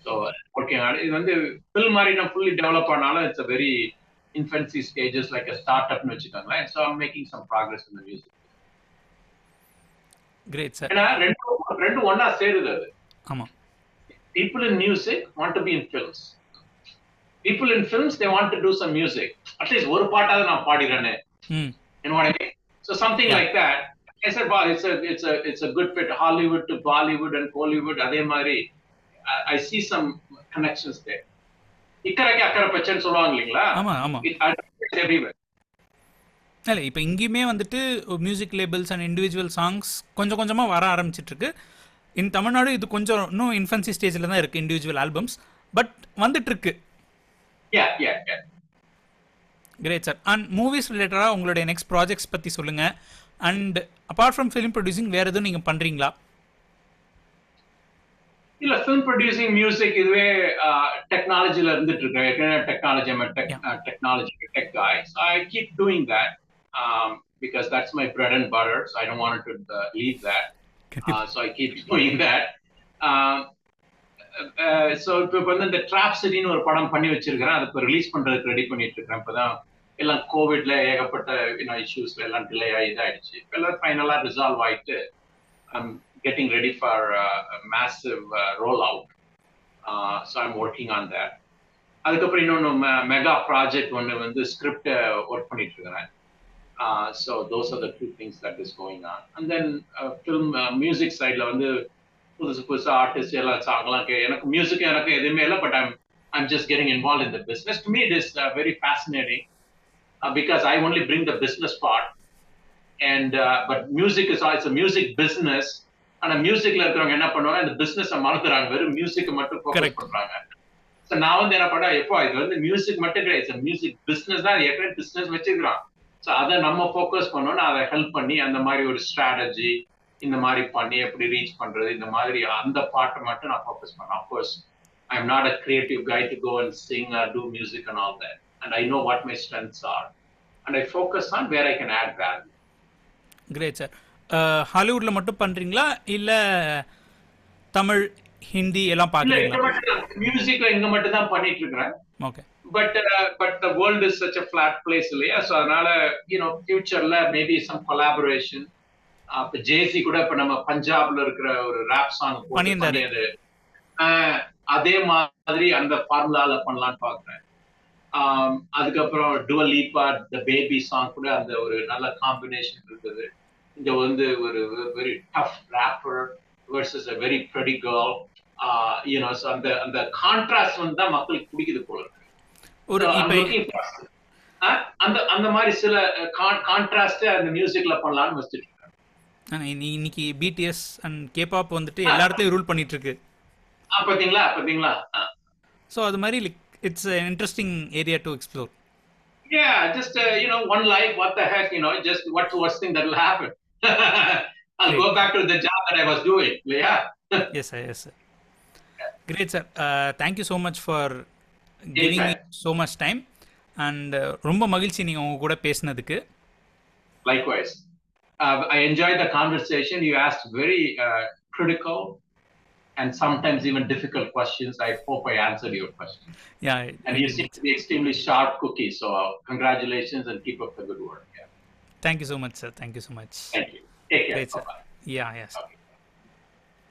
ஸோ ஓகே இது வந்து ஃபில் மாதிரி நான் ஃபுல்லி டெவலப் ஆனாலும் it's a very infancy stages like start அப்னு வச்சுக்கோங்களேன் so I'm making some progress இந்த மியூசிக் கிரேட் சார் ஏன்னா ரெண்டு ரெண்டு ஒன்னா சேருது அது people in music want to be in films. People in films, they want to do some music. At least ஒரு பாட்டாவது நான் like a a a good fit. Hollywood to Bollywood and Hollywood. அதே மாதிரி I, I see some connections there. இக்கரைக்கு அக்கறை பச்சைன்னு சொல்லுவாங்க இல்லைங்களா? everywhere. இல்லை இப்போ இங்கேயுமே வந்துட்டு music labels and individual songs கொஞ்சம் கொஞ்சமாக வர ஆரம்பிச்சிட்ருக்கு. இன் தமிழ்நாடு இது கொஞ்சம் இன்னும் இன்ஃபன்சி ஸ்டேஜில் தான் இருக்குது இண்டிவிஜுவல் ஆல்பம்ஸ் பட் வந்துட்டுருக்கு. கிரேட் சார் அண்ட் மூவிஸ் ரிலேட்டடாக உங்களுடைய நெக்ஸ்ட் ப்ராஜெக்ட்ஸ் பற்றி சொல்லுங்கள் and apart from film producing வேறு எதுவும் நீங்கள் பண்ணுறீங்களா இல்ல ஃபிலிம் ப்ரொடியூசிங் மியூசிக் இதுவே டெக்னாலஜில இருந்துட்டு இருக்கேன் technology technology tech guy so i keep doing that um, because that's my bread and butter so i don't want to uh, leave that. Uh, so i keep (laughs) doing that. Um, uh, so இப்போ வந்து இந்த drop சிட்டின்னு ஒரு படம் பண்ணி வச்சிருக்கிறேன். அது இப்போ release பண்றதுக்கு ரெடி பண்ணிட்டு இருக்கேன் இப்பதான் எல்லாம் கோவிட்ல ஏகப்பட்ட இஷ்யூஸ்ல எல்லாம் டிலே ஆகி இதாயிடுச்சு. இப்ப எல்லாம் ஃபைனலா ரிசால்வ் ஆயிட்டு I'm getting ready for uh, a massive uh, rollout. Uh, so I'm working on that. அதுக்கப்புறம் இன்னொன்று மெகா ப்ராஜெக்ட் ஒன்று வந்து ஸ்கிரிப்ட் ஒர்க் பண்ணிட்டு இருக்கிறேன் so those are the two things that is going on and then film music சைடில் வந்து புதுசு புதுசாக ஆர்டிஸ்ட் எல்லாம் சாங்லாம் கே எனக்கு மியூசிக் எனக்கு எதுவுமே இல்லை but I'm I'm just getting involve in the business to me it is very fascinating because I only bring the business part and but music is it's a music business ஆனா மியூசிக்ல இருக்கிறவங்க என்ன பண்ணுவாங்க இந்த business மறந்துறாங்க. வெறும் music மட்டும் focus. பண்றாங்க. So நான் வந்து என்ன பண்ணா எப்போ இது வந்து மியூசிக் மட்டும் கிடையாது. மியூசிக் பிஸ்னஸ் தான் ஏற்கனவே பிஸ்னஸ் வச்சுக்கிறான் ஸோ அதை நம்ம ஃபோக்கஸ் பண்ணோம்னா அதை ஹெல்ப் பண்ணி அந்த மாதிரி ஒரு ஸ்ட்ராட்டஜி இந்த மாதிரி பண்ணி எப்படி ரீச் பண்றது இந்த மாதிரி அந்த பாட்டை மட்டும் நான் ஃபோக்கஸ் பண்ணேன். Of course I am not a creative guy to go and sing or do music and all that and I know what my strengths are and I focus on where I can add value great sir ஹாலிவுட்டில் மட்டும் பண்ணுறீங்களா இல்லை தமிழ் ஹிந்தி எல்லாம் பார்க்குறீங்களா music இங்க மட்டும் தான் பண்ணிட்டு இருக்கிறேன் okay but but the world is such a flat place இல்லையா? ஸோ அதனால யூனோ ஃபியூச்சர்ல மேபி சம் கொலாபரேஷன் அப்ப ஜேசி கூட இப்ப நம்ம பஞ்சாப்ல இருக்கிற ஒரு ரேப் சாங் பண்ணியிருந்தாரு. அதே மாதிரி அந்த ஃபார்முலால பண்ணலாம்னு பாக்குறேன். அதுக்கப்புறம் Dua Lipa the baby song கூட அந்த ஒரு நல்ல காம்பினேஷன் இருக்குது இங்க வந்து ஒரு very tough rapper versus a very pretty girl you know அந்த அந்த கான்ட்ராஸ்ட் வந்து தான் மக்களுக்கு பிடிக்குது போல இருக்கு. ஒரு அந்த அந்த மாதிரி சில கான்ட்ராஸ்ட் அந்த மியூசிக்ல பண்ணலாம்னு வச்சுட்டு இன்னைக்கு பிடிஎஸ் அண்ட் கேபாப் வந்துட்டு எல்லா இடத்துலையும் ரூல் பண்ணிட்டு இருக்கு. பாத்தீங்களா? பாத்தீங்களா? ஸோ அது மாதிரி like it's interesting area to explore Yeah, just uh, you know, one life. What the heck, you know? Just what's the worst thing that will happen? I'll go back to the job that I was doing. Yeah. (laughs) Yes sir yes sir great sir thank you so much for giving me so much time and ரொம்ப மகிழ்ச்சி நீங்கள் உங்க கூட பேசினதுக்கு Likewise. Uh, I enjoyed the conversation. You asked very uh, critical and sometimes even difficult questions. I hope I answered your question. Yeah And you seem to be extremely sharp cookie. So uh, congratulations and keep up the good work. Thank you so much, sir. Thank you so much. Thank you. Take care. Great, sir. Yeah, yes. Okay.